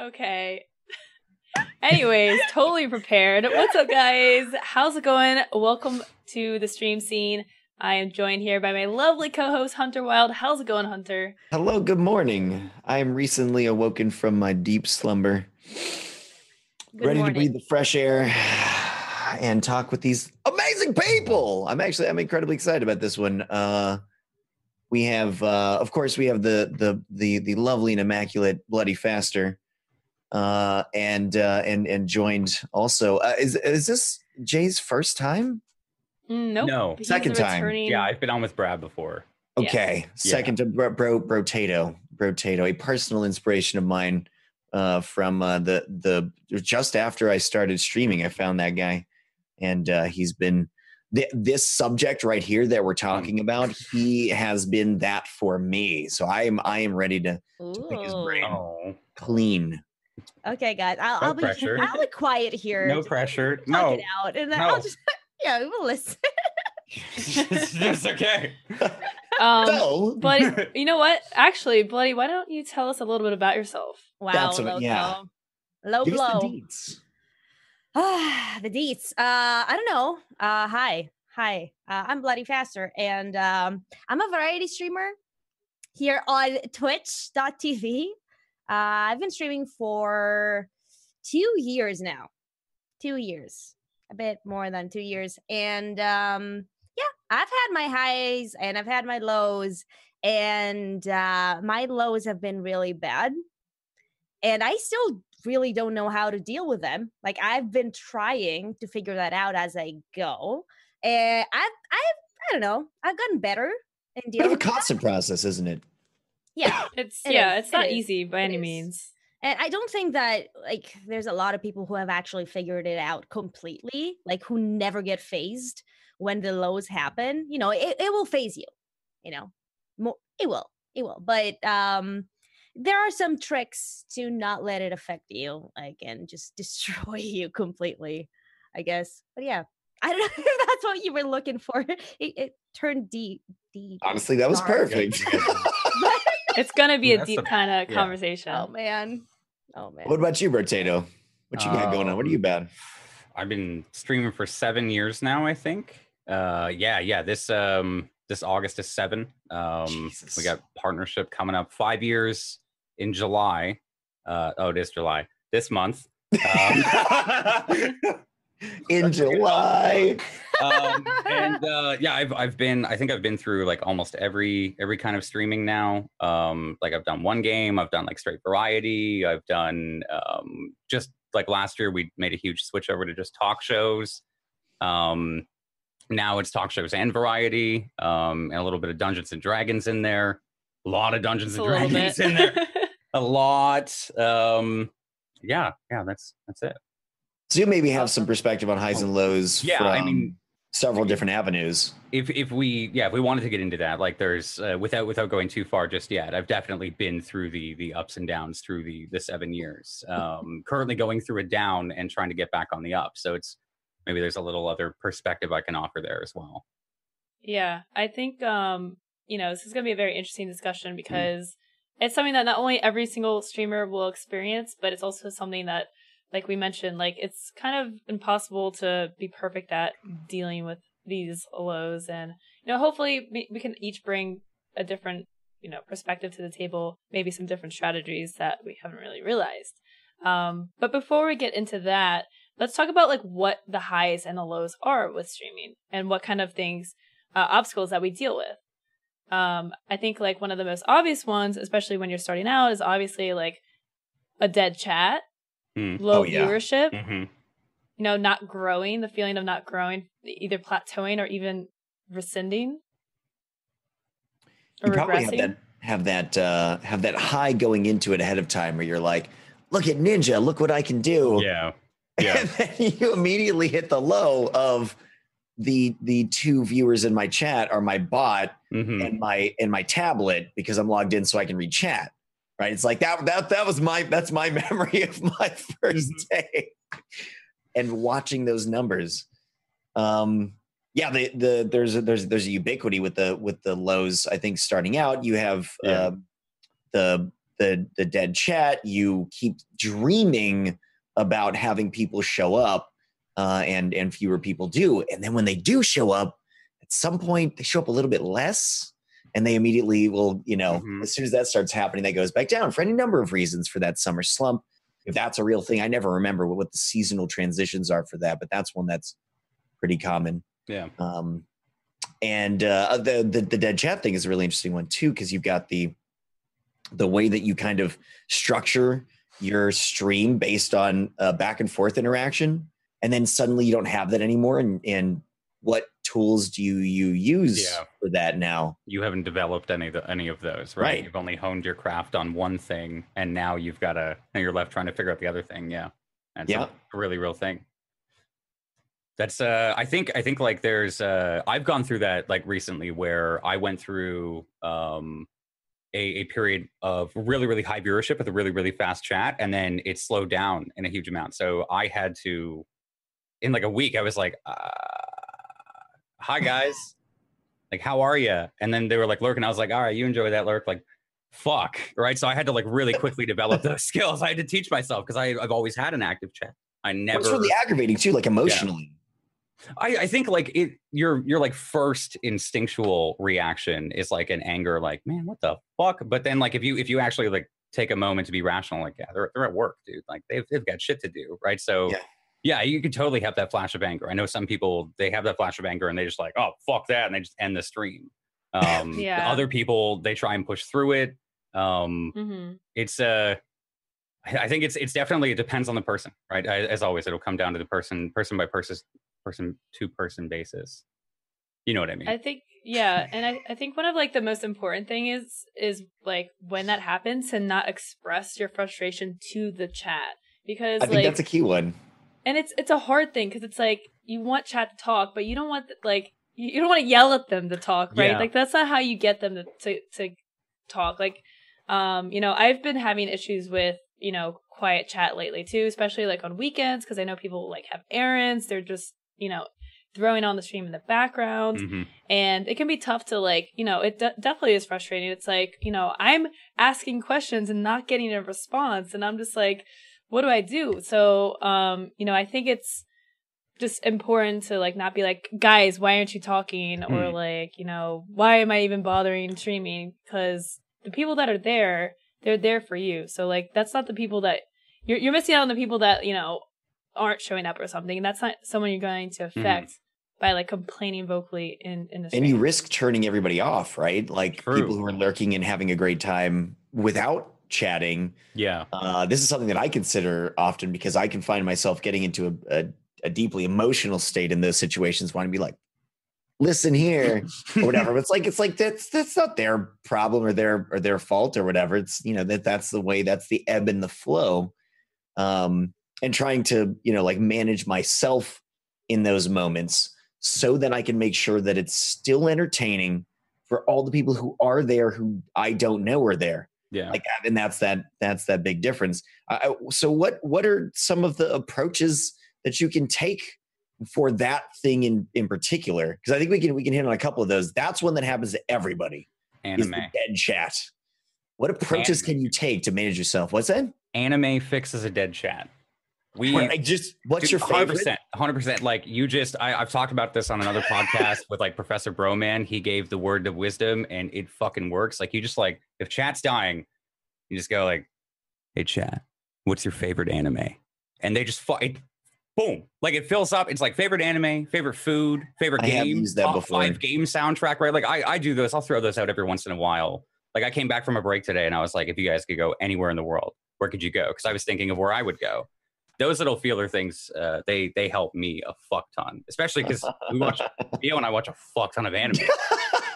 Okay. Anyways, totally prepared. What's up, guys? How's it going? Welcome to the stream scene. I am joined here by my lovely co-host Hunter Wild. How's it going, Hunter? Hello, good morning. I am recently awoken from my deep slumber, Good ready morning. to breathe the fresh air and talk with these amazing people. I'm actually I'm incredibly excited about this one. Uh we have uh of course we have the the the the lovely and immaculate Bloody Faster. Uh and uh and and joined also uh, is is this Jay's first time? Mm, nope. No. He's Second time. returning- Yeah, I've been on with Brad before. Yes. Okay, second to bro, bro Brotatoe, Brotatoe, a personal inspiration of mine. Uh, from uh, the the just after I started streaming, I found that guy, and uh, he's been th- this subject right here that we're talking about. He has been that for me, so I am I am ready to pick his brain. Oh, clean. Okay, guys, I'll, No I'll be pressure. I'll be quiet here. no just pressure. Talk No, it out, and then I'll just yeah, we will listen. it's okay. Um, so Bloody, you know what? Actually, Bloody, why don't you tell us a little bit about yourself? Wow, That's what- low yeah. blow. low give us blow. the deets. Ah, the deets. Uh, I don't know. Uh, hi, hi. Uh, I'm Bloody Faster, and um, I'm a variety streamer here on Twitch.tv. Uh, I've been streaming for two years now. Two years, a bit more than two years, and um, yeah, I've had my highs and I've had my lows, and uh, my lows have been really bad, and I still really don't know how to deal with them. Like I've been trying to figure that out as I go. And I've I've I don't know, I've gotten better in Bit of a constant process, isn't it? Yeah. It's It yeah, is, it's it not is, easy by it any is. means. And I don't think that like there's a lot of people who have actually figured it out completely, like who never get phased when the lows happen. You know, it, it will phase you, you know. More it will. It will. But um there are some tricks to not let it affect you, like and just destroy you completely, I guess. But yeah. I don't know if that's what you were looking for. It, it turned deep, deep. Honestly, that was dark. perfect. It's gonna be a deep the- kind of yeah. conversation. Oh man. Oh man. what about you, Brotatoe? What you got going on? What are you Um, about? I've been streaming for seven years now. I think. Uh, yeah, yeah. This um, this August is seven. Um, Jesus. we got partnership coming up. Five years in July. Uh, oh, it is July this month. Um, In July. um, and uh, yeah, I've I've been I think I've been through like almost every every kind of streaming now. Um, like I've done one game, I've done like straight variety, I've done um, just like last year we made a huge switch over to just talk shows. Um, now it's talk shows and variety, um, and a little bit of Dungeons and Dragons in there. A lot of Dungeons and Dragons in there. A lot. Um, yeah, yeah, that's that's it. So you maybe have some perspective on highs and lows Yeah, from I mean, several different avenues. if if we yeah if we wanted to get into that like there's uh, without without going too far just yet i've definitely been through the the ups and downs through the the seven years um currently going through a down and trying to get back on the up so it's maybe there's a little other perspective i can offer there as well Yeah, I think um, you know, this is going to be a very interesting Mm. discussion because it's something that not only every single streamer will experience, but it's also something that like we mentioned, like it's kind of impossible to be perfect at dealing with these lows and you know, hopefully we, we can each bring a different, you know, perspective to the table, maybe some different strategies that we haven't really realized. Um, but before we get into that, let's talk about like what the highs and the lows are with streaming and what kind of things uh, obstacles that we deal with. Um, I think like one of the most obvious ones, especially when you're starting out, is obviously like a dead chat, Hmm. low Oh, yeah. viewership, Mhm. you know, not growing, the feeling of not growing, either plateauing or even rescinding or You probably have that have that uh, have that high going into it ahead of time where you're like, look at Ninja, look what I can do. yeah yeah And then you immediately hit the low of the the two viewers in my chat are my bot Mhm. and my and my tablet because I'm logged in so I can read chat. Right. It's like that that that was my that's my memory of my 1st day. And watching those numbers. Um yeah, the the there's a, there's there's a ubiquity with the with the lows. I think starting out, you have Yeah. um the the the dead chat. You keep dreaming about having people show up, uh, and and fewer people do. And then when they do show up, at some point they show up a little bit less, and they immediately will, you know, Mhm. as soon as that starts happening, that goes back down for any number of reasons for that summer slump. If that's a real thing, I never remember what the seasonal transitions are for that, but that's one that's pretty common. Yeah. Um, and uh, the, the the dead chat thing is a really interesting one too because you've got the the way that you kind of structure your stream based on uh, back and forth interaction, and then suddenly you don't have that anymore. And and what tools do you you use Yeah. for that now? You haven't developed any of the, any of those, right? Right. You've only honed your craft on one thing, and now you've got to. Now you're left trying to figure out the other thing. Yeah, and Yeah. a really real thing. That's uh I think I think like there's uh I've gone through that like recently where I went through um a, a period of really really high viewership with a really really fast chat and then it slowed down in a huge amount. So I had to in like a week I was like uh, hi guys. Like how are you and then they were like lurking. I was like all right you enjoy that lurk. Like fuck right? So i had to like really quickly develop those skills. I had to teach myself because i've always had an active chat. I never It's really aggravating too, like emotionally. I, I think like it your your like first instinctual reaction is like an anger like man what the fuck? But then like if you if you actually like take a moment to be rational like yeah they're, they're at work dude. Like they've, they've got shit to do right? So Yeah. Yeah you could totally have that flash of anger i know some people they have that flash of anger and they just like oh fuck that and they just end the stream um Yeah. other people they try and push through it um hmm it's uh I I think it's it's definitely it depends on the person, right? I- As always, it'll come down to the person, person by person, person to person basis. You know what I mean? I think yeah, and I, I think one of like the most important thing is is like when that happens to not express your frustration to the chat because I think like that's a key one. And it's it's a hard thing because it's like you want chat to talk, but you don't want like you don't want to yell at them to talk, right? Yeah. Like that's not how you get them to to, to talk. Like, um, you know, I've been having issues with you know quiet chat lately too, especially like on weekends because I know people like have errands. They're just you know throwing on the stream in the background Mhm. and it can be tough to like you know it de- definitely is frustrating it's like you know i'm asking questions and not getting a response and i'm just like what do i do? So um you know i think it's just important to like not be like guys why aren't you talking? Or Hmm. like you know why am i even bothering streaming? Because the people that are there they're there for you. So like that's not the people that you're, you're missing out on the people that you know aren't showing up or something. And that's not someone you're going to affect by like complaining vocally in in the and you risk turning everybody off, right? Like True. people who are lurking and having a great time without chatting. Yeah. Uh, this is something that I consider often because I can find myself getting into a, a, a deeply emotional state in those situations, wanting to be like, "Listen here," or whatever. But it's like it's like that's that's not their problem or their or their fault or whatever. It's you know that that's the way that's the ebb and the flow. Um, and trying to you know like manage myself in those moments so that I can make sure that it's still entertaining for all the people who are there who I don't know are there Yeah. like that and that's that that's that big difference I- so what what are some of the approaches that you can take for that thing in in particular because i think we can we can hit on a couple of those that's one that happens to everybody anime. the dead chat what approaches Anime. can you take to manage yourself what's that Anime fixes a dead chat. We I just what's your favorite 100%, 100%. Like you just, I, I've talked about this on another podcast with like Professor Broman. He gave the word of wisdom and it fucking works. Like you just like, if chat's dying, you just go like, hey chat, what's your favorite anime? And they just, it, boom, like it fills up. It's like favorite anime, favorite food, favorite I have game, used that top before. five game soundtrack, right? Like I, I do those. I'll throw those out every once in a while. Like I came back from a break today and I was like, if you guys could go anywhere in the world, where could you go? Because I was thinking of where I would go. Those little feeler things, uh, they they help me a fuck ton, especially because we watch Theo and I watch a fuck ton of anime,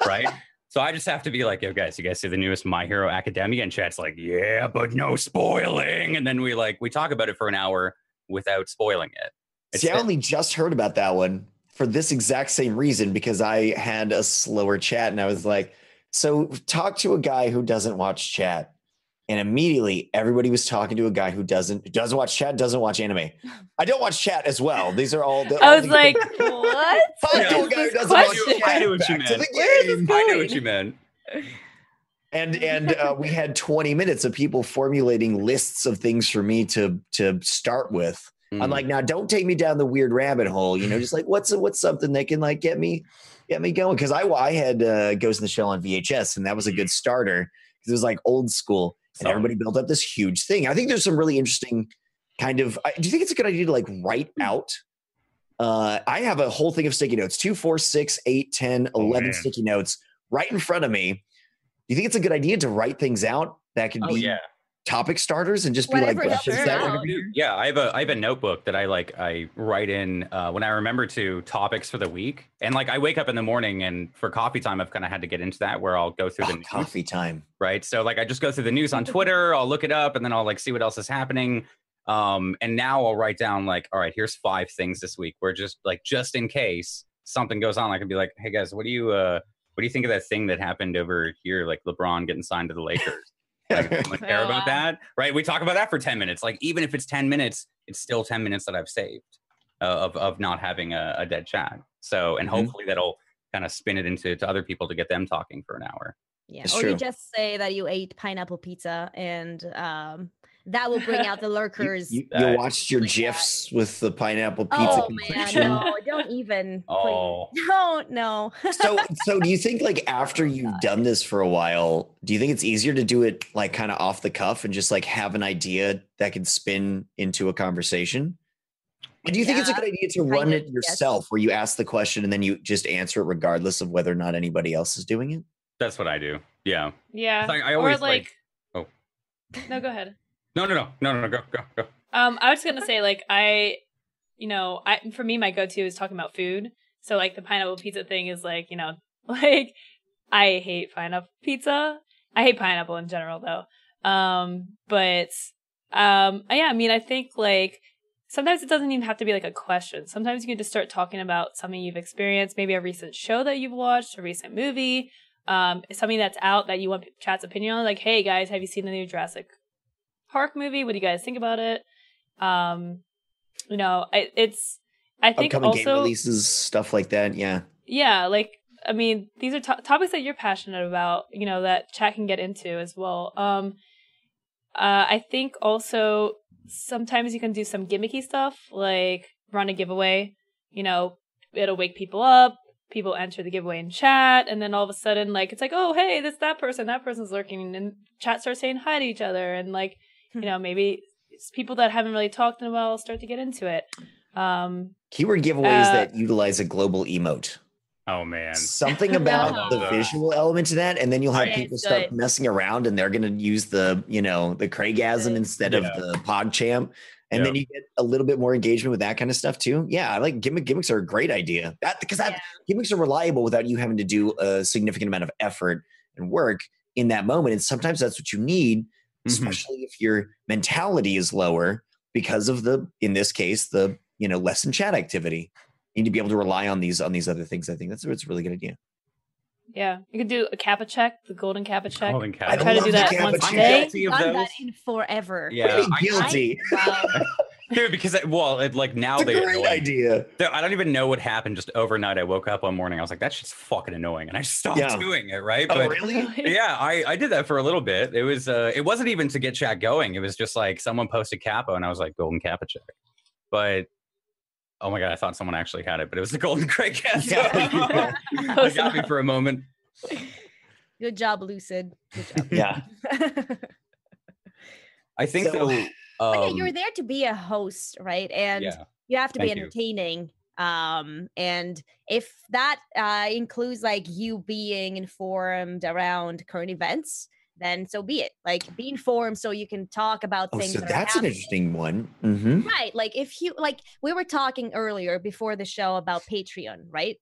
right? So I just have to be like, yo, guys, you guys see the newest My Hero Academia? And chat's like, yeah, but no spoiling. And then we like we talk about it for an hour without spoiling it. It's See, I only just heard about that one for this exact same reason because I had a slower chat and I was like, so talk to a guy who doesn't watch chat. And immediately everybody was talking to a guy who doesn't who doesn't watch chat, doesn't watch anime. I don't watch chat as well. These are all the I all was the- like, what? Talk to a guy who doesn't watch question. chat. I knew what you Back meant. the Where is this game. I knew what you meant. and and uh, we had 20 minutes of people formulating lists of things for me to to start with. I'm Mm. like, now don't take me down the weird rabbit hole. You know, just like what's what's something that can like get me get me going? Because I I had uh, Ghost in the Shell on VHS, and that was a good starter because it was like old school, and everybody built up this huge thing. I think there's some really interesting kind of. I, do you think it's a good idea to like write out? Uh, I have a whole thing of sticky notes: two, four, six, eight, 10, Oh, 11 man. sticky notes right in front of me. Do you think it's a good idea to write things out that can Oh be yeah. Topic starters and just be Whatever like helps that we're be? Yeah, I have a I have a notebook that I like I write in uh, when I remember to topics for the week, and like I wake up in the morning and for coffee time I've kind of had to get into that where I'll go through the Oh, news, coffee time. right? So like I just go through the news on Twitter, I'll look it up, and then I'll like see what else is happening. Um, and now I'll write down like, all right, here's five things this week. Where just like just in case something goes on, I can be like, hey guys, what do you uh what do you think of that thing that happened over here, like LeBron getting signed to the Lakers? Like, does anyone care about that, right? We talk about that for ten minutes. Like even if it's ten minutes, it's still ten minutes that I've saved uh, of of not having a, a dead chat. So and Mhm. hopefully that'll kind of spin it into to other people to get them talking for an hour. Yeah. It's or you just say that you ate pineapple pizza and um that will bring out the lurkers. you, Uh, you watched your like that. gifs with the pineapple pizza. oh man, no, don't even. please. Oh. Don't no. so so do you think like after you've done this for a while do you think it's easier to do it like kind of off the cuff and just like have an idea that can spin into a conversation or do you think it's a good idea to run of, it yes. yourself where you ask the question and then you just answer it regardless of whether or not anybody else is doing it That's what I do. Yeah. Yeah. It's like, I always or like, like- oh. No, go ahead. No, no, no, no, no, no. Go, go, go. Um, I was just gonna say like I, you know, I for me my go-to is talking about food. So like the pineapple pizza thing is like you know like I hate pineapple pizza. I hate pineapple in general though. Um, but um, yeah, I mean I think like sometimes it doesn't even have to be like a question. Sometimes you can just start talking about something you've experienced, maybe a recent show that you've watched, a recent movie, um, something that's out that you want chat's opinion on. Like, hey guys, have you seen the new Jurassic Park movie? What do you guys think about it? Um, you know, I, it's I think upcoming game also releases stuff like that yeah yeah, like I mean, these are to- topics that you're passionate about. You know that chat can get into as well. Um, uh, I think also sometimes you can do some gimmicky stuff like run a giveaway. You know, it'll wake people up. People enter the giveaway in chat, and then all of a sudden, like it's like, oh hey, this that person, that person's lurking, and chat starts saying hi to each other, and like you know maybe people that haven't really talked in a while start to get into it. Um, keyword giveaways Uh, that utilize a global emote Oh man. something about love the visual element to that and then you'll have Right. people start good. messing around and they're going to use the you know the Kreygasm instead Yeah. of the pogchamp and Yeah. then you get a little bit more engagement with that kind of stuff too yeah i like gimmick gimmicks are a great idea that because that Yeah. gimmicks are reliable without you having to do a significant amount of effort and work in that moment and sometimes that's what you need Mhm. especially if your mentality is lower because of the in this case the you know less in chat activity you need to be able to rely on these on these other things i think that's it's a really good idea yeah, you could do a kappa check, the golden kappa check. Golden I I try to do that kappa once a day. guilty of Done that in forever. Yeah, Pretty I- guilty Wow. Dude, because it, well, it, like now it's a they great annoy me. idea Dude, I don't even know what happened. Just overnight, I woke up one morning. I was like, "That's just fucking annoying," and I stopped Yeah. doing it. Right? oh But really yeah, I I did that for a little bit. It was uh, it wasn't even to get chat going. It was just like someone posted Kappa, and I was like, "Golden Kappa check." But oh my god, I thought someone actually had it, but it was the Golden Craig Cast. Yeah. it got me for a moment. Good job, Lucid. Good job. yeah I think So- though. But yeah, Um, you're there to be a host, right? And yeah. you have to be Thank you. entertaining. Um, and if that uh, includes like you being informed around current events, then so be it. Like be informed so you can talk about oh things. so that that's an interesting one hmm Right. Like if you like we were talking earlier before the show about Patreon, right?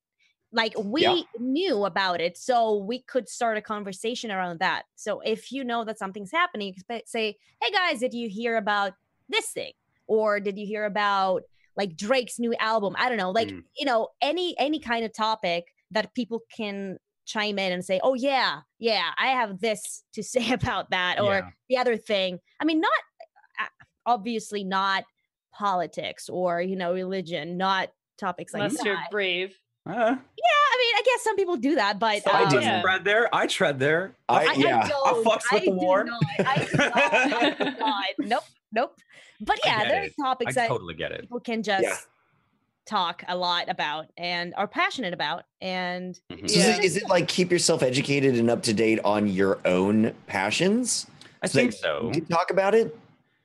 Like we Yeah. knew about it, so we could start a conversation around that. So if you know that something's happening, you can sp- say, "Hey guys, did you hear about this thing?" Or did you hear about like Drake's new album? I don't know. Like, Mm. you know, any any kind of topic that people can chime in and say, "Oh yeah, yeah, I have this to say about that," or Yeah. the other thing. I mean, not uh, obviously not politics or you know religion, not topics like Unless that. you're brave. Uh, Yeah, I mean, I guess some people do that, but So I um, do Yeah. tread there. I tread there. I, I, yeah. I don't. fucks with I the do war. not. I do not. I do not. Nope. Nope. But yeah, get there are it. topics I that totally get it. people can just talk a lot about and are passionate about. And Mhm. So Yeah. is, it, is it like keep yourself educated and up to date on your own passions? I So think so. You can talk about it.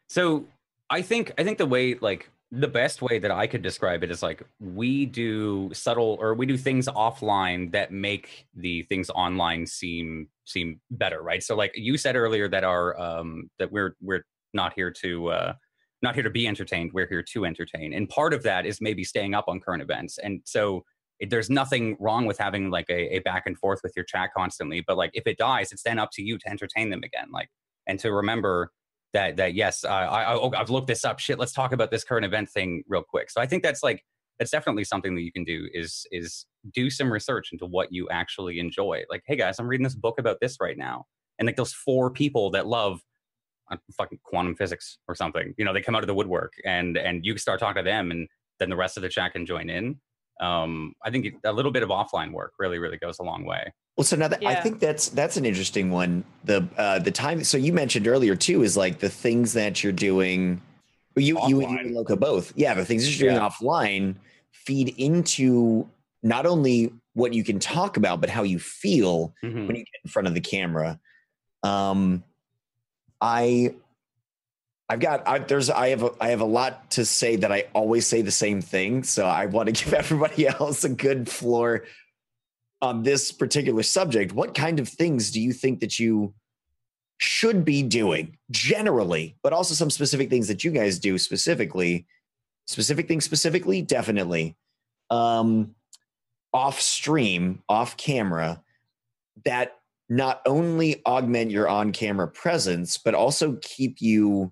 So I think I think the way like the best way that I could describe it is like we do subtle or we do things offline that make the things online seem seem better, right? So like you said earlier that our um that we're we're not here to uh not here to be entertained, we're here to entertain. And part of that is maybe staying up on current events. And so it, there's nothing wrong with having like a, a back and forth with your chat constantly, but like if it dies, it's then up to you to entertain them again. Like and to remember that that yes, uh, I, I oh, I've looked this up. Shit, let's talk about this current event thing real quick. So I think that's like that's definitely something that you can do is is do some research into what you actually enjoy. Like, hey guys, I'm reading this book about this right now, and like those four people that love uh, fucking quantum physics or something, you know, they come out of the woodwork, and and you start talking to them, and then the rest of the chat can join in. Um, I think a little bit of offline work really really goes a long way. Well, so now that I think that's that's an interesting one. The uh, the time. So you mentioned earlier too is like the things that you're doing. You you and you and Lowco both. Yeah, the things that you're doing Yeah. offline feed into not only what you can talk about, but how you feel Mhm. when you get in front of the camera. Um, I, I've got I, there's I have a, I have a lot to say that I always say the same thing, so I want to give everybody else a good floor on this particular subject. What kind of things do you think that you should be doing generally, but also some specific things that you guys do specifically? Specific things specifically, definitely. Um, off stream, off camera, that not only augment your on camera presence, but also keep you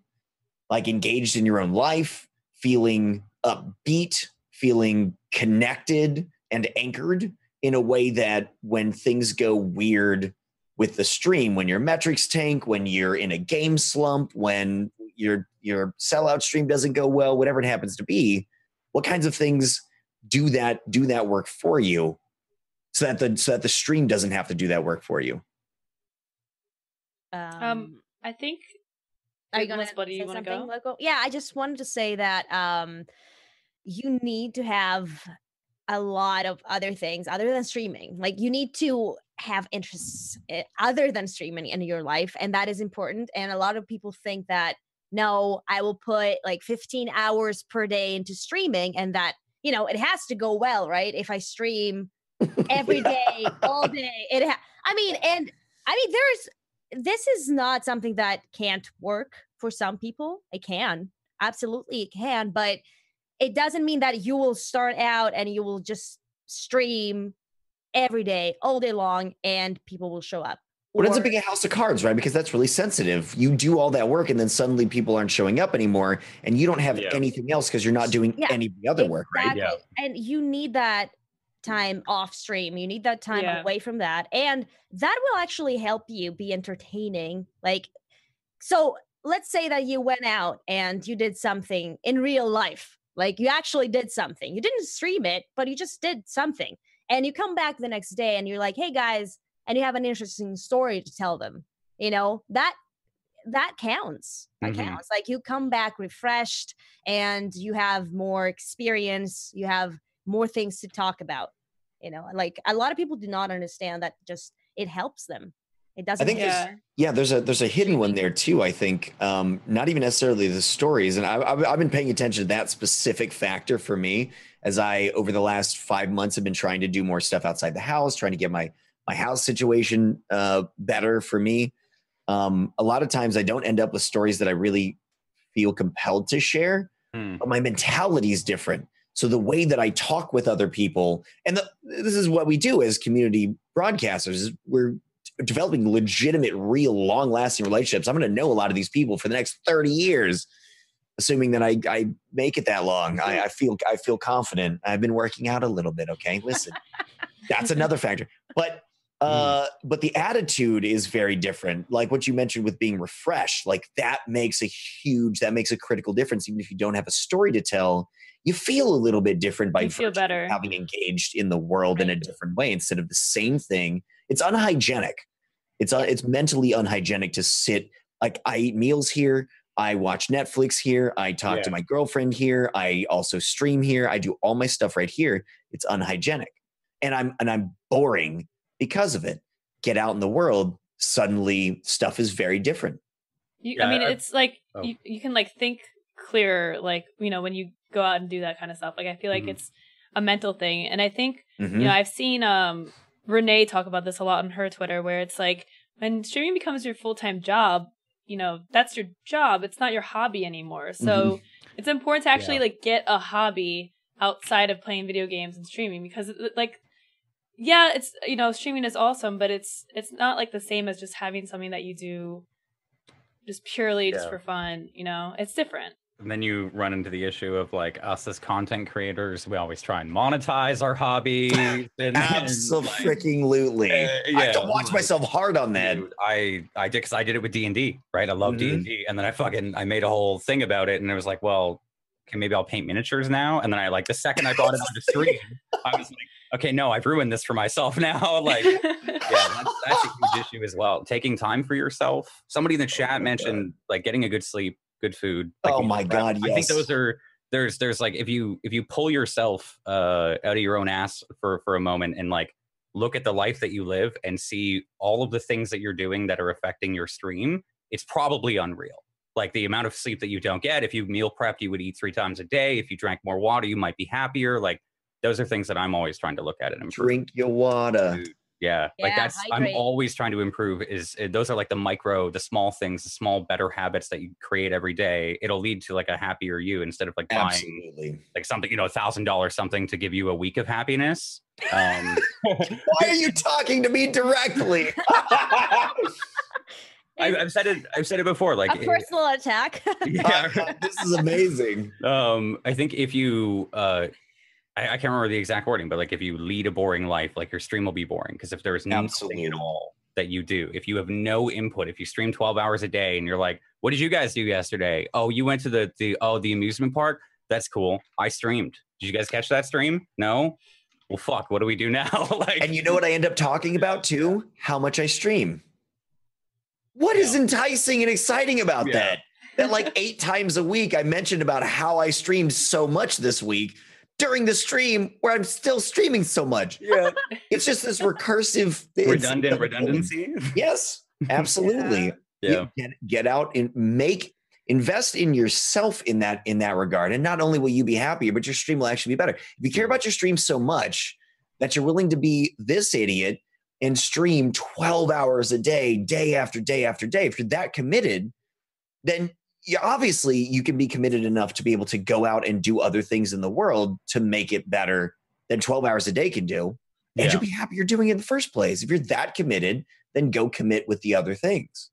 like engaged in your own life, feeling upbeat, feeling connected and anchored in a way that when things go weird with the stream, when your metrics tank, when you're in a game slump, when your your sellout stream doesn't go well, whatever it happens to be, what kinds of things do that do that work for you so that the so that the stream doesn't have to do that work for you? um, I think. Are you gonna Buddy, say you want to something, go? Lowco? Yeah, I just wanted to say that um, you need to have a lot of other things other than streaming. Like you need to have interests eh, other than streaming in your life, and that is important. And a lot of people think that no, I will put like 15 hours per day into streaming, and that you know it has to go well, right? If I stream every day, all day. It. Ha- I mean, and I mean, there's this is not something that can't work for some people. It can absolutely, it can, but it doesn't mean that you will start out and you will just stream every day, all day long, and people will show up. What ends up being a house of cards, right? Because that's really sensitive. You do all that work, and then suddenly people aren't showing up anymore, and you don't have Yeah. anything else because you're not doing Yeah, any of the other work, right? Exactly. And you need that time off stream. You need that time Yeah. away from that. And that will actually help you be entertaining. Like, so let's say that you went out and you did something in real life. Like, you actually did something. You didn't stream it, but you just did something. And you come back the next day and you're like, hey guys, and you have an interesting story to tell them. You know, that that counts. That Mhm. counts. Like you come back refreshed and you have more experience, you have more things to talk about. You know, like a lot of people do not understand that just it helps them. It doesn't I think just- there's- Yeah, there's a there's a hidden one there too. I think um, not even necessarily the stories, and I, I've, I've been paying attention to that specific factor for me as I over the last five months have been trying to do more stuff outside the house, trying to get my my house situation uh, better for me. Um, a lot of times, I don't end up with stories that I really feel compelled to share, Hmm. but my mentality is different. So the way that I talk with other people, and the, this is what we do as community broadcasters, is we're developing legitimate, real, long-lasting relationships. I'm going to know a lot of these people for the next 30 years, assuming that I, I make it that long. I, I feel I feel confident. I've been working out a little bit. Okay, listen, that's another factor. But Uh, but the attitude is very different. Like what you mentioned with being refreshed, like that makes a huge, that makes a critical difference. Even if you don't have a story to tell, you feel a little bit different by You feel better. having engaged in the world in a different way instead of the same thing. It's unhygienic. It's uh, it's mentally unhygienic to sit like I eat meals here. I watch Netflix here. I talk to my girlfriend here. I also stream here. I do all my stuff right here. It's unhygienic, and I'm and I'm boring because of it. Get out in the world. Suddenly, stuff is very different. You, I mean, I- it's like oh. you, you can like think clearer, like you know, when you go out and do that kind of stuff. Like I feel like Mhm. it's a mental thing, and I think Mhm. you know I've seen um Renee talk about this a lot on her Twitter, where it's like when streaming becomes your full time job, you know, that's your job. It's not your hobby anymore. So it's important to actually Yeah. like get a hobby outside of playing video games and streaming because like yeah it's you know streaming is awesome but it's it's not like the same as just having something that you do just purely just for fun you know it's different And then you run into the issue of like us as content creators, we always try and monetize our hobbies. And, Absolutely. uh, I have to yeah, watch like, myself hard on that. Dude, I I did because I did it with D and D, right? I love D and D, and then I fucking I made a whole thing about it, and it was like, well, okay, maybe I'll paint miniatures now. And then I like the second I brought it on the stream, I was like, okay, no, I've ruined this for myself now. like, yeah, that's, that's a huge issue as well. Taking time for yourself. Somebody in the chat mentioned like getting a good sleep, good food. like, Oh my. God, I think those are there's there's like if you if you pull yourself uh out of your own ass for for a moment and like look at the life that you live and see all of the things that you're doing that are affecting your stream, it's probably unreal. Like the amount of sleep that you don't get. If you meal prepped, you would eat three times a day. If you drank more water, you might be happier. Like those are things that I'm always trying to look at and improve. Drink your water. Dude, Yeah, like Yeah, that's I'm always trying to improve. Is uh, those are like the micro, the small things, the small better habits that you create every day. It'll lead to like a happier you instead of like buying Absolutely. like something, you know, a thousand dollars something to give you a week of happiness. Um, Why are you talking to me directly? I've, I've said it. I've said it before. Like, a personal attack. yeah, this is amazing. um i think if you uh I, I can't remember the exact wording but like if you lead a boring life like your stream will be boring because if there's nothing Absolutely. at all that you do if you have no input if you stream 12 hours a day and you're like what did you guys do yesterday oh you went to the the oh the amusement park that's cool i streamed did you guys catch that stream no well fuck what do we do now like And you know what I end up talking about too? How much I stream. What is enticing and exciting about Yeah. that? That like eight times a week I mentioned about how I streamed so much this week during the stream where I'm still streaming so much. yeah. It's just this recursive redundant redundancy? Yes, absolutely. yeah. You get, get out and make invest in yourself in that in that regard. And not only will you be happier but your stream will actually be better. If you care about your stream so much that you're willing to be this idiot and stream 12 hours a day day after day after day if you're that committed then you, obviously you can be committed enough to be able to go out and do other things in the world to make it better than 12 hours a day can do and Yeah. you'll be happy you're doing it in the first place if you're that committed then go commit with the other things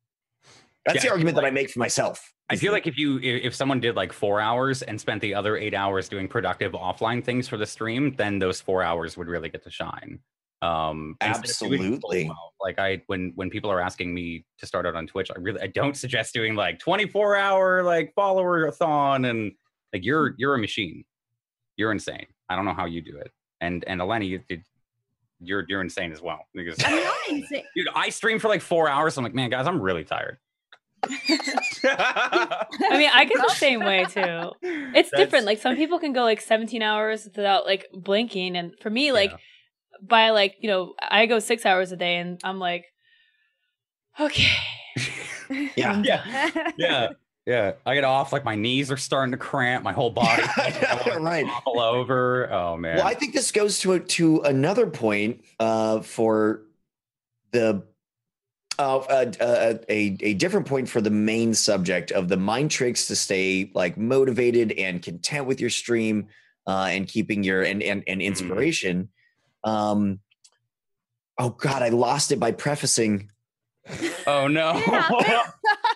that's Yeah, the argument that I make for myself. I feel like if you if someone did like four hours and spent the other eight hours doing productive offline things for the stream, then those four hours would really get to shine. Um, instead of doing Absolutely. Like I when when people are asking me to start out on Twitch, I really I don't suggest doing like twenty four hour like follower thon and like you're you're a machine. You're insane. I don't know how you do it. And and Eleni, you, you you're you're insane as well because I'm not insane. dude, I stream for like four hours. I'm like, man, guys, I'm really tired. i mean i get the same way too it's different like some people can go like 17 hours without like blinking and for me like Yeah. By like you know i go six hours a day and i'm like okay Yeah. Yeah. yeah, yeah. I get off like my knees are starting to cramp, my whole body right. all over. Oh man. Well, I think this goes to to another point uh, for the uh, uh, uh, a a different point for the main subject of the mind tricks to stay like motivated and content with your stream uh, and keeping your and and, and inspiration. Um, oh God, I lost it by prefacing. oh no. Yeah.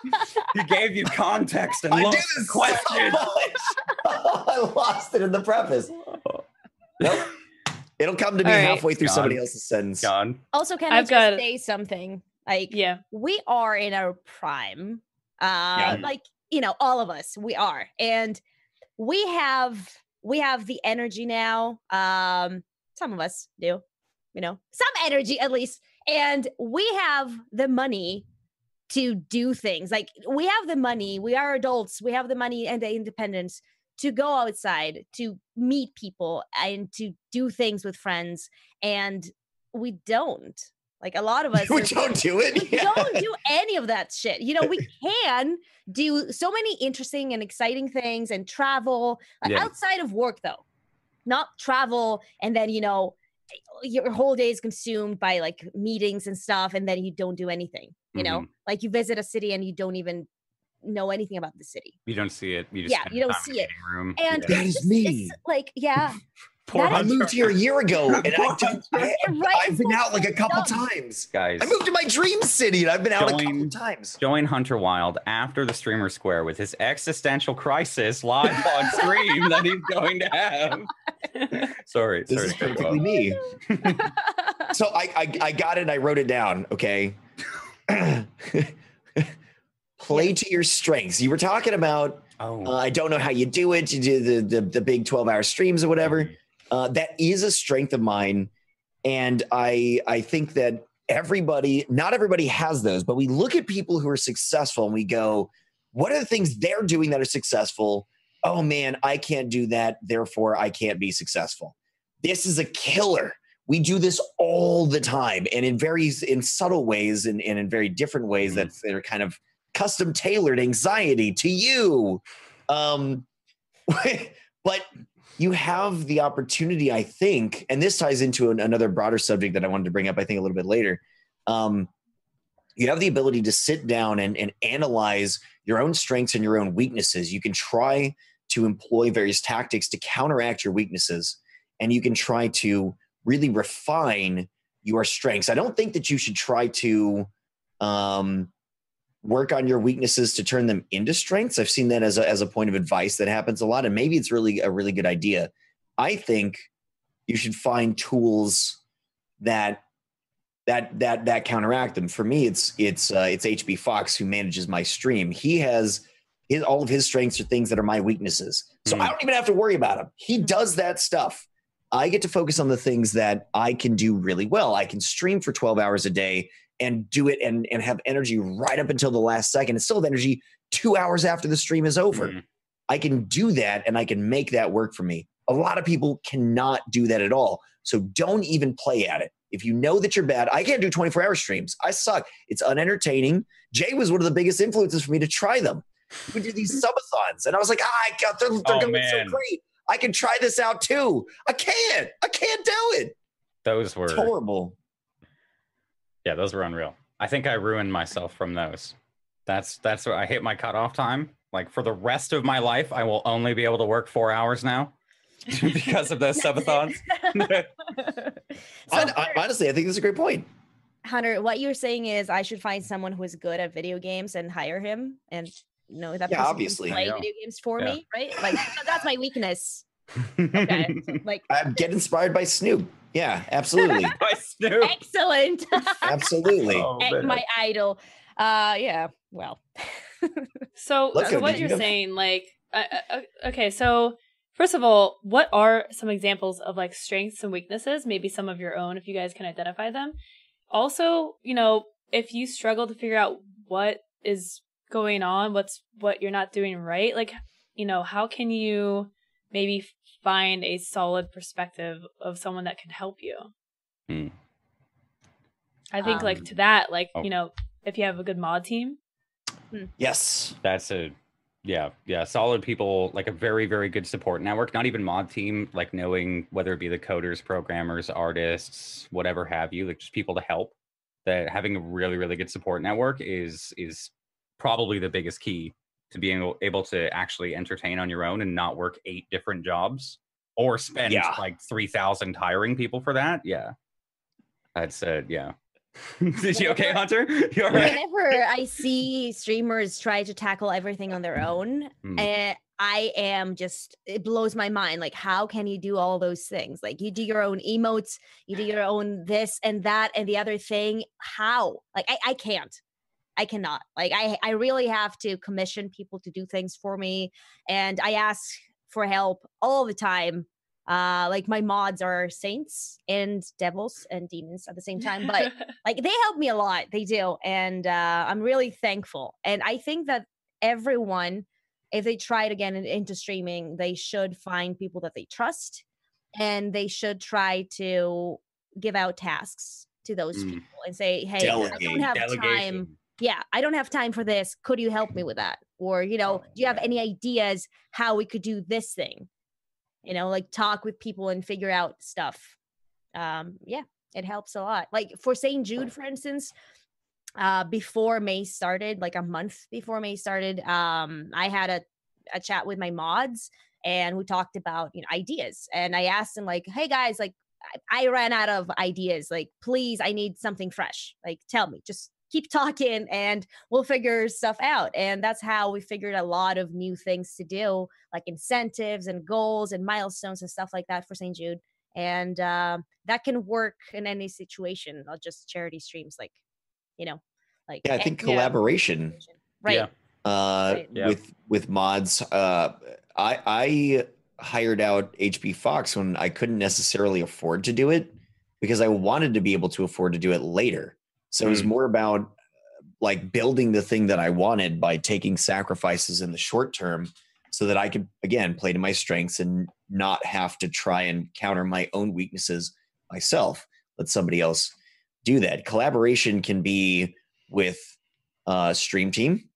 he gave you context and I do lost this the question. much. I lost it in the preface. Nope. It'll come to me All right. halfway through somebody else's sentence. Gone. Also, can I I've just got- say something? Like, Yeah. we are in our prime. Uh, like you know, all of us, we are, and we have we have the energy now. Um, some of us do, you know, some energy at least, and we have the money to do things. Like we have the money, we are adults, we have the money and the independence to go outside, to meet people, and to do things with friends, and we don't. Like a lot of us we are- don't do it. we Yeah. don't do any of that shit. You know, we can do so many interesting and exciting things and travel uh, Yeah. outside of work, though. Not travel and then, you know, your whole day is consumed by like meetings and stuff, and then you don't do anything. You know, Mhm. like you visit a city and you don't even know anything about the city. You don't see it. You just Yeah, you don't see it. Room. And Yeah. That it's just- me. it's like, yeah, Poor I moved here a year ago, and I Poor don't. I, right. I've been out like a couple times. guys. I moved to my dream city, and I've been out a couple times. Join Hunter Wild after the streamer square with his existential crisis live on stream that he's going to have. Sorry, This sorry. is to cut you perfectly me. So I, I I got it. I wrote it down. Okay. Play to your strengths. You were talking about. Oh, Uh, I don't know how you do it. You do the the, the big twelve hour streams or whatever. Uh, that is a strength of mine, and I I think that everybody, not everybody has those, but we look at people who are successful and we go, what are the things they're doing that are successful? Oh man, I can't do that, therefore I can't be successful. This is a killer. We do this all the time, and in very in subtle ways and, and in very different ways Mhm. that that are kind of custom tailored anxiety to you. Um, but you have the opportunity, I think, and this ties into an, another broader subject that I wanted to bring up, I think, a little bit later. Um, you have the ability to sit down and, and analyze your own strengths and your own weaknesses. You can try to employ various tactics to counteract your weaknesses, and you can try to really refine your strengths. I don't think that you should try to um, work on your weaknesses to turn them into strengths. I've seen that as a, as a point of advice that happens a lot, and maybe it's really a really good idea. I think you should find tools that that that that counteract them. For me, it's it's uh, it's HB Fox who manages my stream. He has his all of his strengths are things that are my weaknesses, so Hmm. I don't even have to worry about him. He does that stuff. I get to focus on the things that I can do really well. I can stream for 12 hours a day and do it and, and have energy right up until the last second and still have energy two hours after the stream is over. Mhm. I can do that and I can make that work for me. A lot of people cannot do that at all. So don't even play at it. If you know that you're bad, I can't do 24 hour streams. I suck. It's unentertaining. Jay was one of the biggest influences for me to try them. We did these subathons, and I was like, ah, I got they're, they're Oh, going to be so great. I can try this out too. I can't. I can't do it. those were It's horrible. yeah, those were unreal. I think I ruined myself from those. That's that's where I hit my cutoff time. Like for the rest of my life, I will only be able to work four hours now because of those subathons. So, Hon- hon- honestly, I think that's a great point. Hunter, what you're saying is I should find someone who is good at video games and hire him and know that Yeah, person obviously. play Yeah. video games for Yeah. me, right? Like that's my weakness. Okay. so, like I get inspired by Snoop. Yeah, absolutely. By Snoop. excellent. absolutely. Oh, my idol. Uh yeah, well. So, Look so what you're saying, like, uh, uh, okay, so first of all, what are some examples of like strengths and weaknesses? Maybe some of your own, if you guys can identify them. Also, you know, if you struggle to figure out what is going on, what's what you're not doing right, like, you know, how can you maybe find a solid perspective of someone that can help you? Hmm. I think, like, Um, to that, like, oh. you know, if you have a good mod team, Yes. That's a yeah, yeah, solid people, like a very, very good support network, not even mod team, like knowing whether it be the coders, programmers, artists, whatever have you, like just people to help. That having a really, really good support network is is probably the biggest key to being able, able to actually entertain on your own and not work eight different jobs or spend Yeah. like three thousand hiring people for that. Yeah. That's uh yeah. Did you okay, Hunter? You all right? Whenever I see streamers try to tackle everything on their own, Hmm. eh, I am just it blows my mind. Like, how can you do all those things? Like, you do your own emotes, you do your own this and that and the other thing. How? Like, I, I can't. I cannot. Like, I I really have to commission people to do things for me, and I ask for help all the time. Uh, like my mods are saints and devils and demons at the same time, but like they help me a lot. They do, and uh, I'm really thankful. And I think that everyone if they try it again into streaming, they should find people that they trust and they should try to give out tasks to those Mm. people and say, hey, I don't have time. Yeah, I don't have time for this. Could you help me with that? Or, you know, do you have any ideas how we could do this thing? You know, like talk with people and figure out stuff. Um, yeah, it helps a lot. Like for St. Jude, for instance, uh before May started, like a month before May started, um, I had a, a chat with my mods and we talked about you know ideas. And I asked them like, hey guys, like I, I ran out of ideas. Like, please, I need something fresh. Like, tell me, just keep talking and we'll figure stuff out. And that's how we figured a lot of new things to do, like incentives and goals and milestones and stuff like that for St. Jude. And um, that can work in any situation, not just charity streams. Like, you know, like Yeah, I think Yeah. collaboration right. Yeah. uh, Right. Yeah. with with mods. Uh, I I hired out HB Fox when I couldn't necessarily afford to do it because I wanted to be able to afford to do it later. So it was Mm. more about like building the thing that I wanted by taking sacrifices in the short term so that I could again play to my strengths and not have to try and counter my own weaknesses myself. Let somebody else do that. Collaboration can be with uh, Stream Team.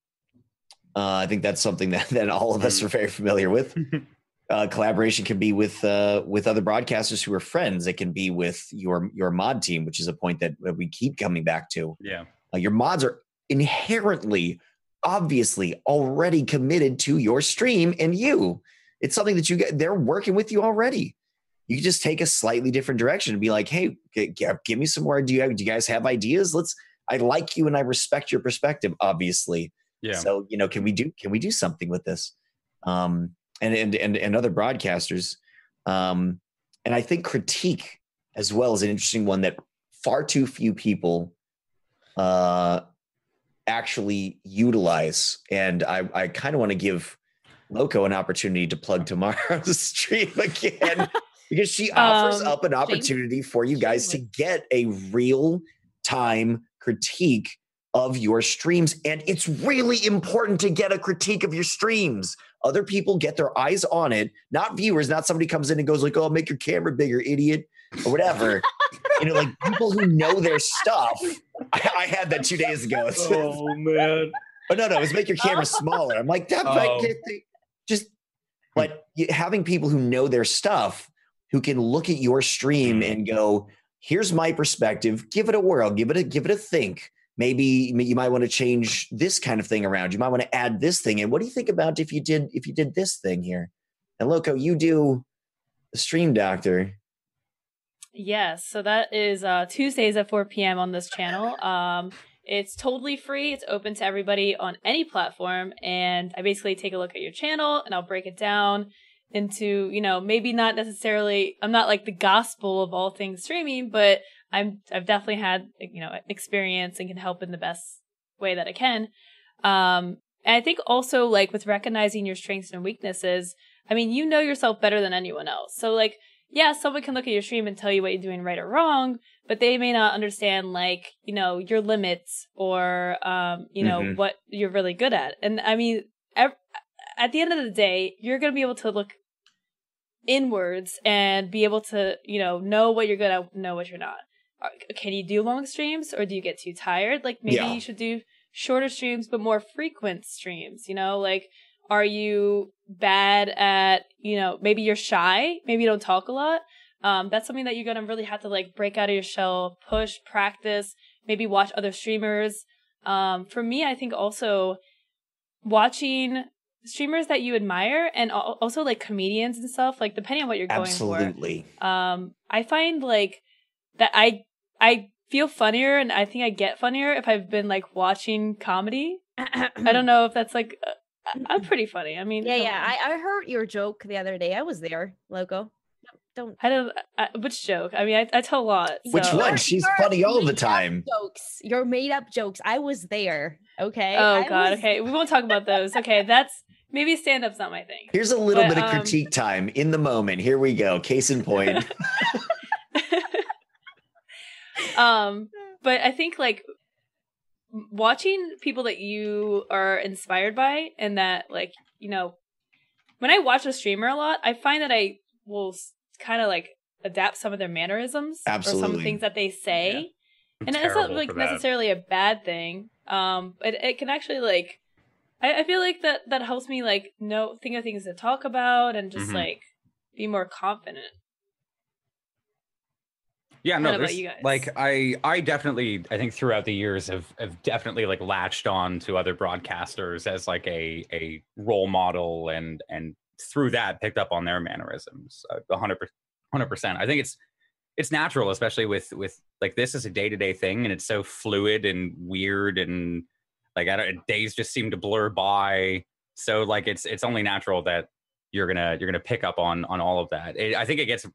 Uh, I think that's something that, that all of us are very familiar with. Uh, collaboration can be with uh, with other broadcasters who are friends. It can be with your your mod team, which is a point that that we keep coming back to. Yeah. Uh, your mods are inherently, obviously, already committed to your stream and you. It's something that you get. They're working with you already. You can just take a slightly different direction and be like, "Hey, g- g- give me some more. Do you do you guys have ideas? Let's. I like you and I respect your perspective. Obviously, Yeah. so you know, can we do can we do something with this? Um, and and and, and other broadcasters, um, and I think critique as well is an interesting one that far too few people uh, actually utilize. And I I kind of want to give Lowco an opportunity to plug tomorrow's stream again because she offers Um, up an opportunity for you guys to get a real time critique of your streams. And it's really important to get a critique of your streams. Other people get their eyes on it, not viewers, not somebody comes in and goes like, oh, make your camera bigger, idiot, or whatever. you know, like people who know their stuff. I, I had that two days ago. Oh man. Oh no, no, it's make your camera smaller. I'm like that. Oh. just but having people who know their stuff, who can look at your stream Mm. and go, "Here's my perspective. Give it a whirl. Give it a give it a think. Maybe you might want to change this kind of thing around. You might want to add this thing. And what do you think about if you did if you did this thing here? And Lowco, you do the stream doctor. Yes, so that is uh, Tuesdays at 4 p.m. on this channel. Um, it's totally free. It's open to everybody on any platform, and I basically take a look at your channel and I'll break it down into you know maybe not necessarily. I'm not like the gospel of all things streaming, but I'm I've definitely had you know experience and can help in the best way that I can. Um, and I think also like with recognizing your strengths and weaknesses. I mean, you know yourself better than anyone else. So like yeah, someone can look at your stream and tell you what you're doing right or wrong, but they may not understand like, you know, your limits or um, you know, Mhm. what you're really good at. And I mean, ev- at the end of the day, you're going to be able to look inwards and be able to, you know, know what you're good at, know what you're not. Are- Can you do long streams or do you get too tired? Like maybe Yeah. you should do shorter streams but more frequent streams, you know? Like are you bad at, you know, maybe you're shy, maybe you don't talk a lot. Um, that's something that you're gonna really have to like break out of your shell, push, practice, maybe watch other streamers. Um, for me, I think also watching streamers that you admire and also like comedians and stuff, like depending on what you're going for Absolutely. um i find like that i i feel funnier and i think i get funnier if i've been like watching comedy i don't know if that's like uh, I- I'm pretty funny. I mean, Yeah, yeah. I, I heard your joke the other day. I was there, Lowco. Don't. I don't. I, which joke? I mean, I, I tell a lot. Which one? She's your funny all the time. Jokes. Your made up jokes. I was there. Okay. Oh I God. was- Okay, we won't talk about those. Okay, that's maybe stand up's not my thing. Here's a little But, bit of um, critique time in the moment. Here we go. Case in point. um, but I think like watching people that you are inspired by, and that like you know, when I watch a streamer a lot, I find that I will kind of like adapt some of their mannerisms or some things that they say. I'm and it's not like for that. necessarily a bad thing um but it can actually like I, I feel like that that helps me like know think of things to talk about and just Mhm. like be more confident Yeah, no, about there's you guys? like I I definitely I think throughout the years have have definitely like latched on to other broadcasters as like a a role model and and through that picked up on their mannerisms. Uh, a hundred percent. I think it's it's natural, especially with with like this is a day to day thing and it's so fluid and weird and like I don't, days just seem to blur by. So like it's it's only natural that you're gonna you're gonna pick up on on all of that. It, I think it gets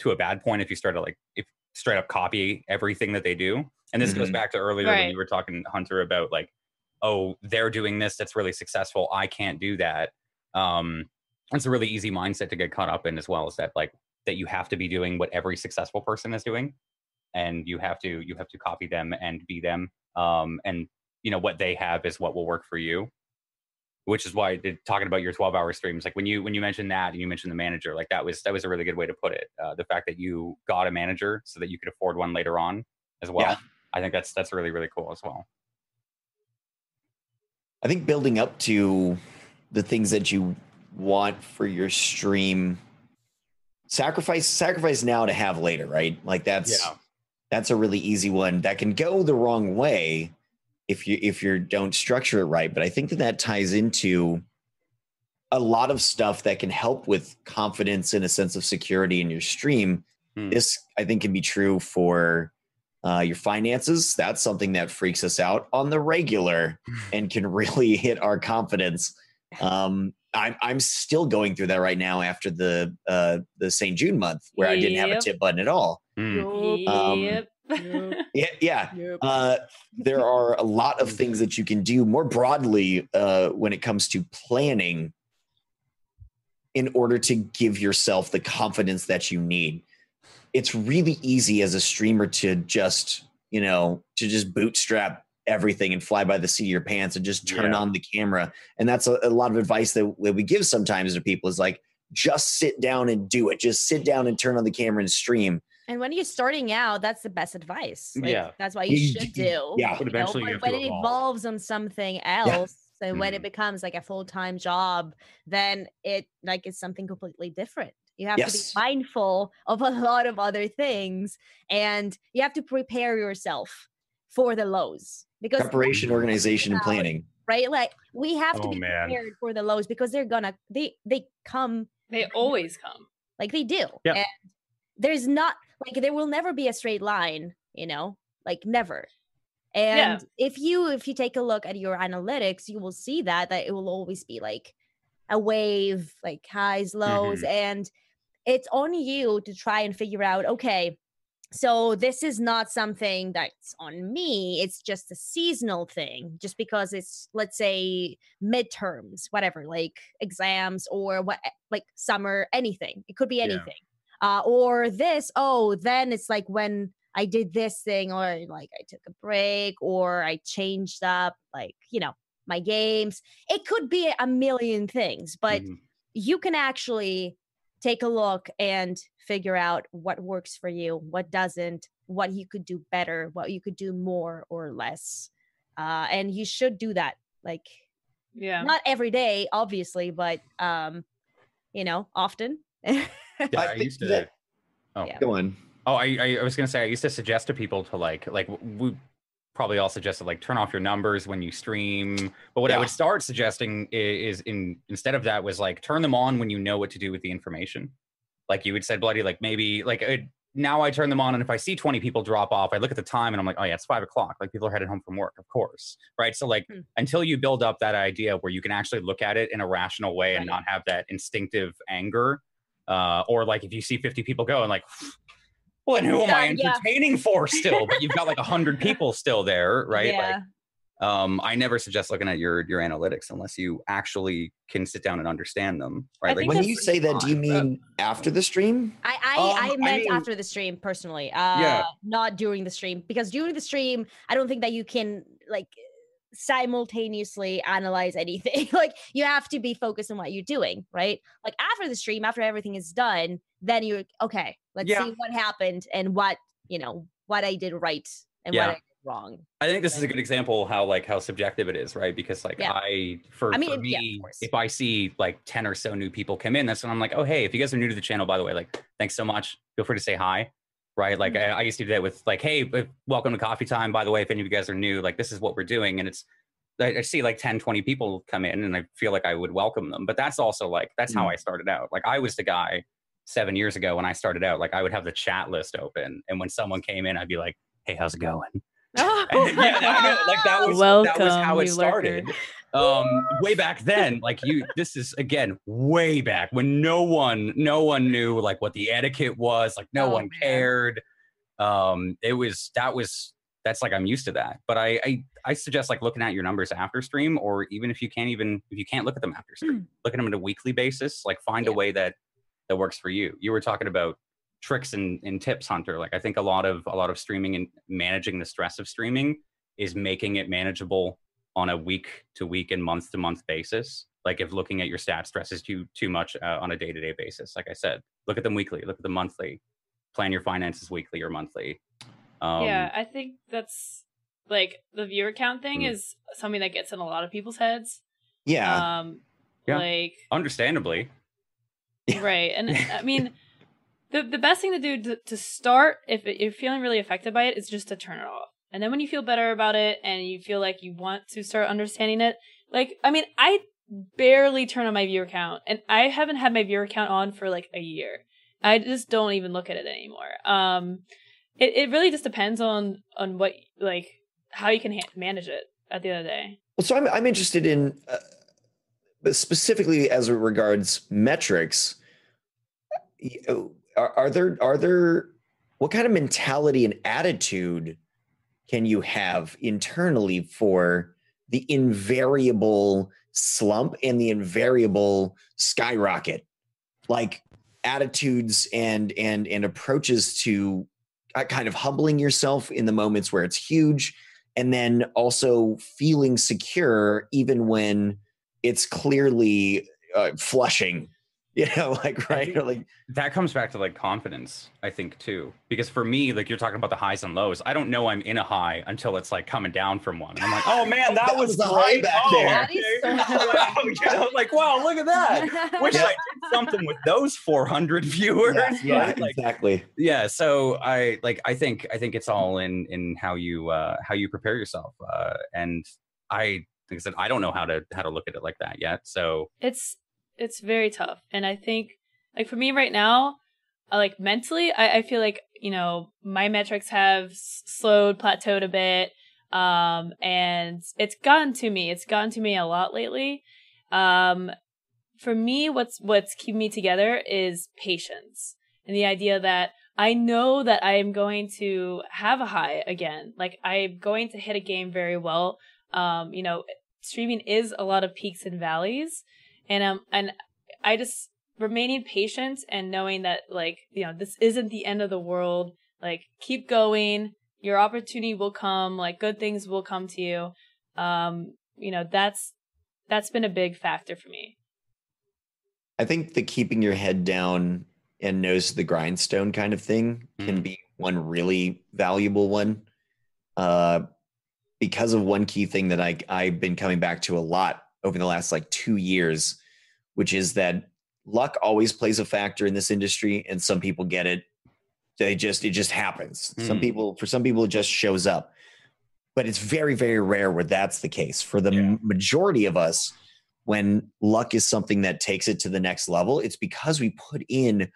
to a bad point if you start to like if straight up copy everything that they do. And this goes Mhm. back to earlier when you were talking Hunter about like, oh, they're doing this that's really successful. I can't do that. Um, it's a really easy mindset to get caught up in as well. Is that like that you have to be doing what every successful person is doing, and you have to you have to copy them and be them. Um, and you know what they have is what will work for you which is why did, talking about your 12 hour streams like when you when you mentioned that and you mentioned the manager like that was that was a really good way to put it uh, the fact that you got a manager so that you could afford one later on as well Yeah. i think that's that's really really cool as well I think building up to the things that you want for your stream, sacrifice sacrifice now to have later, right? Like that's Yeah. that's a really easy one that can go the wrong way if you if you don't structure it right. But I think that that ties into a lot of stuff that can help with confidence and a sense of security in your stream. Hmm. This I think can be true for uh, your finances. That's something that freaks us out on the regular and can really hit our confidence. Um, I'm I'm still going through that right now after the uh, the St. Jude month where I didn't have a tip button at all. Mm. Um, yep Yeah, yeah. Uh, there are a lot of things that you can do more broadly uh, when it comes to planning in order to give yourself the confidence that you need. It's really easy as a streamer to just, you know, to just bootstrap everything and fly by the seat of your pants and just turn Yeah. on the camera. And that's a, a lot of advice that, that we give sometimes to people is like, just sit down and do it. Just sit down and turn on the camera and stream. And when you're starting out, that's the best advice. Like, Yeah. That's what you You- should do. yeah. But you know, eventually you but have when to it evolve. evolves on something else, Yeah. and when it Mhm. becomes like a full time job, then it like it's something completely different. You have to be mindful of a lot of other things, and you have to prepare yourself for the lows because Preparation, organization, and planning. right, like we have to Oh, be man. prepared for the lows because they're gonna they they come they always come like they do. Yeah. And there's not like there will never be a straight line, you know, like never. And if you if you take a look at your analytics, you will see that that it will always be like a wave, like highs, lows, mm-hmm. and it's on you to try and figure out, okay, so this is not something that's on me. It's just a seasonal thing, just because it's let's say midterms, whatever, like exams or what, like summer, anything. It could be Yeah. Anything. Uh, or this, oh, then it's like when I did this thing, or like I took a break, or I changed up, like you know, my games. It could be a million things, but Mhm. you can actually take a look and figure out what works for you, what doesn't, what you could do better, what you could do more or less. Uh, and you should do that. Like yeah not every day, obviously, but um, you know, often. Yeah, I I, used to that- oh Yeah. Go on. Oh, I, I I was gonna say I used to suggest to people to like like we probably all suggested like turn off your numbers when you stream. But what I would start suggesting i- is in instead of that was like turn them on when you know what to do with the information. Like you would said, bloody like maybe like it, now I turn them on, and if I see 20 people drop off, I look at the time and I'm like, oh yeah, it's five o'clock. Like people are headed home from work, of course, right? So like Hmm. until you build up that idea where you can actually look at it in a rational way and not have that instinctive anger, uh, or like if you see 50 people go and like. Well, and who am I Yeah, yeah. entertaining for still? But you've got like a hundred people still there, right? Like, Yeah. um, I never suggest looking at your your analytics unless you actually can sit down and understand them, right? I think when you say that, do you mean after the stream? I I, Um, I I meant mean- after the stream personally. Uh not during the stream because during the stream I don't think that you can like simultaneously analyze anything. like you have to be focused on what you're doing, right? Like after the stream, after everything is done, then you're okay, let's Yeah. see what happened and what, you know, what I did right and Yeah. what I did wrong. I think this is a good example how like how subjective it is, right? Because like Yeah. I for, I mean, for yeah, me, course. if I see like 10 or so new people come in, that's when I'm like, oh hey, if you guys are new to the channel, by the way, like thanks so much. Feel free to say hi. Right. Like Mm-hmm. I, I used to do that with like, hey, welcome to coffee time. By the way, if any of you guys are new, like this is what we're doing. And it's I I see like 10, 20 people come in and I feel like I would welcome them. But that's also like that's how Mm. I started out. Like I was the guy seven years ago when I started out, like I would have the chat list open. And when someone came in, I'd be like, hey, how's it going? And yeah, like that was that was how it started. Um, way back then, like you, this is again way back when no one, no one knew like what the etiquette was. Like no Oh, one man. cared. Um, it was that was that's like I'm used to that. But I, I I suggest like looking at your numbers after stream, or even if you can't even if you can't look at them after stream, look at them on a weekly basis. Like find a way that that works for you. You were talking about tricks and, and tips hunter like i think a lot of a lot of streaming and managing the stress of streaming is making it manageable on a week to week and month to month basis like if looking at your stats stresses you too much uh, on a day to day basis like i said look at them weekly look at them monthly plan your finances weekly or monthly um yeah, I think that's like the viewer count thing Mm. is something that gets in a lot of people's heads. Yeah. Um, Yeah. like understandably right, and I mean, the the best thing to do to, to start if it- you're feeling really affected by it is just to turn it off. And then when you feel better about it and you feel like you want to start understanding it, like I mean, I barely turn on my viewer count, and I haven't had my viewer count on for like a year. I just don't even look at it anymore. Um, it it really just depends on on what like how you can ha- manage it at the end of the day. Well, so I'm I'm interested in, uh, specifically as it regards metrics. uh, Are, are there are there what kind of mentality and attitude can you have internally for the invariable slump and the invariable skyrocket, like attitudes and and and approaches to uh, kind of humbling yourself in the moments where it's huge and then also feeling secure even when it's clearly uh, flushing you know like right or like that comes back to like confidence i think too because for me like you're talking about the highs and lows i don't know i'm in a high until it's like coming down from one i'm like oh man that, That was, was the high great. back oh, there. That is so wow, you like wow look at that wish i did something with those 400 viewers yeah, right? like exactly yeah so i like i think i think it's all in in how you uh how you prepare yourself uh and i like i said i don't know how to how to look at it like that yet so it's it's very tough and i think like for me right now like mentally I, I feel like you know my metrics have slowed plateaued a bit um and it's gotten to me it's gotten to me a lot lately um for me what's what's keeping me together is patience and the idea that I know that I am going to have a high again. Like I'm going to hit a game very well. Um, you know, streaming is a lot of peaks and valleys, and um, and I just remaining patient and knowing that like you know this isn't the end of the world. Like keep going. Your opportunity will come. Like good things will come to you. Um, you know that's that's been a big factor for me. i think the keeping your head down and nose to the grindstone kind of thing can Mm. be one really valuable one uh because of one key thing that i i've been coming back to a lot over the last like two years which is that luck always plays a factor in this industry and some people get it they just it just happens some Mm. people for some people it just shows up but it's very very rare where that's the case for the Yeah. majority of us when luck is something that takes it to the next level it's because we put in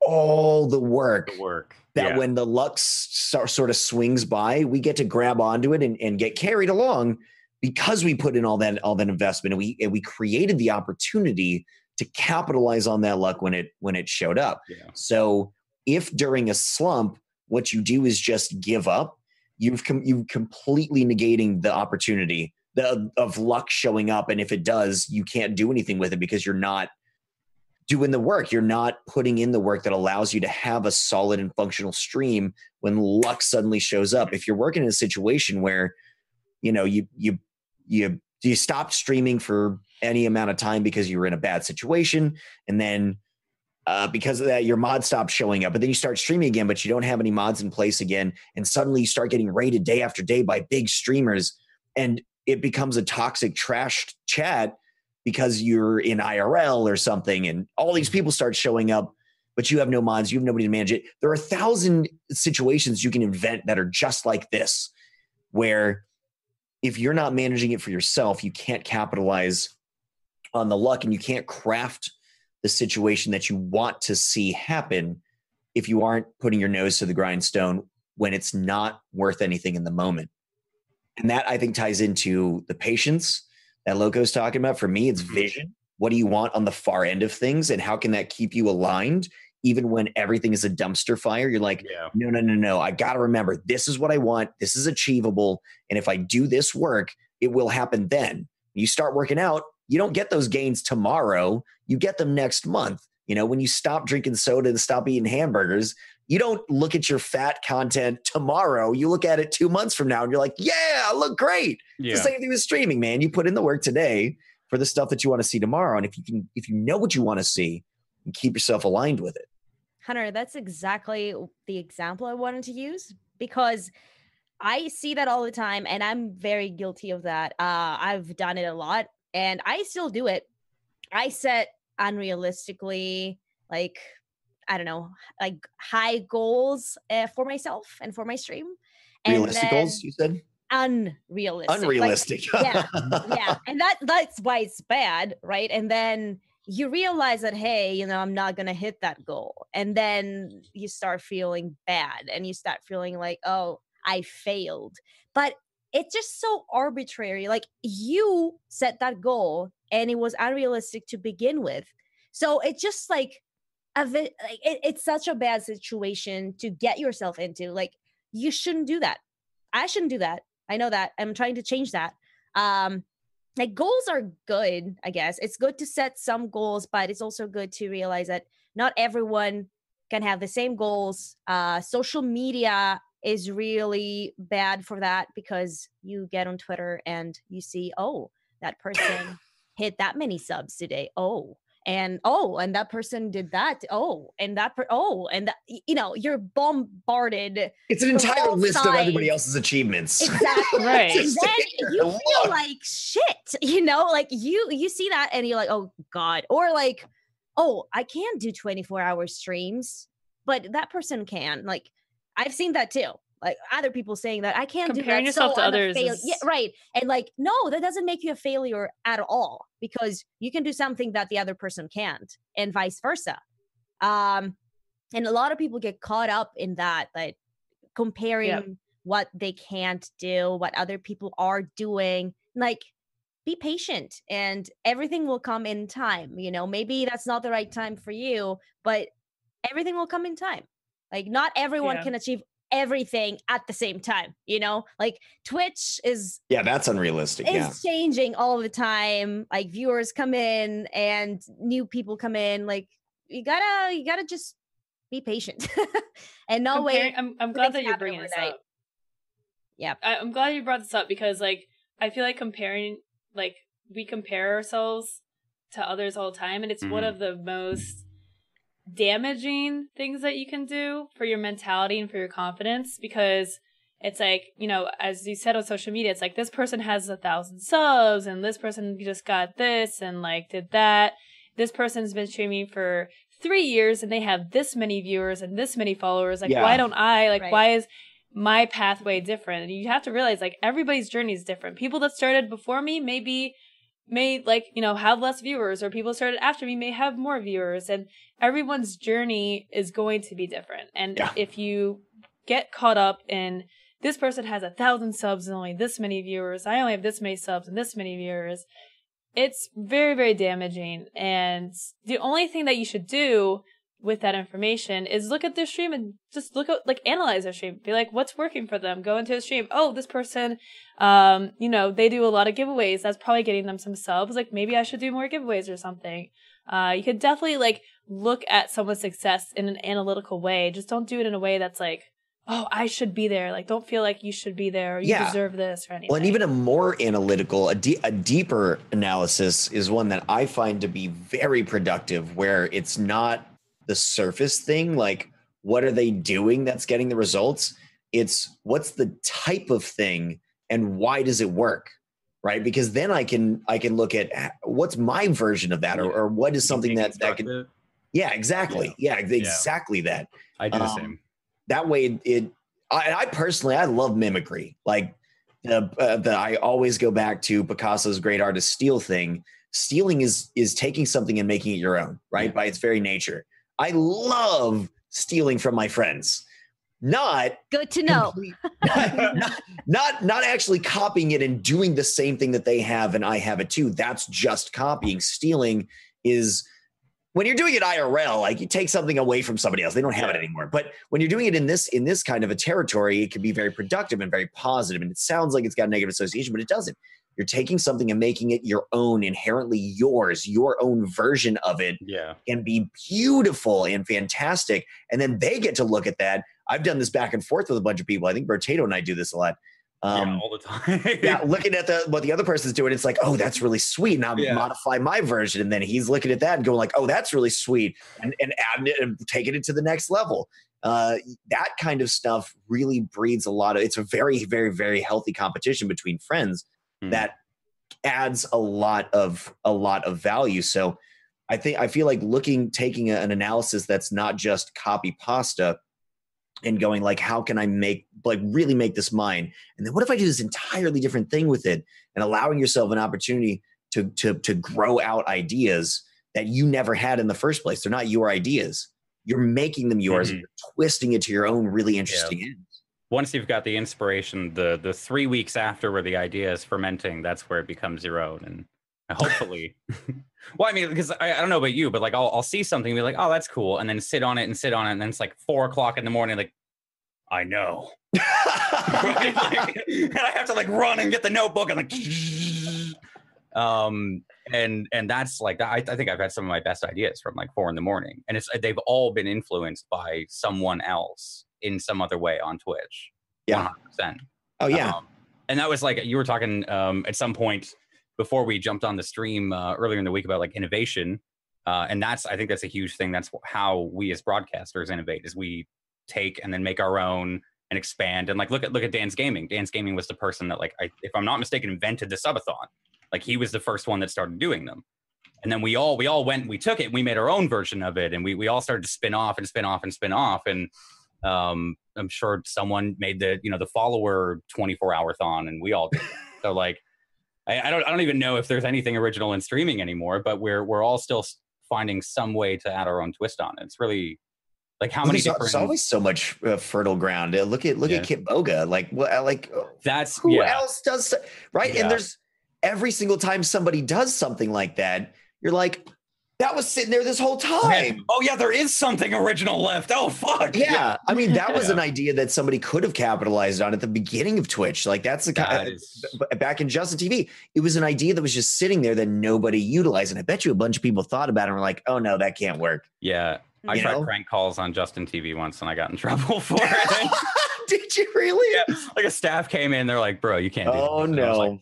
all the work The work. that Yeah. when the luck so- sort of swings by, we get to grab onto it and, and get carried along because we put in all that all that investment and we and we created the opportunity to capitalize on that luck when it when it showed up. Yeah. So if during a slump, what you do is just give up, you've com- you've completely negating the opportunity the, of luck showing up, and if it does, you can't do anything with it because you're not doing the work. You're not putting in the work that allows you to have a solid and functional stream when luck suddenly shows up. If you're working in a situation where, you know, you you you you stopped streaming for any amount of time because you were in a bad situation, and then uh, because of that, your mod stops showing up, but then you start streaming again, but you don't have any mods in place again, and suddenly you start getting rated day after day by big streamers, and it becomes a toxic trash chat because you're in IRL or something, and all these people start showing up, but you have no mods, you have nobody to manage it. There are a thousand situations you can invent that are just like this, where if you're not managing it for yourself, you can't capitalize on the luck and you can't craft the situation that you want to see happen if you aren't putting your nose to the grindstone when it's not worth anything in the moment. And that I think ties into the patience that Lowco's talking about. For me, it's mm-hmm. vision. What do you want on the far end of things? And how can that keep you aligned even when everything is a dumpster fire? You're like, Yeah. no, no, no, no. I got to remember this is what I want. This is achievable. And if I do this work, it will happen then. You start working out, you don't get those gains tomorrow. You get them next month. You know, when you stop drinking soda and stop eating hamburgers, you don't look at your fat content tomorrow. You look at it two months from now and you're like, yeah, I look great. It's Yeah. the same thing with streaming, man. You put in the work today for the stuff that you want to see tomorrow. And if you can, if you know what you want to see, you keep yourself aligned with it. Hunter, that's exactly the example I wanted to use because I see that all the time and I'm very guilty of that. Uh, I've done it a lot and I still do it. I set unrealistically, like, I don't know, like high goals uh, for myself and for my stream. And Realistic goals, you said? Unrealistic. like, Unrealistic. yeah, yeah and that that's why it's bad right and then you realize that hey you know i'm not gonna hit that goal and then you start feeling bad and you start feeling like oh i failed. But it's just so arbitrary like you set that goal and it was unrealistic to begin with. So it's just like a vi- like it, it's such a bad situation to get yourself into like you shouldn't do that. I shouldn't do that. I know that. I'm trying to change that. Um like goals are good i guess. It's good to set some goals but it's also good to realize that not everyone can have the same goals. Uh social media is really bad for that because you get on twitter and you see oh that person hit that many subs today. Oh and oh and that person did that oh and that per- oh and that, you know you're bombarded It's an entire both list of everybody else's achievements. exactly Right. and then you and feel like shit you know like you you see that and you're like oh god or like oh i can do 24 hour streams but that person can like i've seen that too like other people saying that i can't Comparing do that. Yourself so to I'm others fail-" is- yeah right and like no that doesn't make you a failure at all because you can do something that the other person can't and vice versa. Um and a lot of people get caught up in that like comparing what they can't do what other people are doing like be patient and everything will come in time you know maybe that's not the right time for you but everything will come in time. Like not everyone Yeah. can achieve everything at the same time you know like twitch is yeah, that's unrealistic. It's Yeah. changing all the time like viewers come in and new people come in like you gotta you gotta just be patient and no way Comparing- I'm, I'm glad that you're happen bringing this up. Yep. I, I'm glad you brought this up because, like, I feel like comparing, like, we compare ourselves to others all the time, and it's one Mhm. of the most damaging things that you can do for your mentality and for your confidence because it's like you know as you said on social media it's like this person has a thousand subs and this person just got this and like did that. This person's been streaming for three years and they have this many viewers and this many followers. Like Yeah. why don't i? Like Right. why is my pathway different? And you have to realize like everybody's journey is different. People that started before me maybe may like you know have less viewers or people started after me may have more viewers and everyone's journey is going to be different and Yeah. if you get caught up in this person has a thousand subs and only this many viewers i only have this many subs and this many viewers it's very very damaging and the only thing that you should do with that information is look at their stream and just look at like analyze their stream. Be like what's working for them? Go into a stream. Oh this person um you know they do a lot of giveaways. That's probably getting them some subs. Like maybe i should do more giveaways or something. Uh you could definitely like look at someone's success in an analytical way. Just don't do it in a way that's like oh i should be there. Like don't feel like you should be there or you Yeah. deserve this or anything. Well, and even a more analytical, a, de- a deeper analysis is one that I find to be very productive, where it's not the surface thing, like what are they doing that's getting the results? It's what's the type of thing and why does it work? Right? Because then I can I can look at what's my version of that, or, or what is something that that can. Yeah, exactly. Yeah, exactly that I do the Um, same. that way it, it I, I personally i love mimicry like the, uh, the i always go back to picasso's great artist steal thing stealing is is taking something and making it your own right Yeah. by its very nature i love stealing from my friends not Good to know. complete- not, not not actually copying it and doing the same thing that they have and I have it too. That's just copying. Stealing is when you're doing it IRL, like you take something away from somebody else. They don't have it anymore. But when you're doing it in this in this kind of a territory, it can be very productive and very positive. And it sounds like it's got a negative association, but it doesn't. You're taking something and making it your own, inherently yours, your own version of it Yeah. can be beautiful and fantastic. And then they get to look at that. I've done this back and forth with a bunch of people. I think Brotatoe and I do this a lot. yeah, Um, all the time. yeah, looking at the what the other person's doing, it's like, oh, that's really sweet. And I'll Yeah. modify my version. And then he's looking at that and going like, oh, that's really sweet, and and adding it and taking it to the next level. Uh, that kind of stuff really breeds a lot of. It's a very, very, very healthy competition between friends Hmm. that adds a lot of a lot of value. So I think I feel like looking taking a- an analysis that's not just copy pasta and going like how can I make like really make this mine? And then what if I do this entirely different thing with it and allowing yourself an opportunity to to to grow out ideas that you never had in the first place. They're not your ideas. You're making them yours Mhm. you're twisting it to your own really interesting ends. Once you've got the inspiration, the the three weeks after where the idea is fermenting, that's where it becomes your own. And hopefully, well, I mean, because I, I don't know about you, but like I'll, I'll see something and be like, oh, that's cool, and then sit on it and sit on it, and then it's like four o'clock in the morning, like I know, right? Like, and I have to like run and get the notebook and like, um, and and that's like I, I think I've had some of my best ideas from like four in the morning, and it's they've all been influenced by someone else in some other way on Twitch. Yeah. 100%. oh yeah. Um, and that was like you were talking um, at some point before we jumped on the stream uh, earlier in the week about like innovation, uh, and that's I think that's a huge thing. That's how we as broadcasters innovate is we take and then make our own and expand and like look at look at DansGaming. Dan's Gaming was the person that like I, if I'm not mistaken invented the subathon. Like he was the first one that started doing them. And then we all we all went and we took it and we made our own version of it and we we all started to spin off and spin off and spin off and um I'm sure someone made the you know the follower 24 hour thon and we all did so like I, I don't I don't even know if there's anything original in streaming anymore but we're we're all still finding some way to add our own twist on it it's really like how many there's, different there's always so much uh, fertile ground. Uh, look at look Yeah. at Kitboga. Like what? uh, Like uh, that's who yeah else does right? Yeah. And there's every single time somebody does something like that, you're like, that was sitting there this whole time. oh yeah there is something original left oh fuck Yeah, I mean that was Yeah. an idea that somebody could have capitalized on at the beginning of Twitch. Like that's the That kind is- back in Justin TV, it was an idea that was just sitting there that nobody utilized, and I bet you a bunch of people thought about it and were like, "Oh no, that can't work." yeah I You tried know? prank calls on Justin TV once and I got in trouble for it. Did you really? yeah, like a staff came in, they're like, "Bro, you can't." Do Oh this." And I was no. like,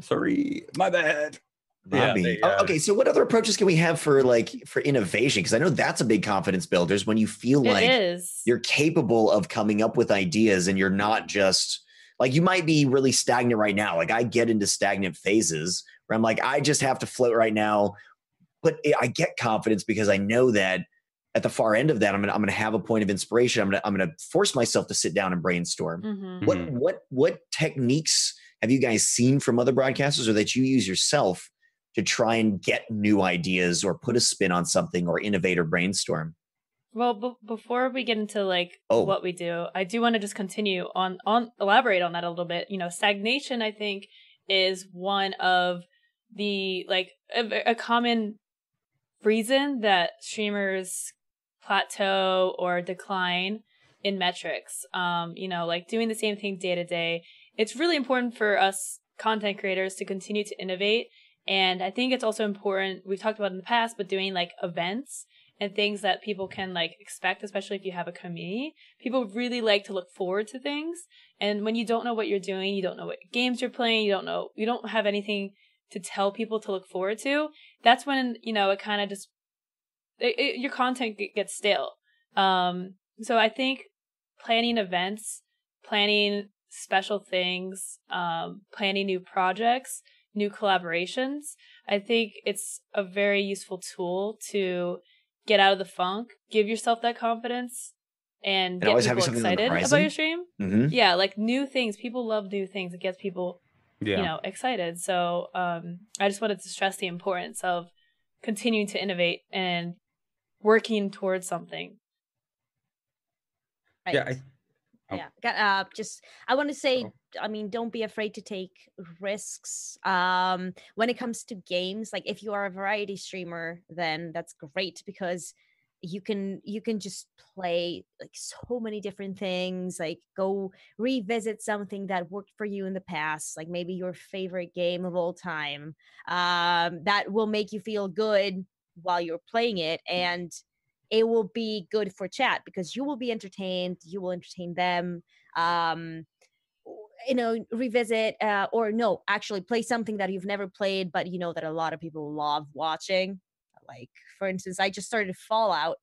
Sorry, my bad. Not Yeah, they, uh, okay, so what other approaches can we have for like for innovation? Because I know that's a big confidence builder. Is when you feel like is. you're capable of coming up with ideas and you're not just like you might be really stagnant right now. Like I get into stagnant phases where I'm like, I just have to float right now. But I- I get confidence because I know that at the far end of that, I'm gonna I'm gonna have a point of inspiration. I'm gonna I'm gonna force myself to sit down and brainstorm Mhm. what what what techniques have you guys seen from other broadcasters or that you use yourself to try and get new ideas or put a spin on something or innovate or brainstorm? Well, b- before we get into like Oh. what we do, I do want to just continue on on elaborate on that a little bit. You know, stagnation I think is one of the like a, a common reason that streamers plateau or decline in metrics. Um, you know, like doing the same thing day to day. It's really important for us content creators to continue to innovate. And I think it's also important, we've talked about in the past, but doing like events and things that people can like expect, especially if you have a community. People really like to look forward to things. And when you don't know what you're doing, you don't know what games you're playing, you don't know, you don't have anything to tell people to look forward to. That's when, you know, it kind of just, it, it, your content gets stale. Um, so I think planning events, planning special things, um, planning new projects, new collaborations, I think it's a very useful tool to get out of the funk, give yourself that confidence, and, And get always people having something on the excited about your stream. hmm Yeah, like new things. People love new things. It gets people, Yeah. you know, excited. So um, I just wanted to stress the importance of continuing to innovate and working towards something. Right. Yeah. I. yeah uh just i want to say Oh. i mean don't be afraid to take risks um when it comes to games like if you are a variety streamer then that's great because you can you can just play like so many different things like go revisit something that worked for you in the past like maybe your favorite game of all time um that will make you feel good while you're playing it and it will be good for chat because you will be entertained you will entertain them um you know revisit uh, or no actually play something that you've never played but you know that a lot of people love watching. Like for instance i just started fallout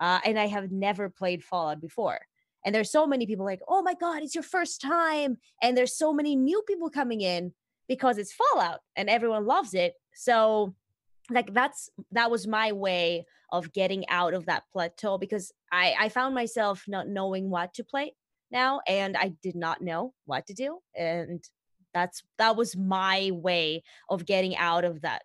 uh, and i have never played fallout before. And there's so many people like oh my god it's your first time! And there's so many new people coming in because it's fallout and everyone loves it. So like that's that was my way of getting out of that plateau because I, I found myself not knowing what to play now and I did not know what to do. And that's that was my way of getting out of that.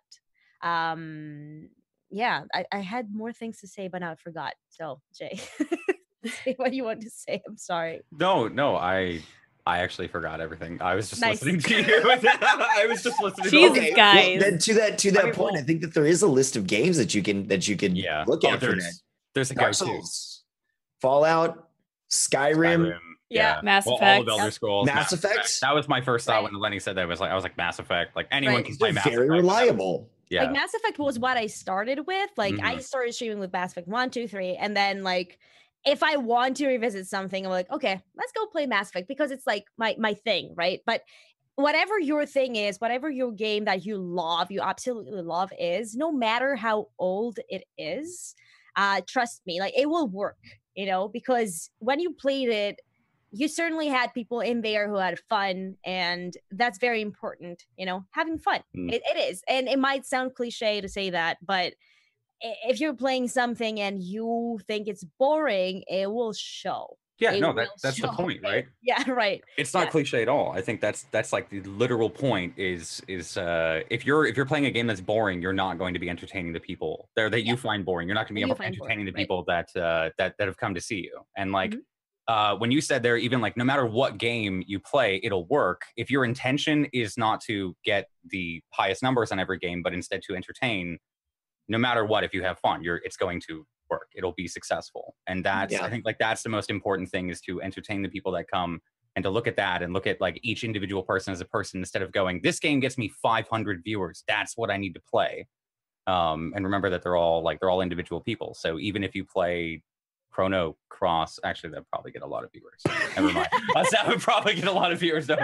Um yeah, I, I had more things to say, but now I forgot. So Jay, say what you want to say. I'm sorry. no, no, I I actually forgot everything. I was just Nice. listening to you. I was just listening. Jesus, to Okay. guys. then to that to that mean, point, well- I think that there is a list of games that you can that you can Yeah. look Oh, at there's there's a Dark go-to. Souls, Fallout, Skyrim, Skyrim, Yeah. Mass well, all Effect. of Elder Scrolls, Mass Effect. That was my first thought Right. when Lenny said that. Was like I was like Mass Effect. Like anyone Right. can play are Mass very Effect. reliable. Yeah. Like Mass Effect was what I started with. Like I Mhm. started streaming with Mass Effect one, two, three, and then like if I want to revisit something, I'm like, okay, let's go play Mass Effect because it's like my my thing, right? But whatever your thing is, whatever your game that you love, you absolutely love is, no matter how old it is, uh, trust me, like it will work, you know, because when you played it, you certainly had people in there who had fun, and that's very important, you know, having fun. Mm. It, it is, and it might sound cliche to say that, but if you're playing something and you think it's boring, it will show. yeah, it no, that, that's the point, right? Yeah, right. It's not Yeah. cliche at all. I think that's that's like the literal point is is uh if you're if you're playing a game that's boring, you're not going to be entertaining the people there that you find boring. You're not going to be find boring, entertaining the right. people that uh that that have come to see you. And like Mhm. uh when you said there even like no matter what game you play, it'll work. If your intention is not to get the highest numbers on every game, but instead to entertain, no matter what, if you have fun, you're it's going to work. It'll be successful. And that's Yeah. I think like that's the most important thing is to entertain the people that come and to look at that and look at like each individual person as a person instead of going, this game gets me 500 viewers. That's what I need to play. Um, and remember that they're all like they're all individual people. So even if you play Chrono Cross, actually that'd probably get a lot of viewers. Never mind. Uh, that would probably get a lot of viewers. No,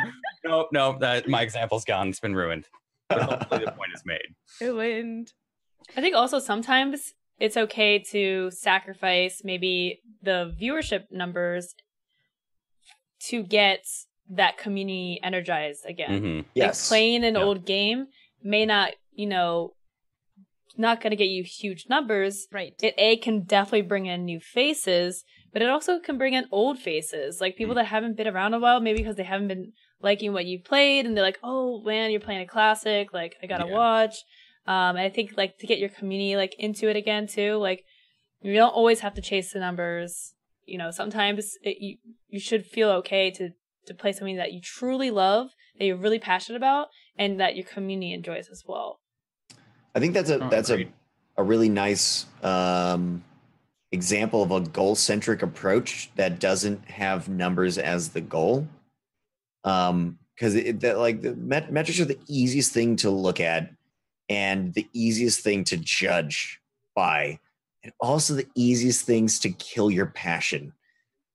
no, no. That my example's gone. It's been ruined. But hopefully the point is made. Ruined. I think also sometimes it's okay to sacrifice maybe the viewership numbers to get that community energized again. Mhm. Like playing an Yeah. old game may not, you know, not going to get you huge numbers. Right. It A can definitely bring in new faces, but it also can bring in old faces, like people Mm. that haven't been around a while, maybe because they haven't been liking what you've played and they're like, oh man, you're playing a classic, like I gotta Yeah. watch. Um, and I think like to get your community like into it again too, like you don't always have to chase the numbers. You know, sometimes it, you you should feel okay to to play something that you truly love, that you're really passionate about, and that your community enjoys as well. I think that's a Oh, that's a, a really nice um, example of a goal centric approach that doesn't have numbers as the goal. Um, because it that like the met- metrics are the easiest thing to look at and the easiest thing to judge by, and also the easiest things to kill your passion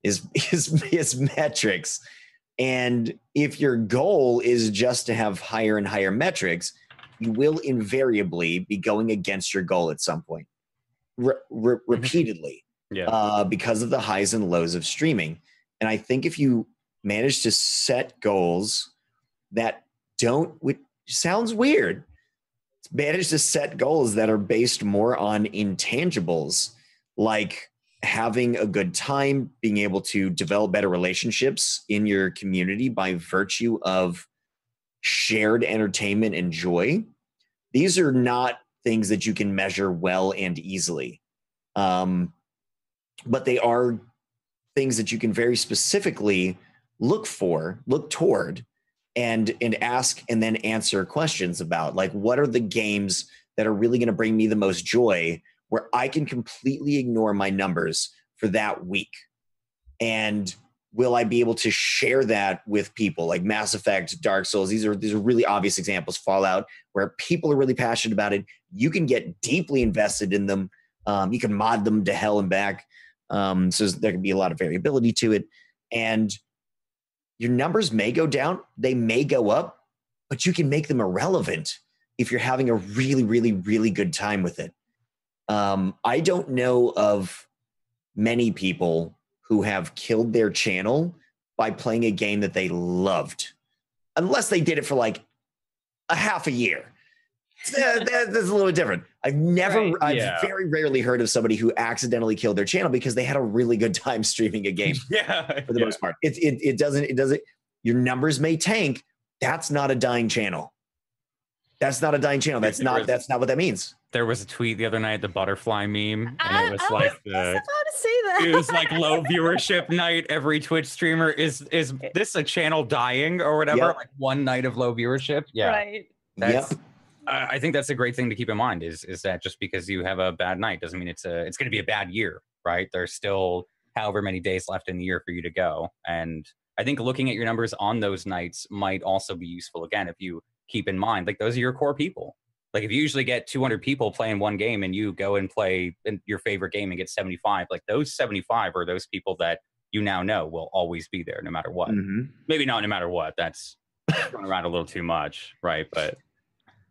is is is metrics. And if your goal is just to have higher and higher metrics, you will invariably be going against your goal at some point, re- re- repeatedly, Yeah. uh, because of the highs and lows of streaming. And I think if you manage to set goals that don't, which sounds weird, manage to set goals that are based more on intangibles, like having a good time, being able to develop better relationships in your community by virtue of shared entertainment and joy. These are not things that you can measure well and easily. Um, but they are things that you can very specifically look for, look toward, and and ask and then answer questions about like what are the games that are really going to bring me the most joy where I can completely ignore my numbers for that week. And will I be able to share that with people like Mass Effect, Dark Souls? These are these are really obvious examples. Fallout, where people are really passionate about it. You can get deeply invested in them. Um, you can mod them to hell and back. Um, so there can be a lot of variability to it, and your numbers may go down. They may go up, but you can make them irrelevant if you're having a really, really, really good time with it. Um, I don't know of many people who have killed their channel by playing a game that they loved, unless they did it for like a half a year. That- that- that's a little bit different. I've never, Right, I've yeah. very rarely heard of somebody who accidentally killed their channel because they had a really good time streaming a game yeah. for the yeah. most part. It, it, it doesn't, it doesn't, your numbers may tank. That's not a dying channel. That's not a dying channel. That's There not, was- that's not what that means. There was a tweet the other night, the butterfly meme, and I, it was I like was the about to say that. it was like low viewership night. Every Twitch streamer is is this a channel dying or whatever? Yep. Like one night of low viewership. Yeah, Right. That's- yep. I I think that's a great thing to keep in mind. Is is that just because you have a bad night doesn't mean it's a it's going to be a bad year, right? There's still however many days left in the year for you to go, and I think looking at your numbers on those nights might also be useful. Again, if you keep in mind like those are your core people. Like if you usually get 200 people playing one game and you go and play in your favorite game and get 75, like those 75 are those people that you now know will always be there no matter what. Mhm. Maybe not no matter what. That's going around a little too much, right? But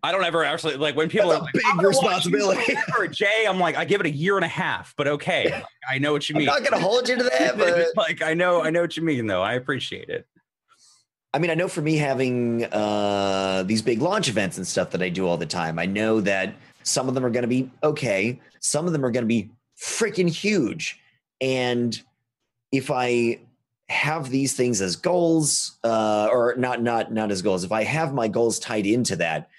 I don't ever actually like when people That's are a like, big "I'm gonna watch you responsibility." forever, Jay, I'm like, I give it a year and a half, but okay, I know what you mean. I'm not going to hold you to that, but like I know, I know what you mean, though. I appreciate it. I mean, I know for me having uh, these big launch events and stuff that I do all the time, I know that some of them are going to be okay, some of them are going to be freaking huge, and if I have these things as goals, uh, or not, not, not as goals, if I have my goals tied into that,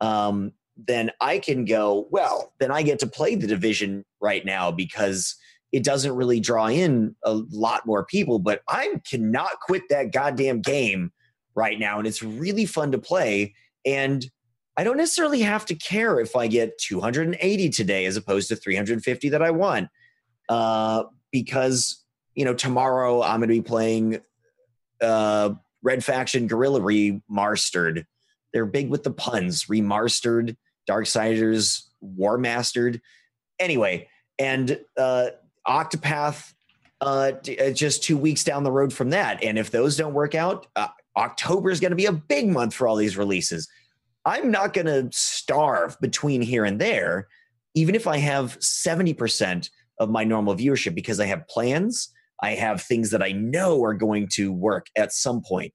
um, then I can go. Well, then I get to play the division right now because it doesn't really draw in a lot more people, but I cannot quit that goddamn game right now. And it's really fun to play. And I don't necessarily have to care if I get 280 today as opposed to 350 that I want. Uh, because, you know, tomorrow I'm going to be playing uh, Red Faction Guerrilla Remastered. They're big with the puns. Remastered, Darksiders, Warmastered. Anyway, and uh, Octopath uh, uh, just two weeks down the road from that. And if those don't work out, uh, October is going to be a big month for all these releases. I'm not going to starve between here and there, even if I have 70% of my normal viewership, because I have plans. I have things that I know are going to work at some point,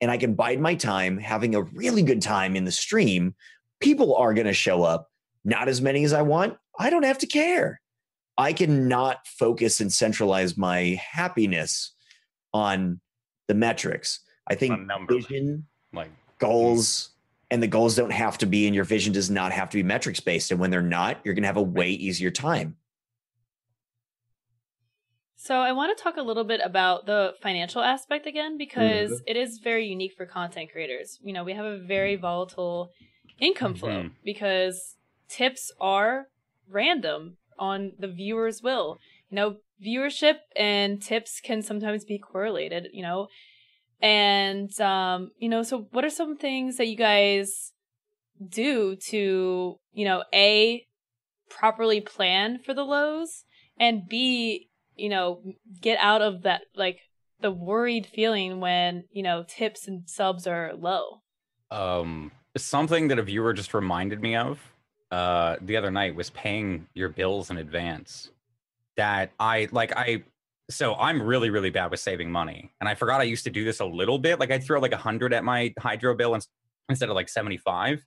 and I can bide my time having a really good time in the stream. People are going to show up, not as many as I want. I don't have to care. I can not focus and centralize my happiness on the metrics. I think vision, Like goals, and the goals don't have to be, and your vision does not have to be metrics based. And when they're not, you're going to have a way easier time. So I want to talk a little bit about the financial aspect again because Mm-hmm. it is very unique for content creators. You know, we have a very volatile income flow Mhm. because tips are random on the viewer's will. You know, viewership and tips can sometimes be correlated, you know. And um, you know, so what are some things that you guys do to, you know, A properly plan for the lows and B, you know, get out of that like the worried feeling when, you know, tips and subs are low. um something that a viewer just reminded me of uh the other night was paying your bills in advance. That i like i so i'm really really bad with saving money. And i forgot i used to do this a little bit. Like i'd throw like a hundred at my hydro bill ins- instead of like 75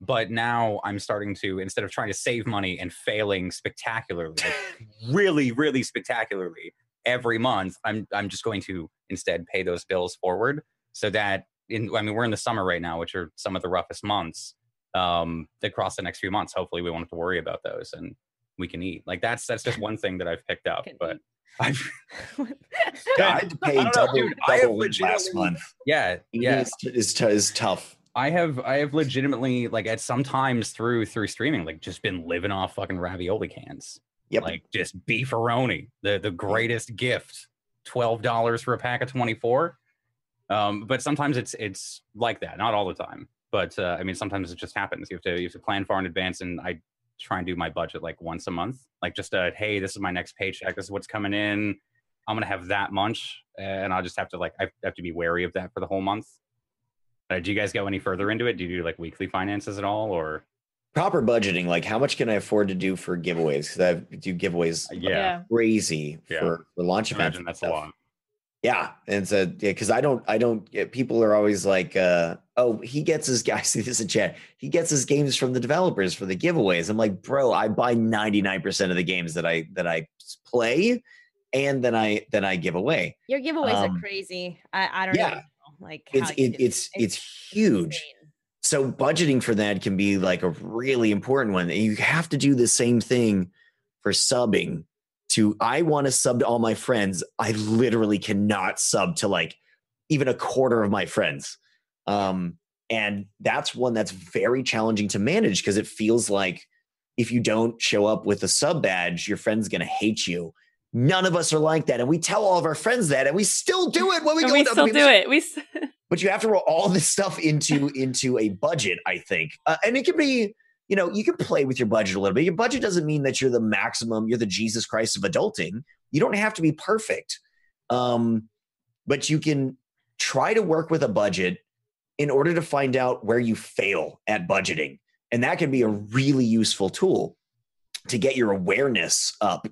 but now i'm starting to instead of trying to save money and failing spectacularly like really really spectacularly every month i'm i'm just going to instead pay those bills forward so that in I mean we're in the summer right now, which are some of the roughest months. Um, across the next few months, hopefully we won't have to worry about those and we can eat. Like that's that's just one thing that I've picked up. Can But. I've I had to pay I don't know, double, dude, I double last month. yeah, Yeah, yeah. is, is, t- is tough. I have I have legitimately like at sometimes through through streaming, like just been living off fucking ravioli cans. Yep. Like just beefaroni, the the greatest gift. Twelve dollars for a pack of twenty four. Um, but sometimes it's it's like that, not all the time. But uh, I mean, sometimes it just happens. You have to you have to plan far in advance, and I try and do my budget like once a month. Like just a hey, this is my next paycheck. This is what's coming in. I'm gonna have that much, and I'll just have to like I have to be wary of that for the whole month. Uh, do you guys go any further into it? Do you do like weekly finances at all, or Proper budgeting, like how much can I afford to do for giveaways? Because I do giveaways Uh, yeah, crazy Yeah. for, for launch I events. imagine and that's a stuff. lot. Yeah, and so yeah, because I don't, I don't. yeah, People are always like, uh, "Oh, he gets his guys." See this in chat. He gets his games from the developers for the giveaways. I'm like, bro, I buy 99 percent of the games that I that I play, and then I then I give away. Your giveaways Um, are crazy. I, I don't yeah. know. Like It's it, it's it's huge. insane. So budgeting for that can be like a really important one. And you have to do the same thing for subbing. To I want to sub to all my friends. I literally cannot sub to like even a quarter of my friends. Um, and that's one that's very challenging to manage because it feels like if you don't show up with a sub badge, your friend's gonna hate you. None of us are like that, and we tell all of our friends that, and we still do it when we And go we still do it. We but you have to roll all this stuff into into a budget i think. Uh, and it can be you know you can play with your budget a little bit. Your budget doesn't mean that you're the maximum you're the jesus christ of adulting. You don't have to be perfect. Um but you can try to work with a budget in order to find out where you fail at budgeting. And that can be a really useful tool to get your awareness up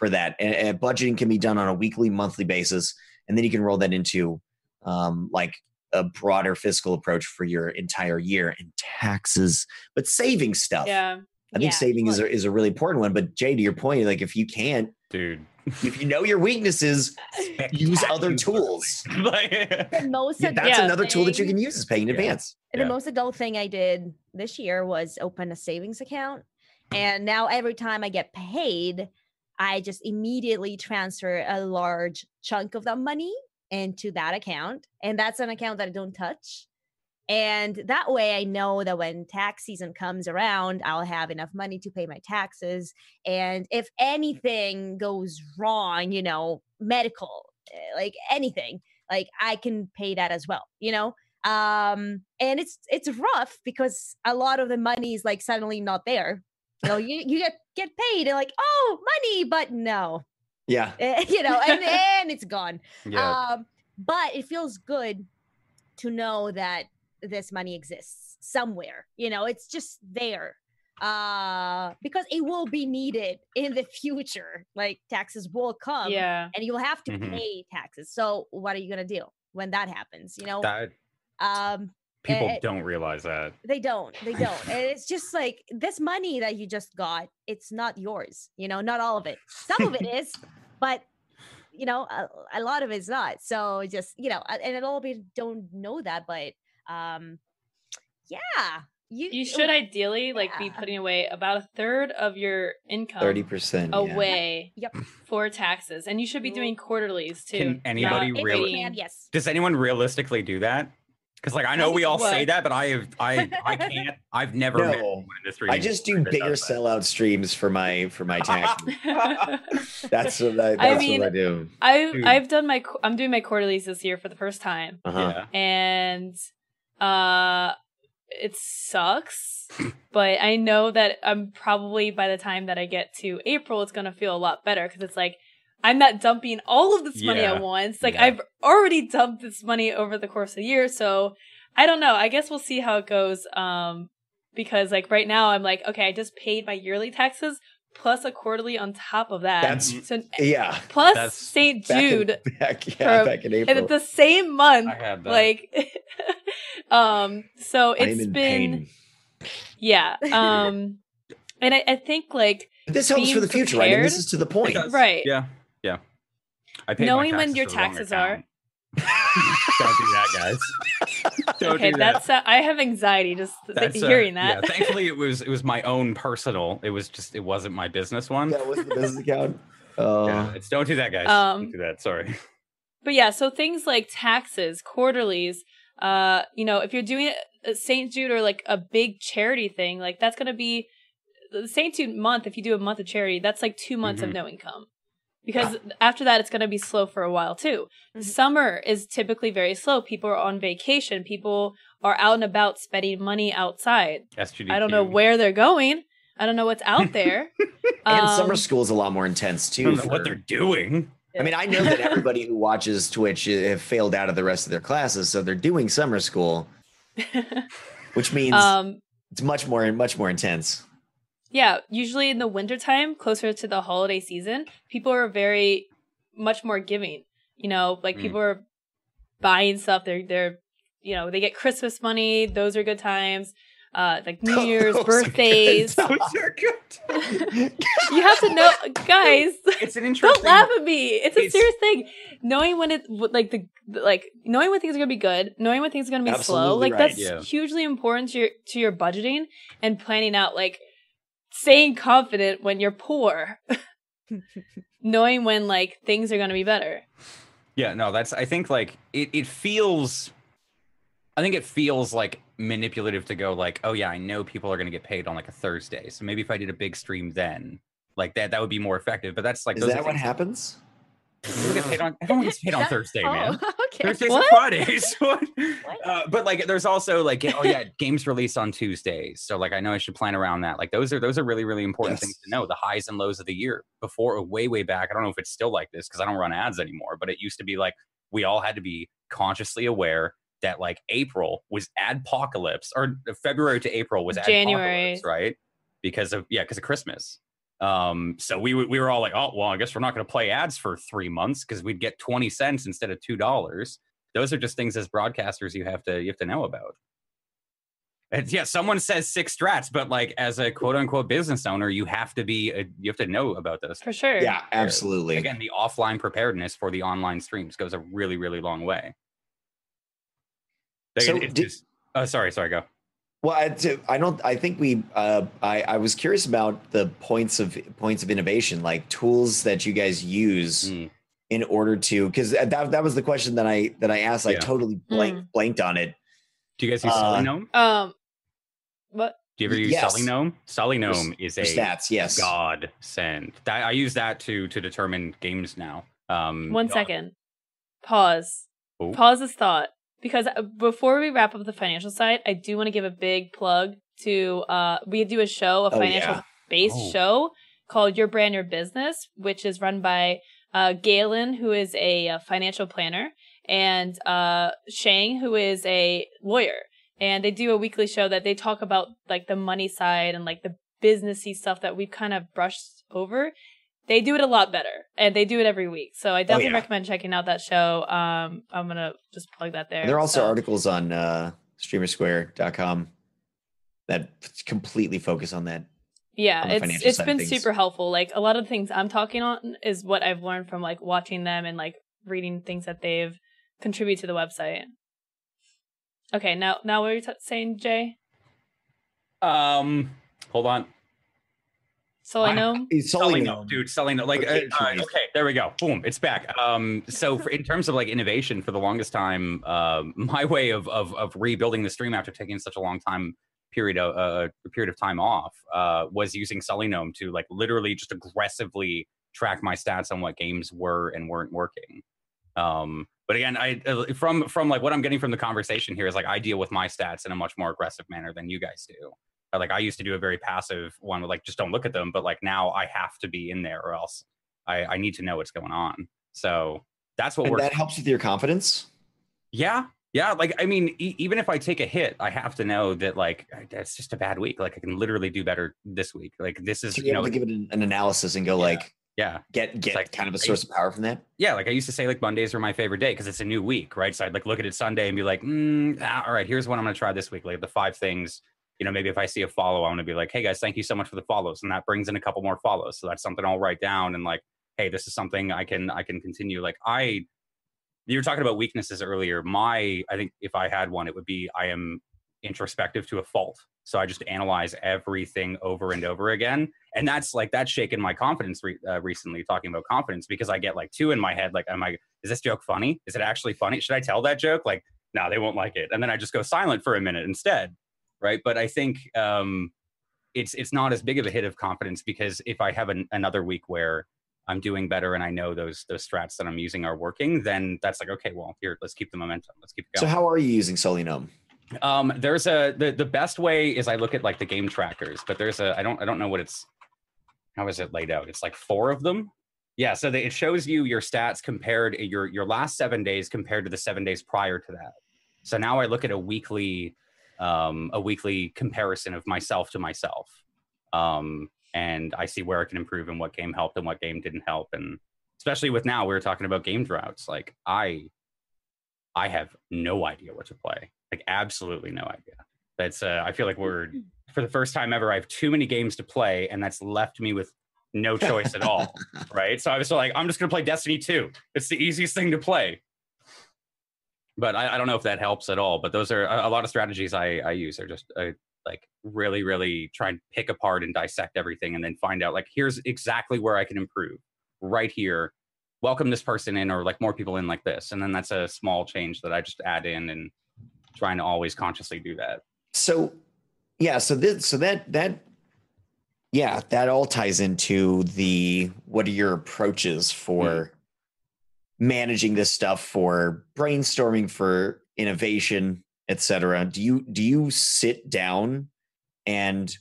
for that and, and budgeting can be done on a weekly monthly basis and then you can roll that into um, like a broader fiscal approach for your entire year and taxes, but saving stuff. yeah. I think Yeah, saving is a, is a really important one. But Jay, to your point, like if you can't, dude. if you know your weaknesses, use other tools. Like- The most Yeah, that's Yeah. another tool that you can use is paying in Yeah. advance. the Yeah. most adult thing I did this year was open a savings account. And now every time I get paid, I just immediately transfer a large chunk of that money into that account. And that's an account that I don't touch. And that way I know that when tax season comes around, I'll have enough money to pay my taxes. And if anything goes wrong, you know, medical, eh, like anything, like I can pay that as well, you know? um and it's it's rough because a lot of the money is like suddenly not there you know you, you get get paid and like oh money but no Yeah. Eh, you know and then it's gone yeah. um but it feels good to know that this money exists somewhere you know it's just there uh because it will be needed in the future like taxes will come yeah. and you'll have to Mhm. pay taxes so what are you going to do when that happens you know that um people eh, don't realize that. they don't they don't and it's just like this money that you just got it's not yours you know not all of it some of it is but you know, a, a lot of it's not. So just you know, and a lot of people don't know that, but um, yeah, you You should ideally like be putting away about a third of your income Thirty percent. away Yep. for taxes, and you should be doing quarterlies too. Can anybody not really- can, yes. Does anyone realistically do that? Because like I know we does all say that, but I have I I can't. I've never No. anyone in the I just do bigger sellout streams for my for my taxes. that's what I, that's I mean, what I do. I've Dude. I've done my I'm doing my quarterlies this year for the first time, Uh-huh. Yeah. and uh, it sucks. but I know that I'm probably by the time that I get to April, it's gonna feel a lot better because it's like I'm not dumping all of this money Yeah. at once. Like Yeah. I've already dumped this money over the course of the year, so I don't know. I guess we'll see how it goes. Um, because like right now, I'm like, okay, I just paid my yearly taxes plus a quarterly on top of that. That's so yeah. plus That's St. Back in- Jude back, yeah, for- back in and April. at the same month I had that. like um so I'm it's in been pain. yeah um and I, I think like this helps for the future, right? And this is to the point. Right. Yeah. Yeah. I paid Knowing when your to the wrong taxes are- Don't do that, guys. Don't okay do that. that's uh, i have anxiety just th- That's, uh, hearing that Yeah, thankfully it was it was my own personal. It was just it wasn't my business one. That was the business account. Oh, Yeah, it's don't do that, guys. Um, don't do that. Sorry. but yeah so things like taxes quarterlies uh you know if you're doing a st jude or like a big charity thing like that's gonna be the st jude month if you do a month of charity that's like two months Mhm. of no income because after that it's gonna be slow for a while too Mhm. summer is typically very slow people are on vacation people are out and about spending money outside SGDQ. i don't know where they're going i don't know what's out there and Um, summer school is a lot more intense I too. don't know for- what they're doing. I mean, I know that everybody who watches Twitch uh, have failed out of the rest of their classes, so they're doing summer school, which means um it's much more much more intense. Yeah, usually in the wintertime, closer to the holiday season, people are very much more giving. You know, like Mm. people are buying stuff. They're they're you know, they get Christmas money, those are good times. Uh like New Year's, Those are good birthdays. Those are good. you have to know guys, It's an interesting. don't laugh at me. It's a It's- serious thing. Knowing when it like the like knowing when things are gonna be good, knowing when things are gonna be slow, like right, that's yeah. hugely important to your to your budgeting and planning out like staying confident when you're poor. knowing when like things are gonna be better. Yeah, no, that's. I think like it. It feels. I think it feels like manipulative to go like, oh yeah, I know people are going to get paid on like a Thursday, so maybe if I did a big stream then, like that, that would be more effective. But that's like, Is those that what happens? People get paid on. Everyone gets paid on Thursday, oh, man. okay. Thursdays What? and Fridays. What? Uh, but like, there's also like, oh yeah, games released on Tuesdays. So like, I know I should plan around that. Like, those are those are really really important Yes. things to know. The highs and lows of the year. Before, way way back, I don't know if it's still like this because I don't run ads anymore. But it used to be like we all had to be consciously aware that like April was adpocalypse or February to April was January. right? Because of yeah, because of Christmas. Um, so we we were all like, oh well, I guess we're not going to play ads for three months because we'd get twenty cents instead of two dollars. Those are just things as broadcasters you have to you have to know about. And yeah, someone says six strats, but like as a quote unquote business owner, you have to be a, you have to know about this. For sure. Yeah, absolutely. Again, the offline preparedness for the online streams goes a really really long way. Like, So it- it's did- just- oh, sorry, sorry, go. Well, I, I don't. I think we. Uh, I, I was curious about the points of points of innovation, like tools that you guys use Mm. in order to. Because that that was the question that I that I asked. I totally blank, blanked on it. Do you guys use Uh, SullyGnome? Um what Do you ever use yes. SullyGnome? Sully For Gnome is For a stats, yes. god send. That, I use that to to determine games now. Um, one uh, second. Pause. Oh. Pause this thought. Because uh, before we wrap up the financial side, I do want to give a big plug to uh we do a show, a Oh, financial yeah. based Oh. show called Your Brand Your Business, which is run by uh Galen, who is a, uh financial planner, and uh Shang, who is a lawyer. And they do a weekly show that they talk about like the money side and like the businessy stuff that we've kind of brushed over. They do it a lot better, and they do it every week. So I definitely Oh, yeah. recommend checking out that show. Um, I'm gonna just plug that there. And there are also So- articles on uh, streamersquare.com that completely focus on that. Yeah, on the it's financial it's side of been super helpful. Like a lot of the things I'm talking on is what I've learned from like watching them and like reading things that they've contributed to the website. Okay, now now what are you t- saying, Jay? Um, hold on. So I It's Selling no, dude, selling no. Like, uh, Okay, okay, there we go. Boom, it's back. Um, so for, in terms of like innovation, for the longest time, um, my way of of of rebuilding the stream after taking such a long time period of uh, a period of time off uh, was using Gnome to like literally just aggressively track my stats on what games were and weren't working. Um, but again, I uh, from from like what I'm getting from the conversation here is like I deal with my stats in a much more aggressive manner than you guys do. Uh, Like I used to do a very passive one, like just don't look at them. But like now I have to be in there, or else I, I need to know what's going on. So that's what that helps with your confidence. Yeah, yeah. Like I mean, e- even if I take a hit, I have to know that like that's just a bad week. Like I can literally do better this week. Like this is To be you know, to give it an, an analysis and go Yeah. like yeah. get get like- kind of a source of power from that. yeah, like I used to say, like Mondays are my favorite day because it's a new week, right? So I'd like look at it Sunday and be like, mm, ah, all right, here's what I'm gonna try this week. Like the five things, you know, maybe if I see a follow, I'm gonna be like, hey guys, thank you so much for the follows, and that brings in a couple more follows. So that's something I'll write down and like, hey, this is something I can I can continue. Like I, you were talking about weaknesses earlier. My, I think if I had one, it would be I am introspective to a fault. So I just analyze everything over and over again and that's like that's shaken my confidence re- uh, recently talking about confidence because i get like two in my head like am i is this joke funny is it actually funny should i tell that joke like no they won't like it and then i just go silent for a minute instead right but i think um it's it's not as big of a hit of confidence because if i have an, another week where i'm doing better and i know those those strats that i'm using are working then that's like okay well here let's keep the momentum let's keep it going. So how are you using SullyGnome? um, there's a the, the best way is I look at like the game trackers, but there's a I don't I don't know what it's how is it laid out? It's like four of them. Yeah, so they, it shows you your stats compared your your last seven days compared to the seven days prior to that. So now I look at a weekly um, a weekly comparison of myself to myself, um, and I see where I can improve and what game helped and what game didn't help, and especially with now we were talking about game droughts. Like I I have no idea what to play. Like absolutely no idea. That's uh, I feel like we're for the first time ever. I have too many games to play, and that's left me with no choice at all. Right. So I was like, I'm just gonna play Destiny 2. It's the easiest thing to play. But I, I don't know if that helps at all. But those are a, a lot of strategies I, I use are just uh, like really, really try and pick apart and dissect everything, and then find out like here's exactly where I can improve. Right here welcome this person in or like more people in like this. And then that's a small change that i just add in and trying to always consciously do that. So yeah, so this so that that yeah, that all ties into the what are your approaches for managing this stuff for brainstorming for innovation, etc. Do you do you sit down and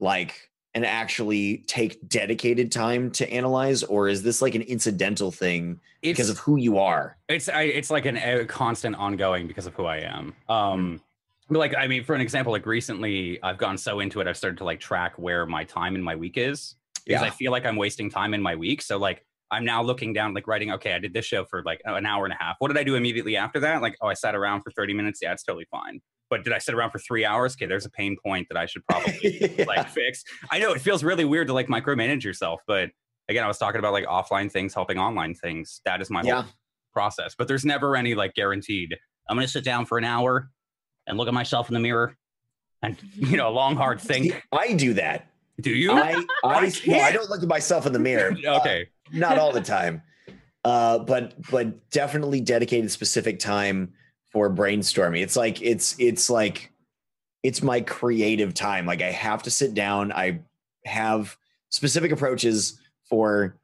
like and actually take dedicated time to analyze or is this like an incidental thing it's because of who you are? it's I, it's like an a constant ongoing because of who i am um but like i mean for an example like recently i've gone so into it i've started to like track where my time in my week is because Yeah. i feel like i'm wasting time in my week so like i'm now looking down like writing okay i did this show for like an hour and a half what did i do immediately after that like oh i sat around for 30 minutes yeah it's totally fine but did i sit around for three hours okay there's a pain point that i should probably Yeah. like fix. I know it feels really weird to like micromanage yourself, but again, I was talking about like offline things helping online things. That is my Yeah. whole process. But there's never any like guaranteed. I'm gonna sit down for an hour and look at myself in the mirror and you know, a long hard think. I do that. Do you? I I, I I don't look at myself in the mirror. Okay. Not all the time. Uh, but but definitely dedicated specific time for brainstorming. It's like it's it's like it's my creative time. Like I have to sit down. I have specific approaches for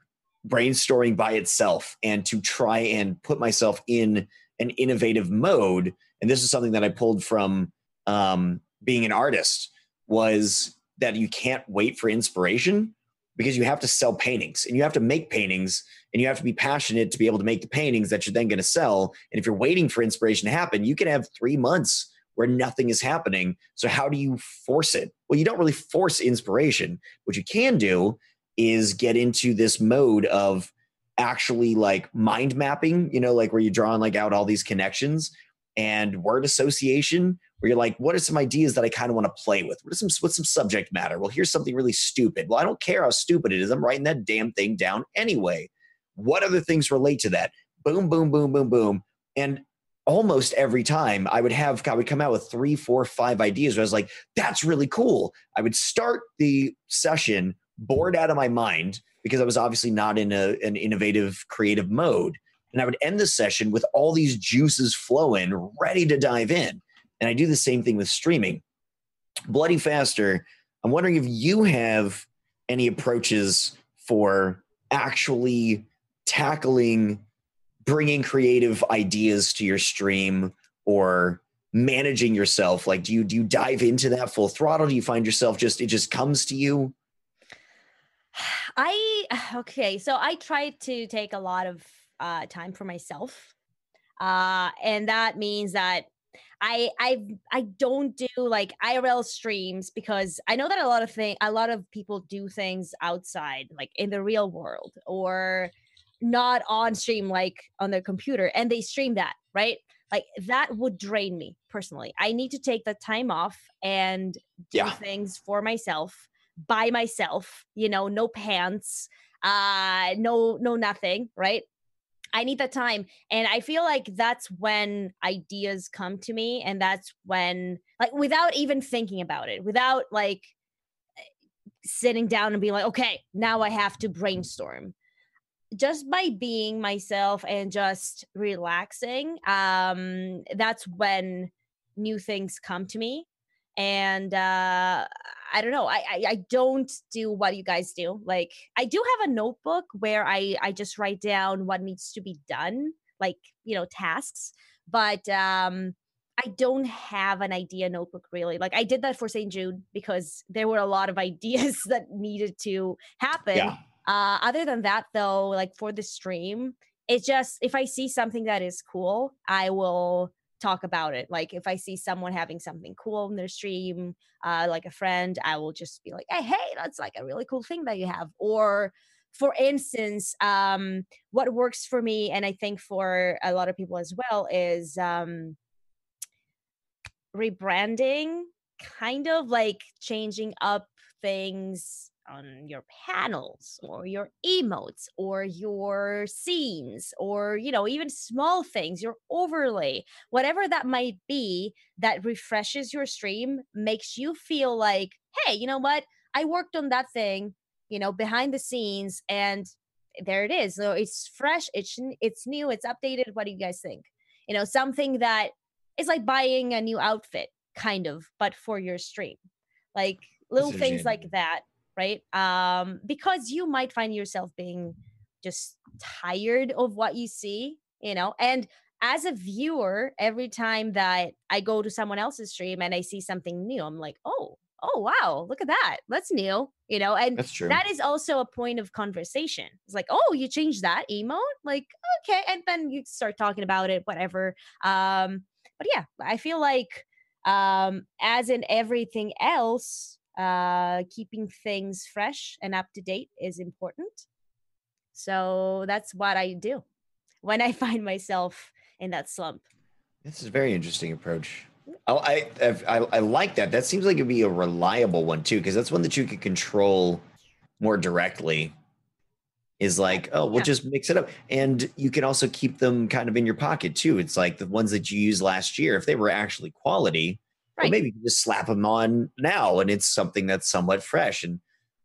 brainstorming by itself and to try and put myself in an innovative mode. And this is something that I pulled from um, being an artist was that you can't wait for inspiration because you have to sell paintings and you have to make paintings and you have to be passionate to be able to make the paintings that you're then going to sell. And if you're waiting for inspiration to happen, you can have three months where nothing is happening. So how do you force it? Well, you don't really force inspiration. What you can do is get into this mode of actually like mind mapping, you know, like where you're drawing like out all these connections and word association where you're like, what are some ideas that I kind of want to play with? What some what's some subject matter? Well, here's something really stupid. Well, I don't care how stupid it is. I'm writing that damn thing down anyway. What other things relate to that? Boom, boom, boom, boom, boom. And almost every time I would have I would come out with three, four, five ideas where I was like, that's really cool. I would start the session bored out of my mind because I was obviously not in a, an innovative, creative mode. And I would end the session with all these juices flowing, ready to dive in. And I do the same thing with streaming. Bloodyfaster, I'm wondering if you have any approaches for actually tackling bringing creative ideas to your stream or managing yourself? Like do you do you dive into that full throttle? Do you find yourself just it just comes to you? I okay, so I try to take a lot of uh, time for myself, uh, and that means that I I I don't do like IRL streams because I know that a lot of thing a lot of people do things outside, like in the real world, or not on stream, like on their computer, and they stream that right. Like that would drain me personally. I need to take the time off and do Yeah. things for myself by myself you know no pants uh no no nothing right i need that time. And i feel like that's when ideas come to me and that's when like without even thinking about it without like sitting down and being like okay now i have to brainstorm. Just by being myself and just relaxing um that's when new things come to me and uh i don't know I, I i don't do what you guys do like i do have a notebook where i i just write down what needs to be done like you know tasks but um i don't have an idea notebook really like i did that for st jude because there were a lot of ideas that needed to happen yeah. uh, other than that, though, like for the stream, it's just if I see something that is cool, I will talk about it. Like if I see someone having something cool in their stream, uh, like a friend, I will just be like, "Hey, hey, that's like a really cool thing that you have." Or, for instance, um, what works for me, and I think for a lot of people as well, is um, rebranding, kind of like changing up things on your panels or your emotes or your scenes or you know even small things your overlay whatever that might be that refreshes your stream makes you feel like hey you know what? I worked on that thing you know behind the scenes and there it is. So it's fresh it's it's new it's updated what do you guys think? You know something that is like buying a new outfit kind of but for your stream. Like little things like that right? Um because you might find yourself being just tired of what you see you know? And as a viewer every time that i go to someone else's stream and i see something new i'm like oh oh wow look at that. That's new you know? And that's true. that is also a point of conversation. It's like oh you changed that emote? Like okay and then you start talking about it whatever. Um but yeah i feel like um as in everything else uh keeping things fresh and up to date is important so that's what i do when i find myself in that slump This is a very interesting approach. I, I I I like that. That seems like it'd be a reliable one too, because that's one that you could control more directly. Is like, oh, we'll Yeah. just mix it up, and you can also keep them kind of in your pocket too. It's like the ones that you used last year, if they were actually quality, well, Right. maybe you can just slap them on now, and it's something that's somewhat fresh. And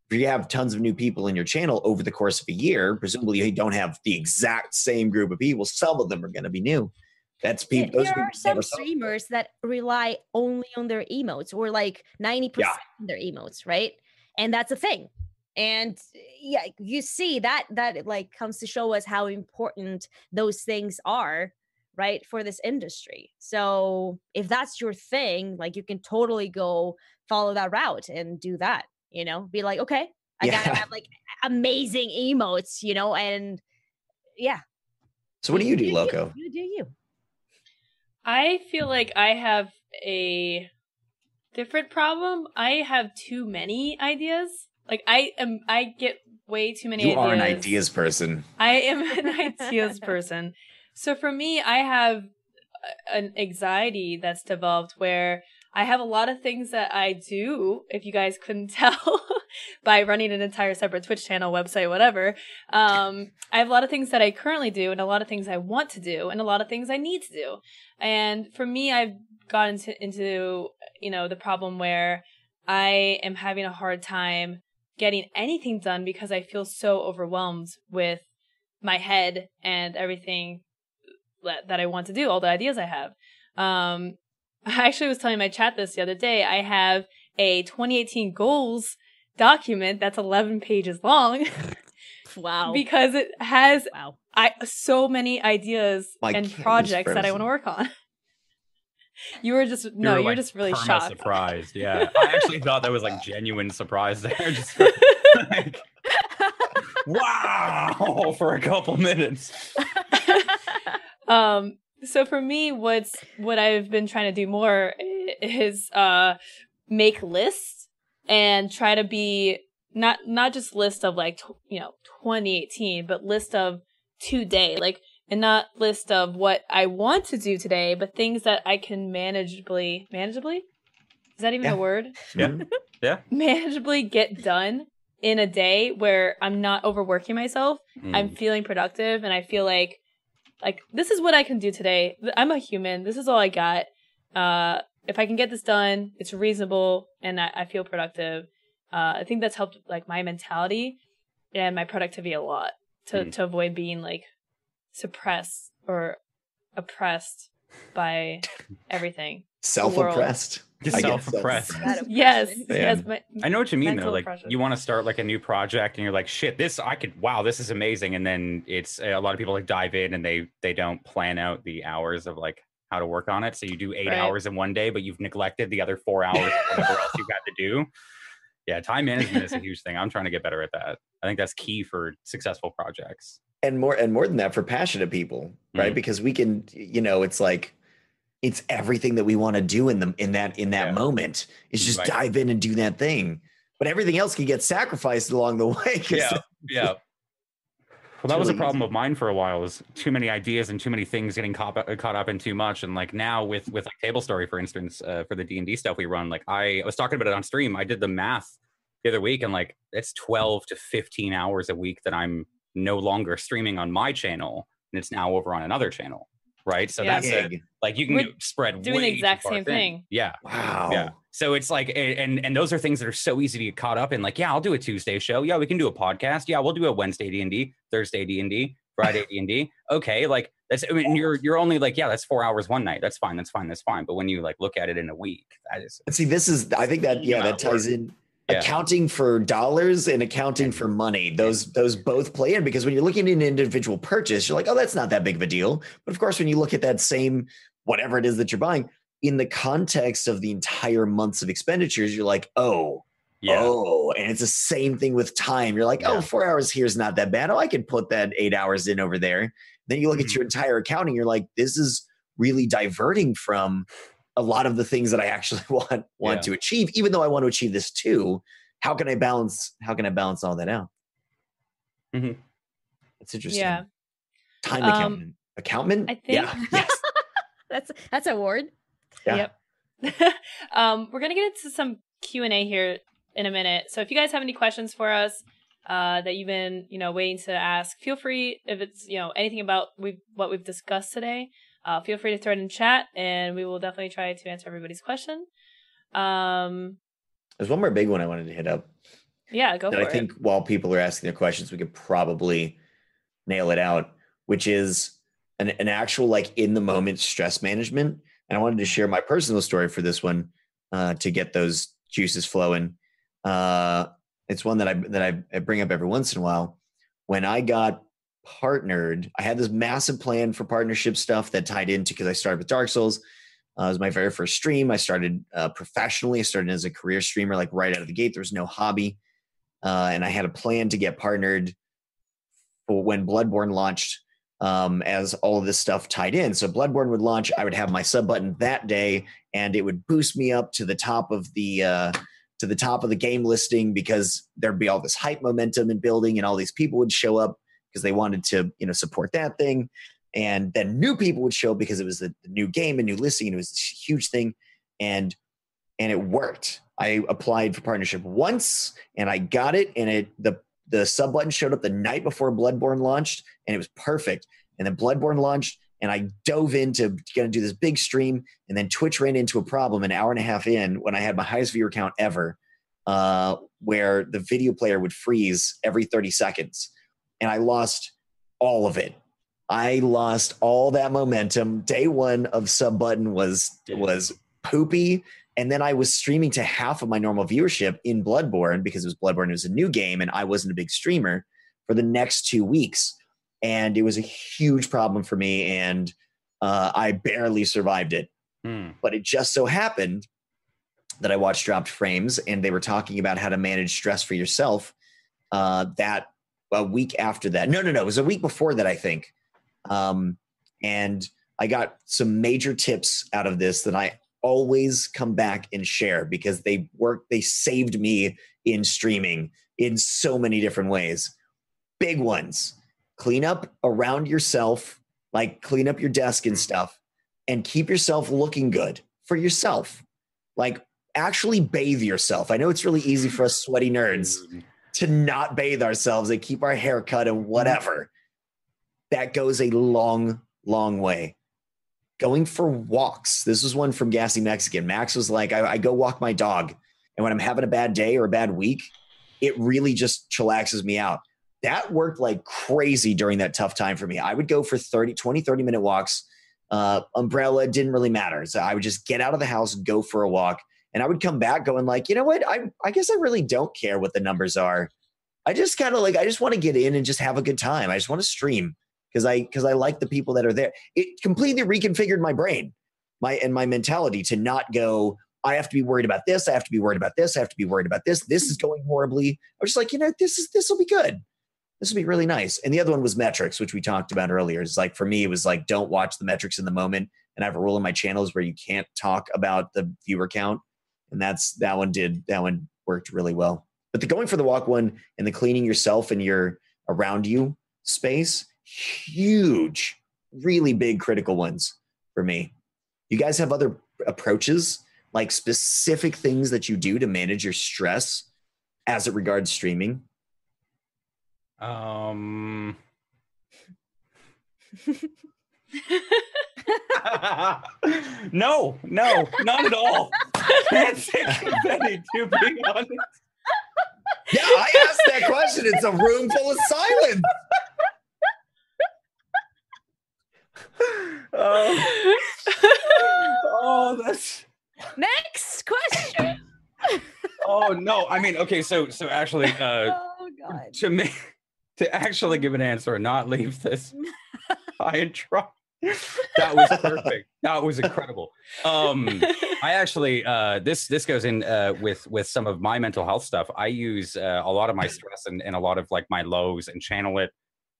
if you have tons of new people in your channel over the course of a year, presumably you don't have the exact same group of people. Some of them are going to be new. That's people. Those there are some streamers that rely only on their emotes or like 90% on their emotes right and that's a thing and yeah you see that that like comes to show us how important those things are right for this industry so if that's your thing like you can totally go follow that route and do that you know be like okay i gotta have like amazing emotes you know and yeah So what do you do, Lowco? you do you I feel like I have a different problem. I have too many ideas. Like I am I get way too many You ideas. are an ideas person. I am an ideas person. So for me, I have an anxiety that's developed where I have a lot of things that I do, if you guys couldn't tell, by running an entire separate Twitch channel, website, whatever. Um, I have a lot of things that I currently do, and a lot of things I want to do, and a lot of things I need to do. And for me, I've gotten into, into you know, the problem where I am having a hard time getting anything done because I feel so overwhelmed with my head and everything that, that I want to do, all the ideas I have. Um, I actually was telling my chat this the other day. I have a 2018 goals document that's 11 pages long. wow. because it has wow. I so many ideas My and projects that I want to work on. you were just no, were, you're like, just really shocked. Surprised, yeah. I actually thought that was like genuine surprise there. Just like, wow, for a couple minutes. Um so for me what's what i've been trying to do more is uh make lists and try to be not not just list of like tw- you know 2018 but list of today like and not list of what i want to do today but things that i can manageably manageably is that even Yeah. a word Yeah. Mhm. manageably get done in a day where i'm not overworking myself I'm Mm. feeling productive and I feel like like this is what I can do today. I'm a human. This is all I got. Uh if I can get this done, it's reasonable and I, I feel productive. Uh I think that's helped like my mentality and my productivity a lot to Mm. to avoid being like suppressed or oppressed by everything. Self-oppressed. I get Self-oppressed. self-oppressed. Yes, yes. My, I know what you mean though. Like oppression. you want to start like a new project and you're like, shit, this I could wow, this is amazing. And then it's a lot of people like dive in and they they don't plan out the hours of like how to work on it. So you do eight Right. hours in one day, but you've neglected the other four hours or whatever else you've got to do. Yeah, time management is a huge thing. I'm trying to get better at that. I think that's key for successful projects. and more and more than that for passionate people right Mhm. because we can you know it's like it's everything that we want to do in the in that in that Yeah. moment is just Right. dive in and do that thing but everything else can get sacrificed along the way Yeah, yeah. Well, that was a problem easy. of mine for a while. Was too many ideas and too many things getting caught up, caught up in too much. And like now with with like Table Story, for instance, uh, for the D and D stuff we run, like I, I was talking about it on stream. I did the math the other week, and like it's twelve to fifteen hours a week that I'm no longer streaming on my channel, and it's now over on another channel. Right. So Yeah. that's a, like you can We're go- spread doing the way too exact far same thin. thing. Yeah. wow Yeah. So it's like, and and those are things that are so easy to get caught up in. Like, yeah, I'll do a Tuesday show. Yeah, we can do a podcast. Yeah, we'll do a Wednesday D and D, Thursday D and D, Friday D and D. Okay, like that's. I mean, you're you're only like, yeah, that's four hours one night. That's fine. That's fine. That's fine. But when you like look at it in a week, that is And see this is i think that yeah that amount work. ties in Yeah. accounting for dollars and accounting for money those those both play in because when you're looking at an individual purchase you're like oh that's not that big of a deal but of course when you look at that same whatever it is that you're buying in the context of the entire months of expenditures you're like oh yeah. Oh, and it's the same thing with time. You're like, Yeah. oh, four hours here is not that bad. Oh, I can put that eight hours in over there. Then you look at Mhm. your entire accounting, you're like, this is really diverting from a lot of the things that I actually want want Yeah. to achieve, even though I want to achieve this too. How can I balance? How can I balance all that out? Mhm. That's interesting. Yeah. Time Um, accountant. Accountant? I think- Yeah. Yes. That's that's a word. Yeah. Yep. um, we're gonna get into some Q and A here in a minute. So if you guys have any questions for us uh, that you've been, you know, waiting to ask, feel free. If it's you know anything about we what we've discussed today, uh, feel free to throw it in chat, and we will definitely try to answer everybody's question. Um, There's one more big one I wanted to hit up. yeah, go for I it. think while people are asking their questions, we could probably nail it out, which is an, an actual like in the moment stress management. And I wanted to share my personal story for this one uh, to get those juices flowing. Uh, it's one that I that I, I bring up every once in a while. When I got partnered, I had this massive plan for partnership stuff that tied into because I started with Dark Souls. Uh, it was my very first stream. I started uh, professionally. I started as a career streamer, like right out of the gate. There was no hobby uh, and I had a plan to get partnered for when Bloodborne launched. Um, as all of this stuff tied in, so Bloodborne would launch, I would have my sub button that day, and it would boost me up to the top of the uh, to the top of the game listing because there'd be all this hype momentum and building, and all these people would show up because they wanted to, you know, support that thing. and then new people would show because it was the, new game, a new listing, and it was this huge thing, and and it worked. I applied for partnership once, and I got it, and it the the sub button showed up the night before Bloodborne launched, and it was perfect. And then Bloodborne launched, and I dove into going to do this big stream, and then Twitch ran into a problem an hour and a half in when I had my highest viewer count ever, uh, where the video player would freeze every 30 seconds, and I lost all of it. I lost all that momentum. Day one of sub button was was poopy, and then I was streaming to half of my normal viewership in Bloodborne because it was Bloodborne. It was a new game, and I wasn't a big streamer for the next two weeks and it was a huge problem for me and uh, i barely survived it Hmm. but it just so happened that i watched dropped frames and they were talking about how to manage stress for yourself uh, that a week after that. No no no. It was a week before that i think. Um, and i got some major tips out of this that i always come back and share because they work they saved me in streaming in so many different ways. Big ones. Clean up around yourself, like clean up your desk and stuff, and keep yourself looking good for yourself. Like actually bathe yourself. I know it's really easy for us sweaty nerds to not bathe ourselves and keep our hair cut and whatever. That goes a long, long way. Going for walks. This was one from Gassy Mexican. Max was like, I, I go walk my dog. And when I'm having a bad day or a bad week, it really just chillaxes me out that worked like crazy during that tough time for me. I would go for 30, 20, 30 minute walks. Uh, umbrella didn't really matter. So I would just get out of the house, go for a walk, and I would come back going like, you know what? I, I guess I really don't care what the numbers are. I just kind of like, I just want to get in and just have a good time. I just want to stream because I, because I like the people that are there. It completely reconfigured my brain, my, and my mentality to not go, I have to be worried about this. I have to be worried about this. I have to be worried about this. This is going horribly. I was just like, you know, this is, this will be good this would be really nice. And the other one was metrics, which we talked about earlier. It's like for me, it was like don't watch the metrics in the moment. And I have a rule in my channels where you can't talk about the viewer count. And that's that one did that one worked really well. But the going for the walk one and the cleaning yourself and your around you space, huge, really big critical ones for me. You guys have other approaches, like specific things that you do to manage your stress as it regards streaming? Um. no, no, not at all. Can't think of any, to be honest. Yeah, I asked that question. It's a room full of silence. Oh, oh, that's. Next question. Oh no! I mean, okay. So, so actually, uh, oh God. to me, to actually give an answer and not leave this high and dry. That was perfect. That was incredible. Um, I actually uh, this this goes in uh, with with some of my mental health stuff. I use uh, a lot of my stress and, and a lot of like my lows and channel it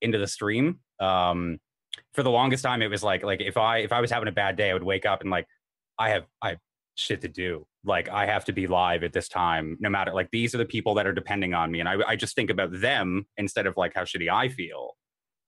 into the stream. Um, for the longest time, it was like like if I if I was having a bad day, I would wake up and like I have I have shit to do. Like I have to be live at this time, no matter like these are the people that are depending on me, and I I just think about them instead of like how shitty I feel.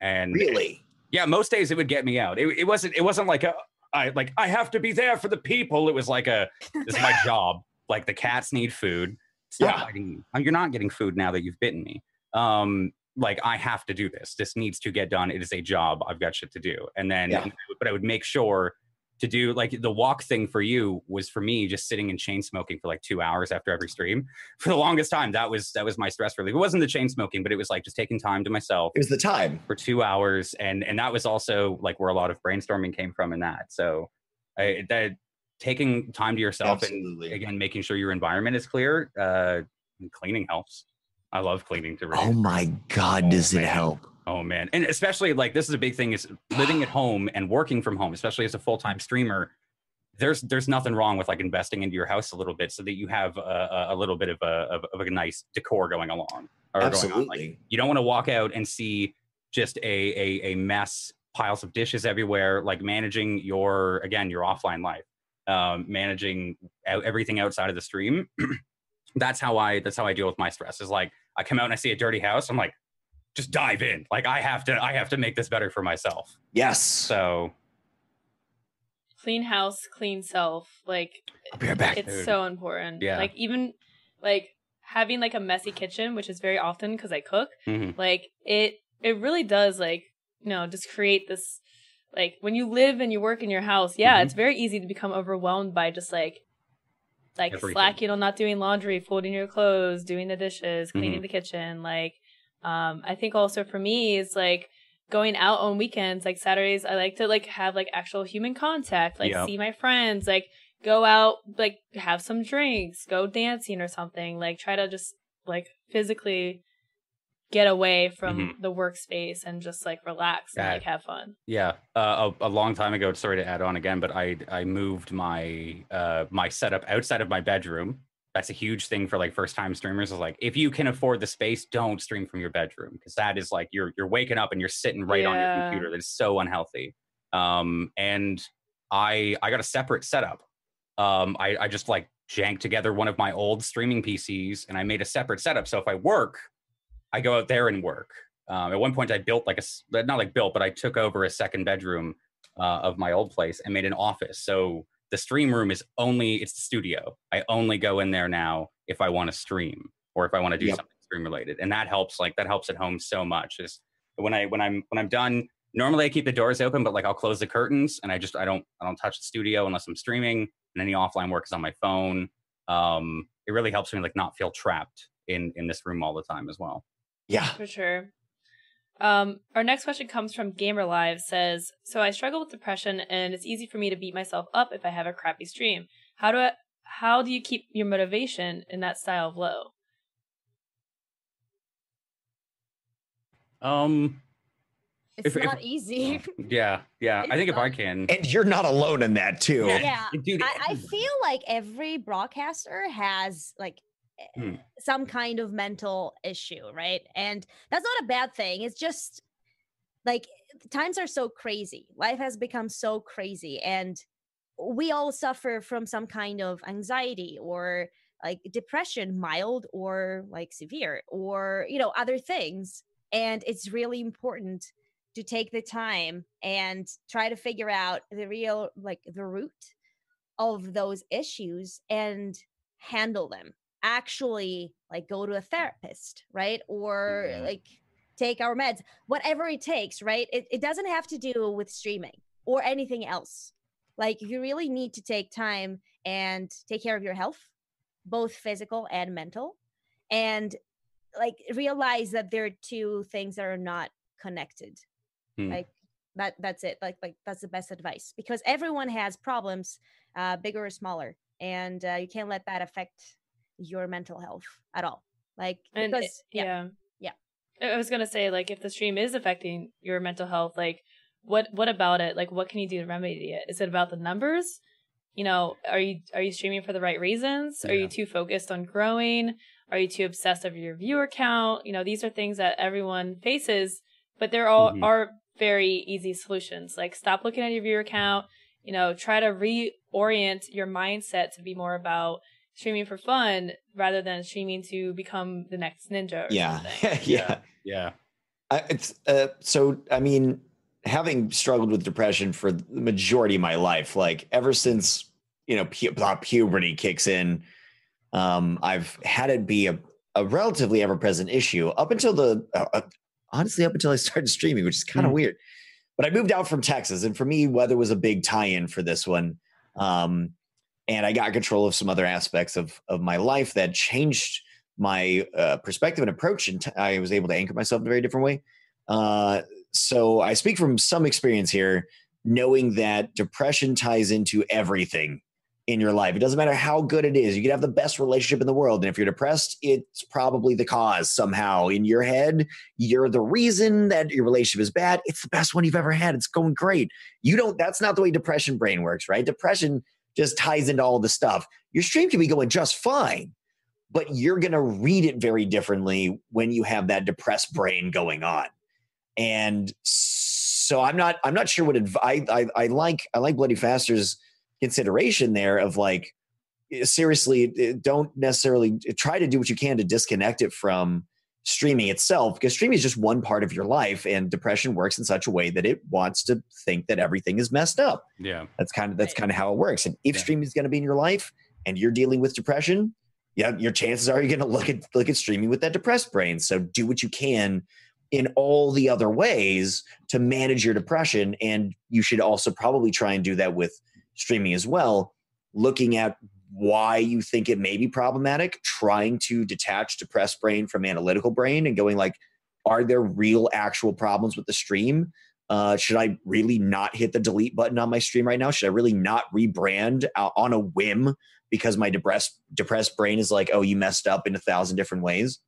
And Really? Yeah most days it would get me out. It, it wasn't it wasn't like a i like i have to be there for the people. It was like a this is my job. Like the cats need food. Stop Yeah. biting Uh, you're not getting food now that you've bitten me. Um like i have to do this. This needs to get done. It is a job. I've got shit to do. And then Yeah. but i would make sure to do like the walk thing for you was for me just sitting and chain smoking for like two hours after every stream for the longest time that was that was my stress relief it wasn't the chain smoking but it was like just taking time to myself It was the time. for two hours and and that was also like where a lot of brainstorming came from in that so I, that taking time to yourself Absolutely. and again making sure your environment is clear uh and cleaning helps i love cleaning to Oh my God, Oh, does it help? Oh man, and especially like this is a big thing is living at home and working from home, especially as a full time streamer. There's there's nothing wrong with like investing into your house a little bit so that you have a, a, little bit of a of, of a nice decor going along. Or Going on. Like, Absolutely. you don't want to walk out and see just a, a a mess, piles of dishes everywhere. Like managing your again your offline life, um, managing everything outside of the stream. that's how I that's how I deal with my stress. Is like I come out and I see a dirty house. I'm like, just dive in. Like I have to I have to make this better for myself. Yes. So clean house, clean self. Like I'll be right back. it's Dude. so important. Yeah. Like even like having like a messy kitchen, which is very often because I cook. mhm. Like it it really does like you know just create this like when you live and you work in your house. Yeah, Mhm. it's very easy to become overwhelmed by just like like Everything. slacking on not doing laundry, folding your clothes, doing the dishes, cleaning Mhm. the kitchen. Like um I think also for me is like going out on weekends like saturdays i like to like have like actual human contact like Yep. see my friends like go out like have some drinks go dancing or something like try to just like physically get away from the workspace and just like relax and like have fun Yeah, uh, a, a long time ago. Sorry to add on again, but I I moved my uh my setup outside of my bedroom. That's a huge thing for like first time streamers. Is like if you can afford the space, don't stream from your bedroom because that is like you're you're waking up and you're sitting right on your computer. That is so unhealthy. Um, and I I got a separate setup. Um, I I just like janked together one of my old streaming PCs and I made a separate setup. So if I work, I go out there and work. Um, at one point, I built like a not like built, but I took over a second bedroom uh, of my old place and made an office. So the stream room is only it's the studio. I only go in there now if I want to stream or if I want to do Yep. something stream related, and that helps. Like that helps at home so much. Is when I when I'm when I'm done. Normally, I keep the doors open, but like I'll close the curtains and I just I don't I don't touch the studio unless I'm streaming, and any offline work is on my phone. Um, it really helps me like not feel trapped in in this room all the time as well. Yeah. For sure. Um, our next question comes from Gamer Live says, So I struggle with depression and it's easy for me to beat myself up if I have a crappy stream. How do I how do you keep your motivation in that style of low? Um, It's If- if- not easy. yeah, yeah. I It's think if I can, And you're not alone in that too. yeah. dude, I, I feel like every broadcaster has like Hmm. some kind of mental issue, right? And that's not a bad thing. It's just like times are so crazy. Life has become so crazy and we all suffer from some kind of anxiety or like depression, mild or like severe, or you know, other things. And it's really important to take the time and try to figure out the real like the root of those issues and handle them actually like go to a therapist right? Or Mhm. like take our meds whatever it takes right? It, it doesn't have to do with streaming or anything else. Like you really need to take time and take care of your health both physical and mental and like realize that there are two things that are not connected. Hmm. like that that's it. Like like that's the best advice because everyone has problems uh bigger or smaller and uh, you can't let that affect your mental health at all like And because it- yeah, yeah. Yeah. I I was gonna say, like, if the stream is affecting your mental health, like what what about it? Like what can you do to remedy it? Is it about the numbers? You know, are you are you streaming for the right reasons? Are you too focused on growing? Are you too obsessed over your viewer count? You know, these are things that everyone faces, but there all Mhm. are very easy solutions. Like stop looking at your viewer count, you know, try to reorient your mindset to be more about streaming for fun rather than streaming to become the next ninja or Yeah. something. yeah. yeah, I, it's uh, so. I mean, having struggled with depression for the majority of my life, like ever since you know pu- uh, puberty kicks in, um, I've had it be a, a relatively ever-present issue up until the uh, uh, honestly up until I started streaming, which is kind of Hmm. weird. But I moved out from Texas, and for me, weather was a big tie-in for this one. Um, and I got control of some other aspects of of my life that changed my uh, perspective and approach, and t- I was able to anchor myself in a very different way. Uh, so I speak from some experience here, knowing that depression ties into everything in your life. It doesn't matter how good it is. You can have the best relationship in the world, and if you're depressed, it's probably the cause somehow in your head. You're the reason that your relationship is bad. It's the best one you've ever had. It's going great. You don't. That's not the way depression brain works, right? Depression just ties into all the stuff. Your stream can be going just fine, but you're going to read it very differently when you have that depressed brain going on. And so I'm not I'm not sure what adv- I, I I like I like Bloodyfaster's consideration there of like seriously don't necessarily try to do what you can to disconnect it from streaming itself because streaming is just one part of your life and depression works in such a way that it wants to think that everything is messed up Yeah. that's kind of that's kind of how it works and if Yeah. streaming is going to be in your life and you're dealing with depression yeah your chances are you're going to look at look at streaming with that depressed brain so do what you can in all the other ways to manage your depression and you should also probably try and do that with streaming as well looking at why you think it may be problematic trying to detach depressed brain from analytical brain and going like are there real actual problems with the stream? Uh, should i really not hit the delete button on my stream right now? Should i really not rebrand uh, on a whim because my depressed depressed brain is like oh you messed up in a thousand different ways?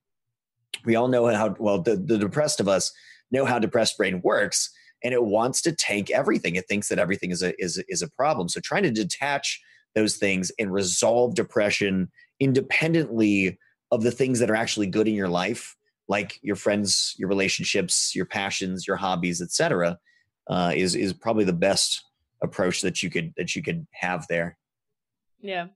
We all know how well the, the depressed of us know how depressed brain works and it wants to tank everything. It thinks that everything is a is, is a problem. So trying to detach those things and resolve depression independently of the things that are actually good in your life like your friends your relationships your passions your hobbies etc uh, is is probably the best approach that you could that you could have there Yeah.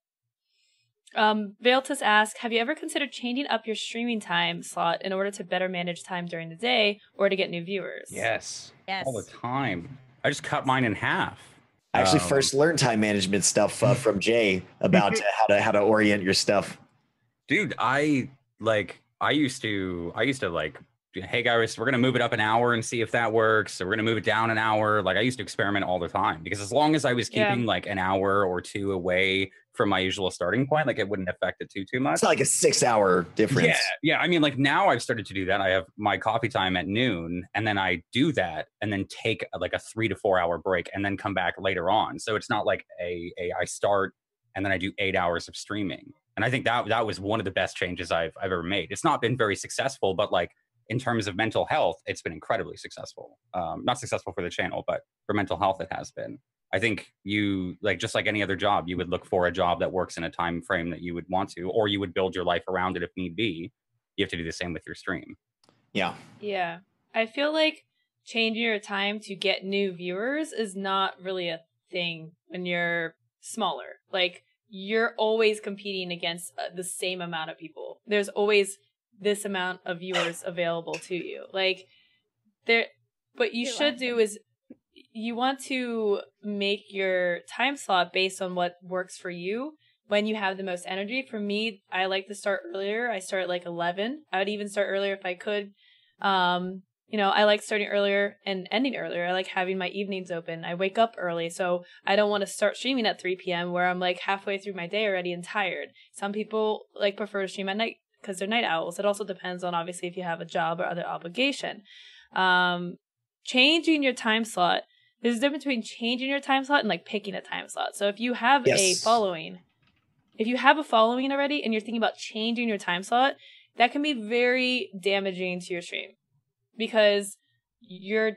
Um, Veiltus asks, have you ever considered changing up your streaming time slot in order to better manage time during the day or to get new viewers? Yes. Yes. All the time. I just cut mine in half. I actually Um, first learned time management stuff uh, from Jay about uh, how to how to orient your stuff. dude i like i used to i used to like hey guys we're gonna move it up an hour and see if that works so we're gonna move it down an hour like i used to experiment all the time because as long as i was Yeah. keeping like an hour or two away from my usual starting point like it wouldn't affect it too too much It's not like a six hour difference. yeah yeah i mean like now i've started to do that. I have my coffee time at noon and then i do that and then take uh, like a three to four hour break and then come back later on. So it's not like a, a i start and then i do eight hours of streaming. And i think that that was one of the best changes i've, I've ever made. It's not been very successful but like in terms of mental health it's been incredibly successful. Um, not successful for the channel but for mental health it has been i think you like just like any other job you would look for a job that works in a time frame that you would want to or you would build your life around it if need be you have to do the same with your stream Yeah. Yeah. I feel like changing your time to get new viewers is not really a thing when you're smaller. Like, you're always competing against uh, the same amount of people. There's always this amount of viewers available to you. Like, there, what you should do is you want to make your time slot based on what works for you when you have the most energy. For me, I like to start earlier. I start at like 11. I would even start earlier if I could. Um, you know, I like starting earlier and ending earlier. I like having my evenings open. I wake up early, so I don't want to start streaming at 3 p.m. where I'm like halfway through my day already and tired. Some people like prefer to stream at night because they're night owls. It also depends on obviously if you have a job or other obligation. Um, changing your time slot. There's a difference between changing your time slot and like picking a time slot. So if you have a following, if you have a following already and you're thinking about changing your time slot, that can be very damaging to your stream because you're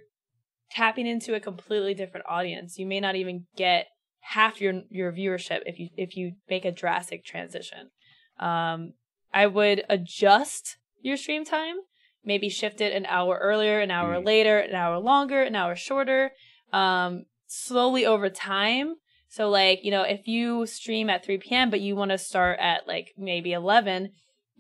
tapping into a completely different audience. You may not even get half your your viewership if you if you make a drastic transition. Um, I would adjust your stream time, maybe shift it an hour earlier, an hour Mm. later, an hour longer, an hour shorter, um, slowly over time. So like, you know, if you stream at 3 p.m., but you want to start at like maybe 11,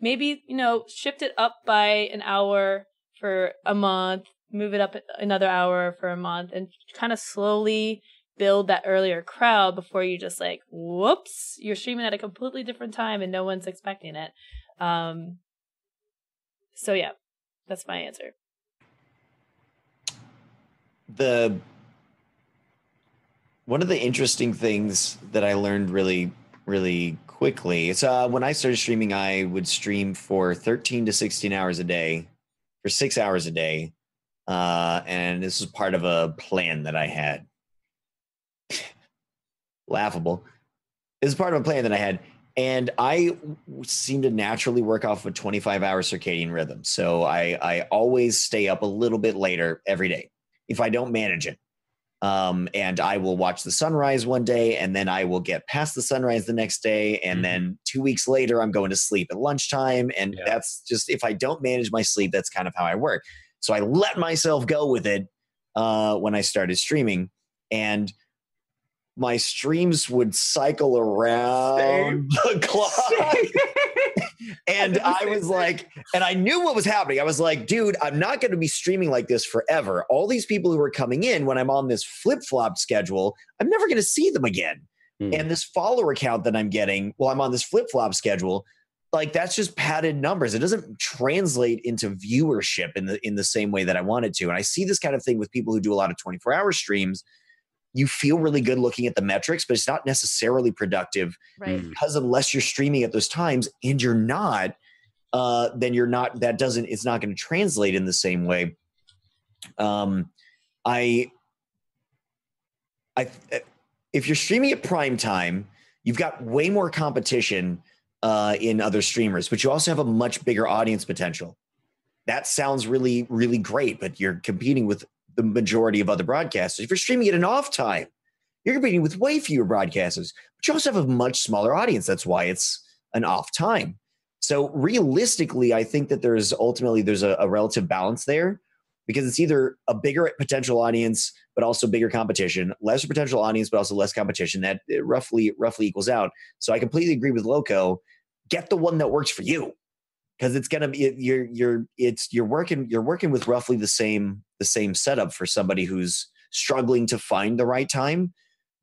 maybe, you know, shift it up by an hour for a month, move it up another hour for a month, and kind of slowly build that earlier crowd before you just like, whoops, you're streaming at a completely different time and no one's expecting it. Um, so yeah, that's my answer. The one of the interesting things that I learned really, really quickly. It's uh, when I started streaming, I would stream for 13 to 16 hours a day, for six hours a day, uh, and this was part of a plan that I had. Laughable. This is part of a plan that I had, and I seem to naturally work off a 25 hour circadian rhythm. So I I always stay up a little bit later every day if I don't manage it. Um, and I will watch the sunrise one day, and then I will get past the sunrise the next day, and Mhm. then two weeks later, I'm going to sleep at lunchtime, and Yeah. that's just if I don't manage my sleep, that's kind of how I work. So I let myself go with it uh, when I started streaming, and my streams would cycle around the clock. and I was like, and I knew what was happening. I was like, dude, I'm not going to be streaming like this forever. All these people who are coming in when I'm on this flip flop schedule, I'm never going to see them again. Hmm. And this follower count that I'm getting while I'm on this flip flop schedule, like that's just padded numbers. It doesn't translate into viewership in the in the same way that I wanted to. And I see this kind of thing with people who do a lot of 24 hour streams. You feel really good looking at the metrics, but it's not necessarily productive Right. Mm. because unless you're streaming at those times and you're not, uh, then you're not. That doesn't. It's not going to translate in the same way. Um, I, I, if you're streaming at prime time, you've got way more competition uh, in other streamers, but you also have a much bigger audience potential. That sounds really, really great, but you're competing with the majority of other broadcasters. If you're streaming at an off time, you're competing with way fewer broadcasters, but you also have a much smaller audience. That's why it's an off time. So realistically, I think that there's ultimately there's a, a relative balance there because it's either a bigger potential audience but also bigger competition, lesser potential audience but also less competition. That roughly roughly equals out. So I completely agree with Lowco. Get the one that works for you because it's gonna be you're you're it's you're working you're working with roughly the same the same setup for somebody who's struggling to find the right time.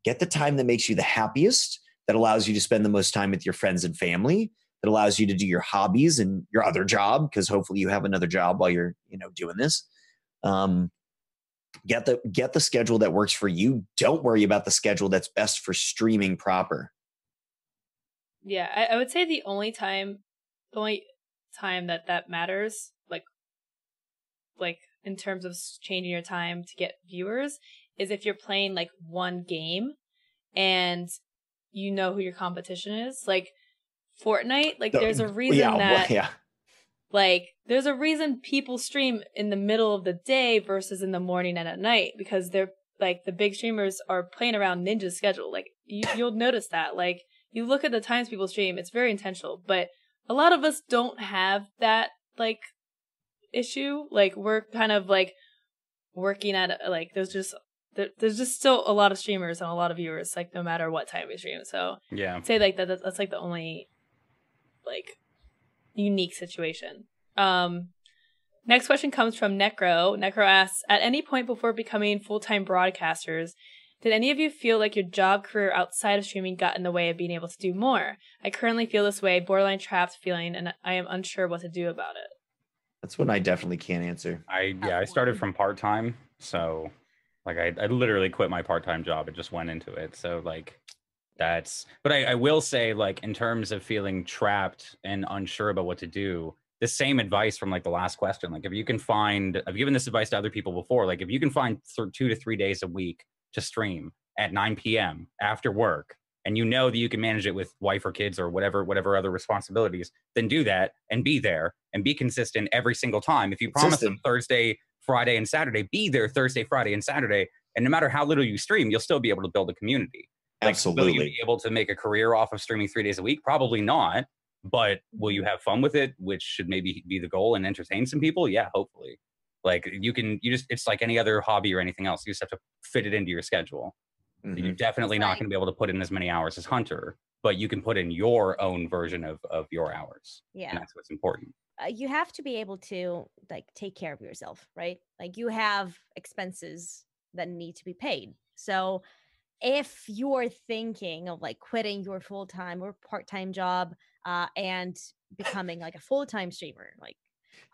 Get the time that makes you the happiest, that allows you to spend the most time with your friends and family, that allows you to do your hobbies and your other job because hopefully you have another job while you're you know doing this. Um, get the get the schedule that works for you. Don't worry about the schedule that's best for streaming proper. Yeah, I, I would say the only time, the only time that that matters, like, like in terms of changing your time to get viewers, is if you're playing like one game, and you know who your competition is. Like Fortnite, like The- there's a reason yeah, that yeah. like there's a reason people stream in the middle of the day versus in the morning and at night because they're like the big streamers are playing around ninja's schedule like you, you'll notice that like you look at the times people stream it's very intentional but a lot of us don't have that like issue like we're kind of like working at like there's just there, there's just still a lot of streamers and a lot of viewers like no matter what time we stream so Yeah. I'd say like that that's, that's like the only like unique situation. Um next question comes from Necro. Necro asks, at any point before becoming full-time broadcasters, did any of you feel like your job career outside of streaming got in the way of being able to do more? I currently feel this way, borderline trapped feeling, and I am unsure what to do about it. That's one I definitely can't answer. I yeah, I started from part time, so like I, I literally quit my part time job and just went into it. So like that's but I, I will say like in terms of feeling trapped and unsure about what to do, the same advice from like the last question. Like if you can find I've given this advice to other people before, like if you can find th- two to three days a week to stream at 9 p.m. after work and you know that you can manage it with wife or kids or whatever whatever other responsibilities then do that and be there and be consistent every single time. If you promise them thursday friday and saturday be there thursday friday and saturday and no matter how little you stream you'll still be able to build a community. Like, will Absolutely. you be able to make a career off of streaming three days a week? Probably not but will you have fun with it which should maybe be the goal and entertain some people? Yeah hopefully. Like you can you just it's like any other hobby or anything else you just have to fit it into your schedule Mhm. you're definitely not Right. going to be able to put in as many hours as Hunter, but you can put in your own version of of your hours, and Yeah. that's what's important. uh, you have to be able to like take care of yourself, right? Like you have expenses that need to be paid. So if you're thinking of like quitting your full-time or part-time job uh, and becoming like a full-time streamer, like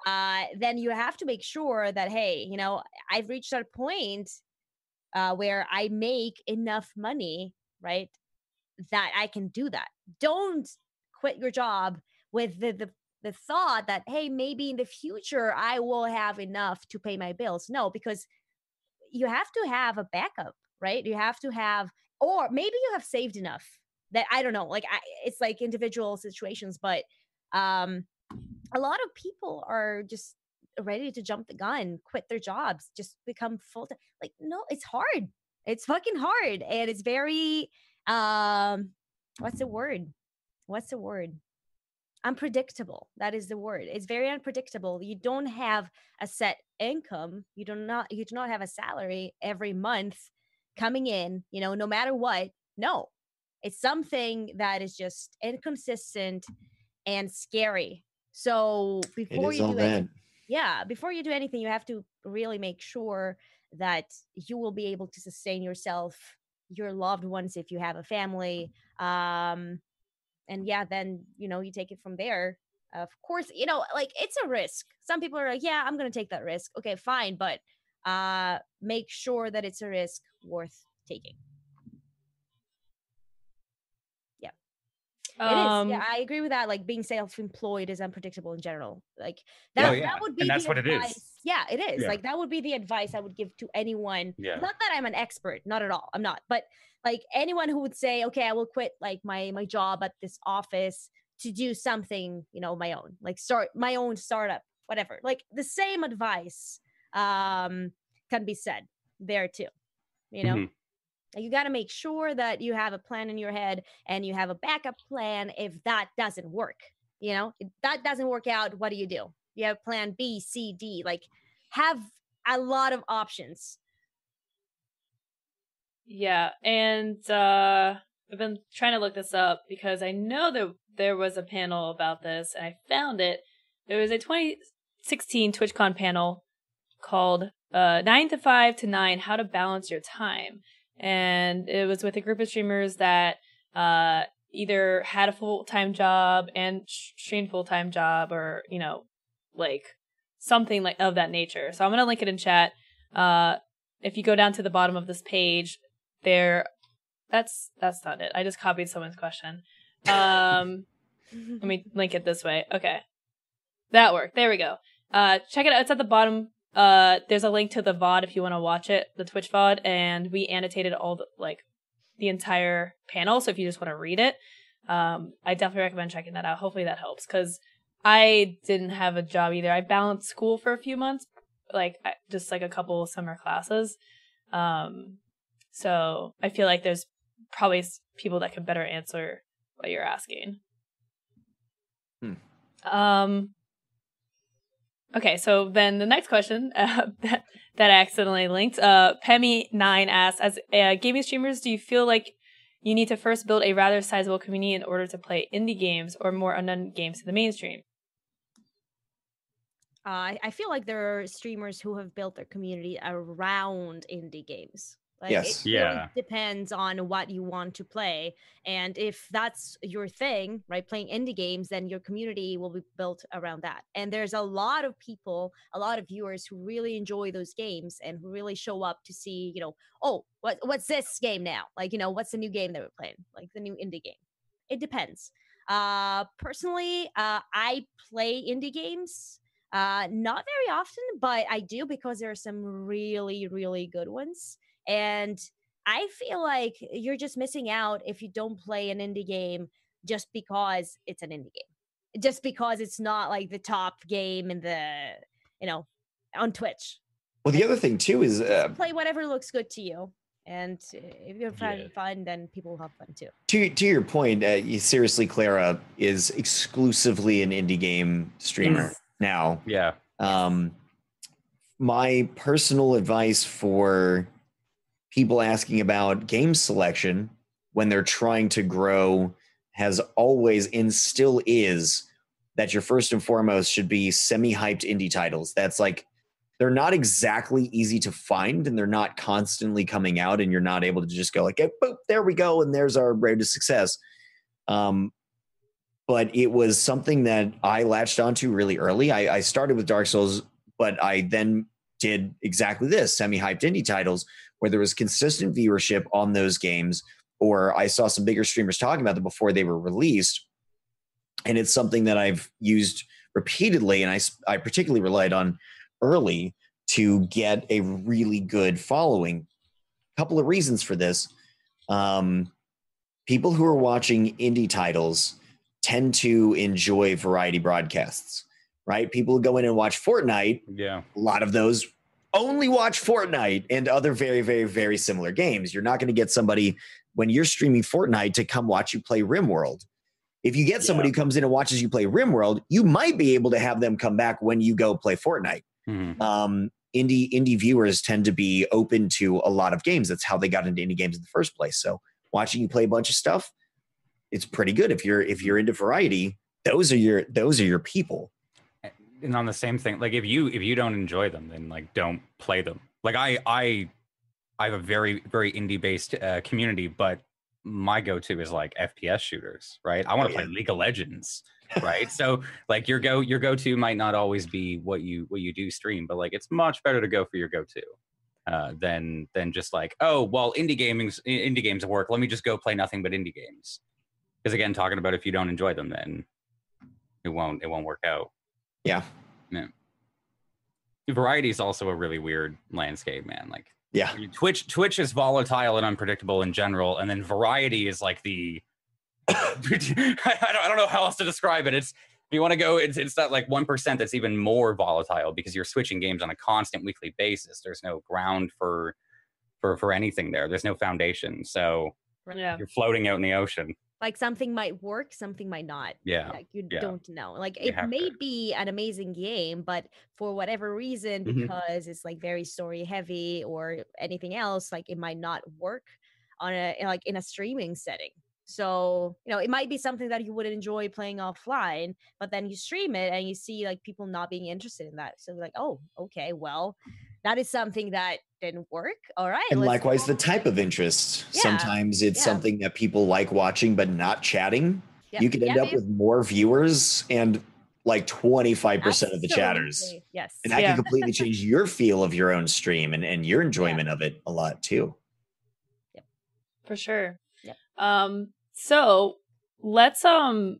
uh, then you have to make sure that hey, you know, I've reached that point uh, where I make enough money, right, that I can do that. Don't quit your job with the the the thought that hey maybe in the future i will have enough to pay my bills no because you have to have a backup right you have to have or maybe you have saved enough that i don't know like I, it's like individual situations but um a lot of people are just ready to jump the gun quit their jobs just become full time like no it's hard. It's fucking hard and it's very um what's the word? What's the word? Unpredictable that is the word. It's very unpredictable. You don't have a set income you do not you do not have a salary every month coming in you know no matter what no. It's something that is just inconsistent and scary. So before you do that. Yeah, before you do anything, you have to really make sure that you will be able to sustain yourself, your loved ones if you have a family. Um, and yeah, then you know you take it from there. Of course, you know, like it's a risk. Some people are like, "Yeah, I'm gonna take that risk." Okay, fine, but uh, make sure that it's a risk worth taking. It is. Um, Yeah, I agree with that. Like being self-employed is unpredictable in general. Like Oh, that, yeah. that would be And that's the what it is. advice. Yeah, it is. Yeah. Like that would be the advice I would give to anyone. Yeah. Not that I'm an expert, not at all. I'm not. But like anyone who would say, "Okay, I will quit like my my job at this office to do something, you know, my own. Like start my own startup, whatever." Like the same advice um can be said there too. You know? Mhm. You got to make sure that you have a plan in your head and you have a backup plan if that doesn't work. You know, if that doesn't work out, what do you do? You have plan B, C, D. Like, have a lot of options. Yeah, and uh, I've been trying to look this up because I know that there was a panel about this, and I found it. There was a 2016 TwitchCon panel called uh, 9 to 5 to 9 How to Balance Your Time. And it was with a group of streamers that uh, either had a full time job and streamed full time job or, you know, like something like of that nature. So I'm going to link it in chat. Uh, if you go down to the bottom of this page, there that's that's not it. I just copied someone's question. Um let me link it this way. Okay. That worked. There we go. Uh check it out. It's at the bottom uh there's a link to the vod if you want to watch it the twitch vod and we annotated all the like the entire panel so if you just want to read it um i definitely recommend checking that out hopefully that helps because i didn't have a job either i balanced school for a few months like just like a couple summer classes um so I feel like there's probably people that could better answer what you're asking. Hmm. Um. Okay, so then the next question uh, that that I accidentally linked, uh, Pemi Nine asks, as uh, gaming streamers, do you feel like you need to first build a rather sizable community in order to play indie games or more unknown games to the mainstream? Uh, I feel like there are streamers who have built their community around indie games. Like, Yes. It really Yeah. depends on what you want to play. And if that's your thing, right, playing indie games, then your community will be built around that. And there's a lot of people, a lot of viewers who really enjoy those games and who really show up to see, you know, oh, what what's this game now? Like, you know, what's the new game that we're playing? Like the new indie game. It depends. Uh personally, uh I play indie games uh, not very often, but I do because there are some really, really good ones. And I feel like you're just missing out if you don't play an indie game just because it's an indie game, just because it's not like the top game in the, you know, on Twitch. Well, the other thing too is uh, Play whatever looks good to you. And uh, if you're having Yeah. fun, then people will have fun too. to to your point. Uh, you, seriously, Clara is exclusively an indie game streamer Yes. now. Yeah. Um, my personal advice for people asking about game selection when they're trying to grow has always and still is that your first and foremost should be semi-hyped indie titles. That's like they're not exactly easy to find and they're not constantly coming out and you're not able to just go like, hey, boop, there we go and there's our road to success. Um, but it was something that I latched onto really early. I, I started with Dark Souls, but I then did exactly this semi-hyped indie titles where there was consistent viewership on those games, or I saw some bigger streamers talking about them before they were released. And it's something that I've used repeatedly, and I, I particularly relied on early to get a really good following. A couple of reasons for this. Um, people who are watching indie titles tend to enjoy variety broadcasts, right? People who go in and watch Fortnite Yeah. a lot of those only watch Fortnite and other very, very, very similar games. You're not going to get somebody when you're streaming Fortnite to come watch you play RimWorld. If you get somebody who comes in and watches you play RimWorld, you might be able to have them come back when you go play Fortnite. Mhm. Um, indie indie viewers tend to be open to a lot of games. That's how they got into indie games in the first place. So watching you play a bunch of stuff, it's pretty good. If you're if you're into variety, those are your those are your people. And on the same thing like if you if you don't enjoy them then like don't play them. Like i i i have a very very indie based uh, community but my go-to is like fps shooters right? I want to Oh, play league of legends right? So like your go your go-to might not always be what you what you do stream but like it's much better to go for your go-to uh, than than just like oh well indie gaming's indie games work. Let me just go play nothing but indie games. Because again talking about if you don't enjoy them then it won't it won't work out Yeah. Yeah. variety is also a really weird landscape man like Yeah. I mean, twitch twitch is volatile and unpredictable in general and then variety is like the I, don't, I don't know how else to describe it it's if you want to go it's, it's that like 1% that's even more volatile because you're switching games on a constant weekly basis there's no ground for for for anything there there's no foundation so Yeah. you're floating out in the ocean Like something might work, something might not. yeah Like you yeah. don't know. Like You it may to. be an amazing game, but for whatever reason, Mhm. because it's like very story heavy or anything else, like it might not work on a like in a streaming setting. So you know, it might be something that you would enjoy playing offline, but then you stream it and you see like people not being interested in that. So like, oh, okay, well, that is something that didn't work. All right, And let's likewise, the type of interest. Yeah, Sometimes it's yeah. something that people like watching but not chatting. Yeah, You could end yeah, up man. with more viewers and like 25% of the chatters. Yes. And that Yeah. can completely change your feel of your own stream and, and your enjoyment of it a lot too. Yep. for sure. Yep. Um, so let's um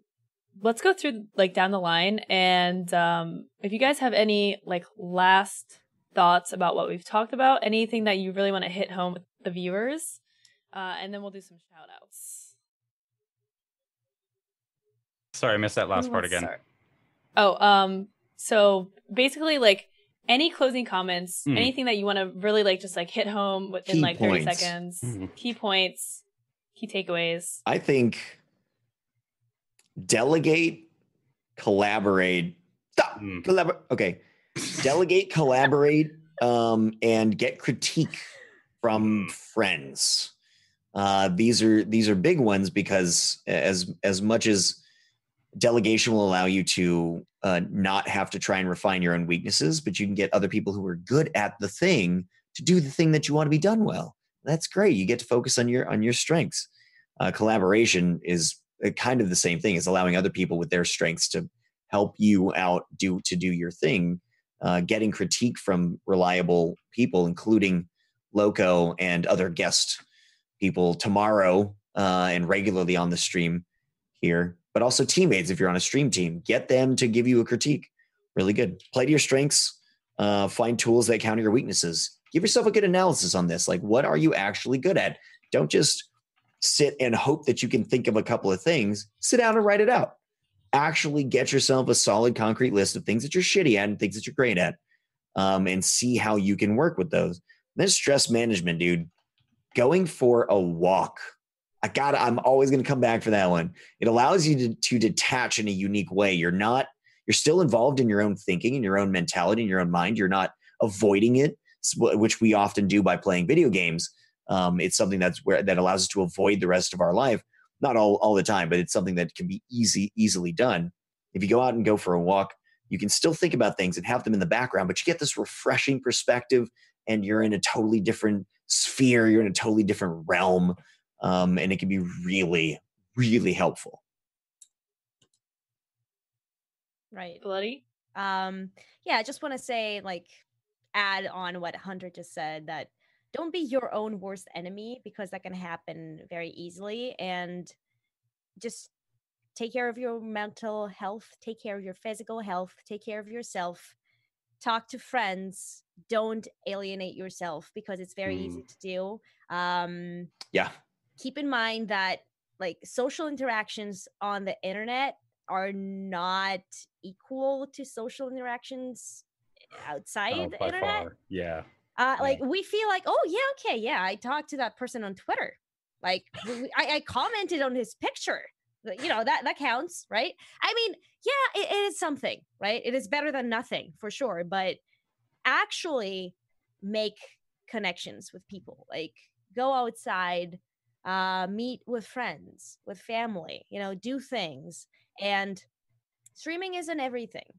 let's go through like down the line and um if you guys have any like last thoughts about what we've talked about, anything that you really want to hit home with the viewers, uh, and then we'll do some shout outs. sorry i missed that last part again Oh, um, so basically like any closing comments, Hmm. anything that you want to really like just like hit home within Key like 30 points. seconds, Mhm. key points, key takeaways. I think delegate, collaborate. Stop. Mm. Collabor- okay. Delegate, collaborate, um, and get critique from friends. Uh, these are these are big ones because as as much as delegation will allow you to uh, not have to try and refine your own weaknesses, but you can get other people who are good at the thing to do the thing that you want to be done well. That's great. You get to focus on your on your strengths. Uh, collaboration is uh, kind of the same thing as allowing other people with their strengths to help you out do to do your thing. Uh, getting critique from reliable people, including Lowco and other guest people tomorrow uh, and regularly on the stream here, but also teammates if you're on a stream team. Get them to give you a critique. Really good. Play to your strengths. Uh, find tools that counter your weaknesses. Give yourself a good analysis on this. Like, what are you actually good at? Don't just sit and hope that you can think of a couple of things. Sit down and write it out. Actually, get yourself a solid, concrete list of things that you're shitty at and things that you're great at, um, and see how you can work with those. Then stress management, dude. Going for a walk. I got. I'm always going to come back for that one. It allows you to, to detach in a unique way. You're not. You're still involved in your own thinking and your own mentality and your own mind. You're not avoiding it, which we often do by playing video games. Um, it's something that's where that allows us to avoid the rest of our life. Not all all the time, but it's something that can be easy easily done. If you go out and go for a walk, you can still think about things and have them in the background, but you get this refreshing perspective, and you're in a totally different sphere. You're in a totally different realm, um, and it can be really, really helpful. Right. Bloody. um yeah i just want to say like add on what hunter just said that don't be your own worst enemy because that can happen very easily and just take care of your mental health take care of your physical health take care of yourself talk to friends don't alienate yourself because it's very easy to do um Yeah, keep in mind that like social interactions on the internet are not equal to social interactions outside Oh, the by internet. far. Yeah. Uh, like we feel like, oh yeah, okay, yeah, I talked to that person on Twitter. Like we- I, I commented on his picture. You know that that counts, right? I mean, yeah, it- it is something, right? It is better than nothing for sure, but actually make connections with people. Like go outside, uh, meet with friends, with family. You know, do things and streaming isn't everything.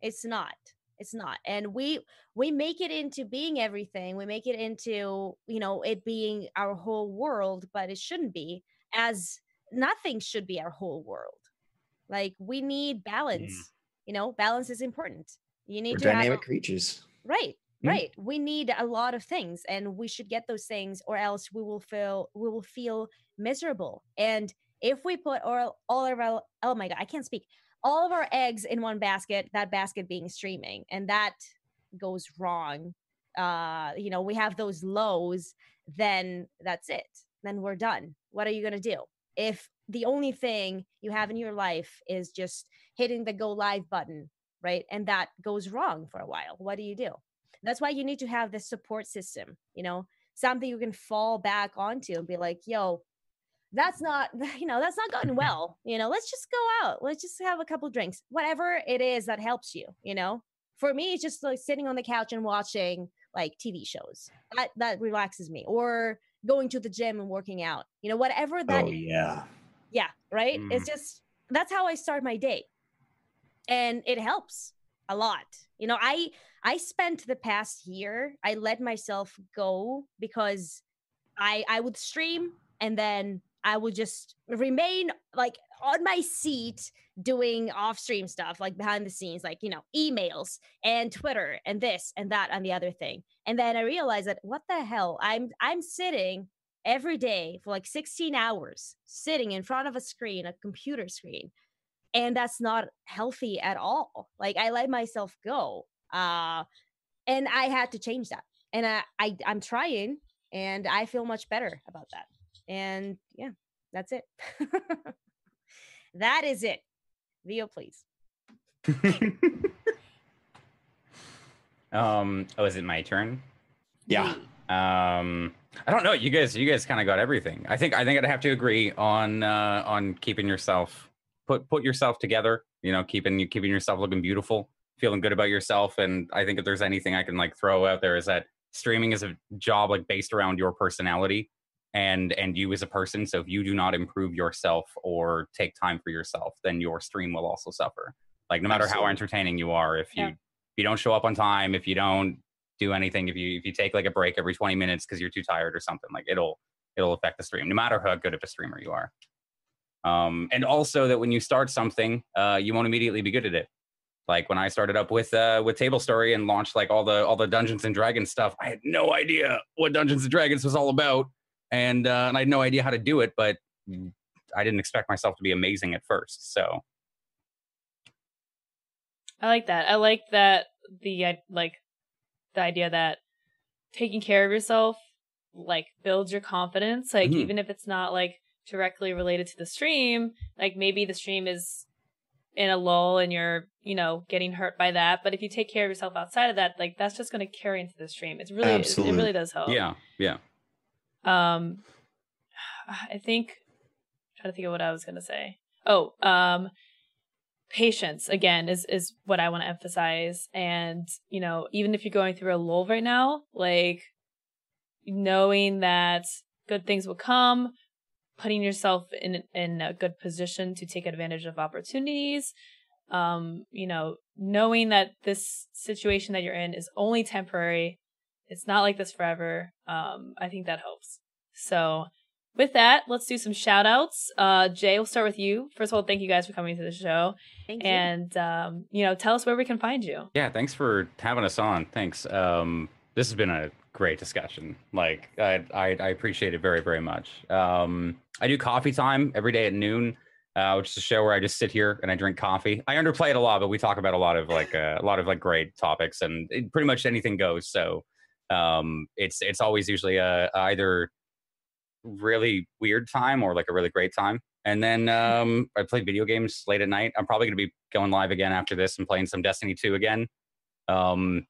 It's not. It's not. And we we make it into being everything. We make it into, you know, it being our whole world, but it shouldn't be as nothing should be our whole world. Like we need balance. Mm. You know, balance is important. You need We're to have- dynamic creatures. Right. Mm. Right. We need a lot of things and we should get those things or else we will feel we will feel miserable. And if we put all, all of our oh my god, I can't speak. All of our eggs in one basket, that basket being streaming, and that goes wrong. Uh, you know, we have those lows, then that's it. Then we're done. What are you gonna do? If the only thing you have in your life is just hitting the go live button, right? And that goes wrong for a while, what do you do? That's why you need to have this support system, you know, something you can fall back onto and be like, yo, that's not, you know, that's not going mm-hmm. well. You know, let's just go out. Let's just have a couple drinks, whatever it is that helps you, you know? For me, it's just like sitting on the couch and watching like TV shows. That that relaxes me. Or going to the gym and working out. You know, whatever that oh yeah. yeah, right? It's mm. just that's how I start my day. And it helps a lot. You know, I I spent the past year, I let myself go because I I would stream and then I would just remain like on my seat doing off stream stuff like behind the scenes like you know emails and Twitter and this and that and the other thing. And then I realized that what the hell? I'm I'm sitting every day for like 16 hours sitting in front of a screen, a computer screen. And that's not healthy at all. Like I let myself go. Uh and I had to change that. And I, I I'm trying and I feel much better about that. And yeah, that's it. that is it. Vio, please. um, oh, is it my turn? Yeah. Um, I don't know. You guys, you guys kind of got everything. I think, I think I'd have to agree on, uh, on keeping yourself, put, put yourself together. You know, keeping you, keeping yourself looking beautiful, feeling good about yourself. And I think if there's anything I can like throw out there is that streaming is a job like based around your personality and and you as a person. So if you do not improve yourself or take time for yourself then your stream will also suffer. Like no matter how entertaining you are if you Yeah. if you don't show up on time if you don't do anything if you if you take like a break every 20 minutes because you're too tired or something like it'll it'll affect the stream no matter how good of a streamer you are. Um and also that when you start something uh you won't immediately be good at it. Like when I started up with uh with Table Story and launched like all the all the Dungeons and Dragons stuff, I had no idea what Dungeons and Dragons was all about, and uh, and I had no idea how to do it. But I didn't expect myself to be amazing at first. So I like that. I like that the like the idea that taking care of yourself like builds your confidence. Like Mhm. even if it's not like directly related to the stream, like maybe the stream is in a lull and you're, you know, getting hurt by that. But if you take care of yourself outside of that, like that's just going to carry into the stream. It's really, it, it really does help. yeah, yeah. Um, I think I'm trying to think of what I was gonna say. Oh, um, patience again is is what I want to emphasize. And you know, even if you're going through a lull right now, like knowing that good things will come, putting yourself in in a good position to take advantage of opportunities. Um, you know, knowing that this situation that you're in is only temporary it's not like this forever. Um, I think that helps. So with that, let's do some shout outs. Uh, Jay, we'll start with you. First of all, thank you guys for coming to the show. Thank you. And, um, you know, tell us where we can find you. Yeah, thanks for having us on. Thanks. Um, this has been a great discussion. Like, I, I, I appreciate it very, very much. Um, I do coffee time every day at noon, uh, which is a show where I just sit here and I drink coffee. I underplay it a lot, but we talk about a lot of like uh, a lot of like great topics, and it, pretty much anything goes. So um, it's it's always usually a, either really weird time or like a really great time. And then um, I play video games late at night. I'm probably going to be going live again after this and playing some Destiny 2 again. Um,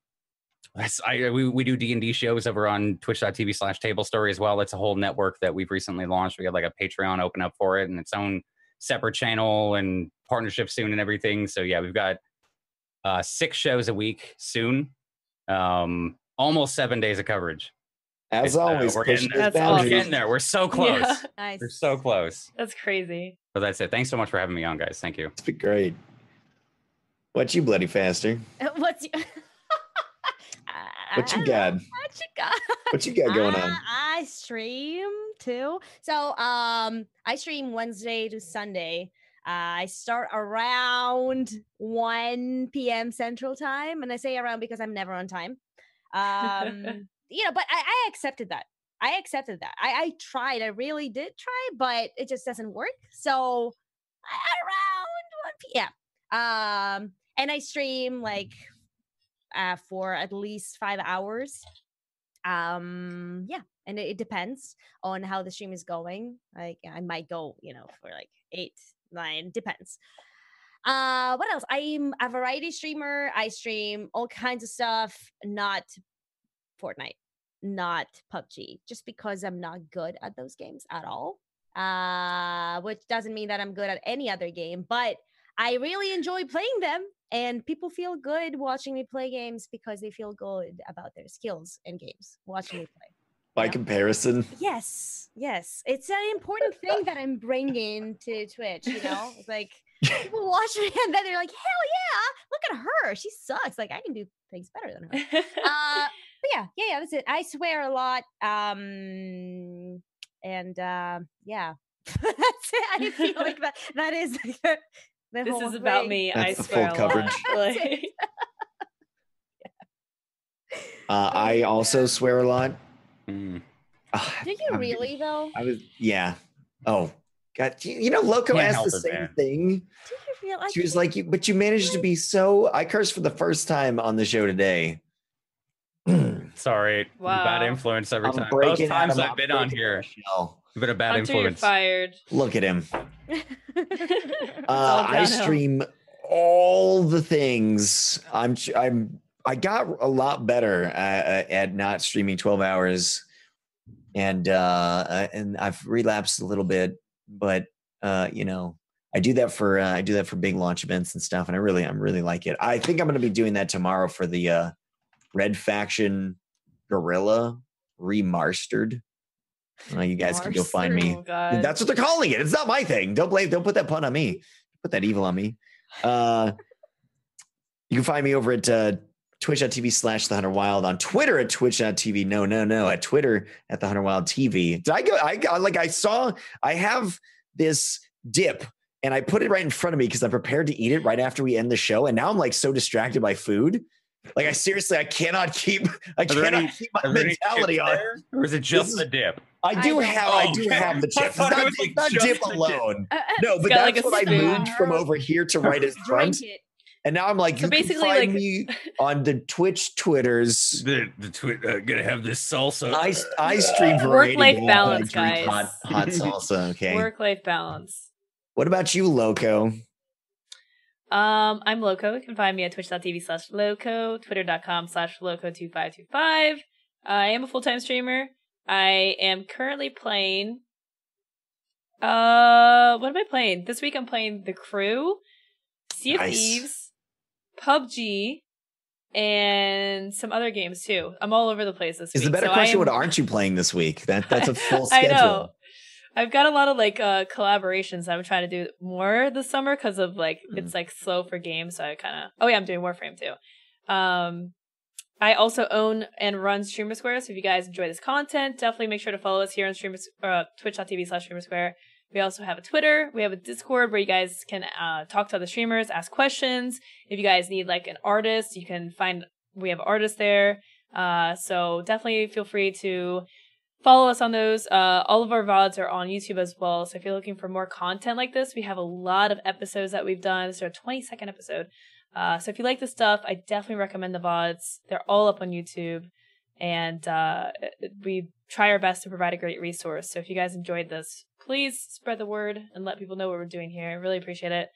I, we, we do D&D shows over on twitch.tv slash table story as well. It's a whole network that we've recently launched. We got like a Patreon open up for it and its own separate channel and partnership soon and everything. So yeah, we've got uh, six shows a week soon. Um, almost seven days of coverage. As Uh, always, we're getting those That's We're getting there. We're so close. Yeah. nice. We're so close. That's crazy. But that's it. Thanks so much for having me on, guys. Thank you. It's been great. What you Bloodyfaster? What's your... What you I don't know. got? What you got? What you got going on? Uh, I stream too. So um I stream Wednesday to Sunday. Uh, I start around 1 p.m. Central Time, and I say around because I'm never on time. Um, you know, but I, I accepted that. I accepted that. I, I tried. I really did try, but it just doesn't work. So around 1 p.m. Um, and I stream like uh, for at least five hours. Um, yeah, and it, it depends on how the stream is going. Like I might go, you know, for like eight, nine, depends. Uh, what else? I'm a variety streamer. I stream all kinds of stuff, not Fortnite, not PUBG, just because I'm not good at those games at all. Uh, which doesn't mean that I'm good at any other game, but I really enjoy playing them. And people feel good watching me play games because they feel good about their skills in games watching me play. By Yeah. comparison, Yes, yes. It's an important thing that I'm bringing to Twitch, you know? It's like people watch me and then they're like, hell yeah, look at her. She sucks. Like, I can do things better than her. Uh, but yeah, yeah, yeah, that's it. I swear a lot. Um, and uh, yeah, that's it. I feel like that, that is the, the this whole is about thing. me. That's I the full swear a lot. coverage. Like- uh, I also swear a lot. Mm. Ah, Do you I'm- really, though? I was, yeah. Oh, God. You, you know, Lowco Can't asked the it, same man. thing. Do you feel like She was like, "You- but you managed to be so. I cursed for the first time on the show today. I'm Sorry, bad influence every time. Both times I've been on here, my shell. I've been a bad Hunter, you're influence. fired. Look at him. Uh, I downhill. stream all the things. I'm. I'm. I got a lot better at, at not streaming 12 hours, and uh, uh, and I've relapsed a little bit, but uh, you know, I do that for uh, I do that for big launch events and stuff, and I really, I'm really like it. I think I'm going to be doing that tomorrow for the uh, Red Faction Guerrilla remastered. Uh, you guys can go find me. Oh. That's what they're calling it. It's not my thing. Don't blame. Don't put that pun on me. Put that evil on me. Uh, you can find me over at uh, twitch.tv slash the hunter wild on Twitter at twitch.tv. No, no, no. At Twitter at the hunter wild TV. Did I go? I got like I saw. I have this dip. And I put it right in front of me because I'm prepared to eat it right after we end the show. And now I'm like so distracted by food. Like I seriously, I cannot keep. I cannot any- keep my Are there any mentality on. there, or is it just the dip? I I do don't- have. I do okay. have the I chips. It's thought it not, like, not dip the dip. alone. Uh, uh, No, but got, like, that's a what I moved from over here to right as front. it. And now I'm like, So you basically, can find like- me on the Twitch, Twitters. The the twi- uh, gonna have this salsa. I, I stream variety. Work-life balance, guys. Hot, hot salsa. Okay. Work life balance. What about you, Lowco? Um, I'm Lowco. You can find me at twitch.tv slash lowco, twitter.com slash lowco2525. I am a full time streamer. I am currently playing. Uh, what am I playing? This week I'm playing The Crew, Sea of Nice. Thieves, PUBG, and some other games too. I'm all over the place this Is week. the better so question? am- What aren't you playing this week? That that's a full schedule. I know. I've got a lot of like uh collaborations I'm trying to do more this summer because of like Hmm. it's like slow for games. So I kind of oh yeah, I'm doing Warframe too. Um, I also own and run Streamer Square. So if you guys enjoy this content, definitely make sure to follow us here on Streamer uh, Twitch.tv slash Streamer Square. We also have a Twitter. We have a Discord where you guys can uh, talk to other streamers, ask questions. If you guys need like an artist, you can find we have artists there. Uh, so definitely feel free to follow us on those. Uh, all of our VODs are on YouTube as well. So if you're looking for more content like this, we have a lot of episodes that we've done. This is our 22nd episode. Uh, so if you like this stuff, I definitely recommend the VODs. They're all up on YouTube. And uh, we try our best to provide a great resource. So if you guys enjoyed this, please spread the word and let people know what we're doing here. I really appreciate it.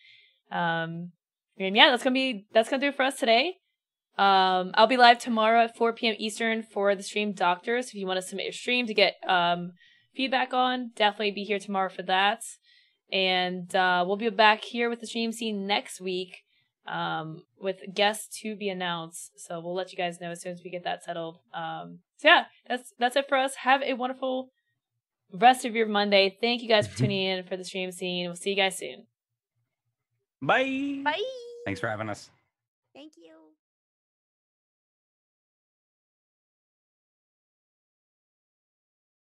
Um, and yeah, that's gonna be that's gonna do it for us today. Um, I'll be live tomorrow at 4 p.m. Eastern for the stream Doctors. If you want to submit your stream to get um, feedback on, definitely be here tomorrow for that. And uh, we'll be back here with the stream scene next week um, with guests to be announced. So we'll let you guys know as soon as we get that settled. Um, so yeah, that's that's it for us. Have a wonderful rest of your Monday. Thank you guys for tuning in for the stream scene. We'll see you guys soon. Bye. Bye. Thanks for having us. Thank you.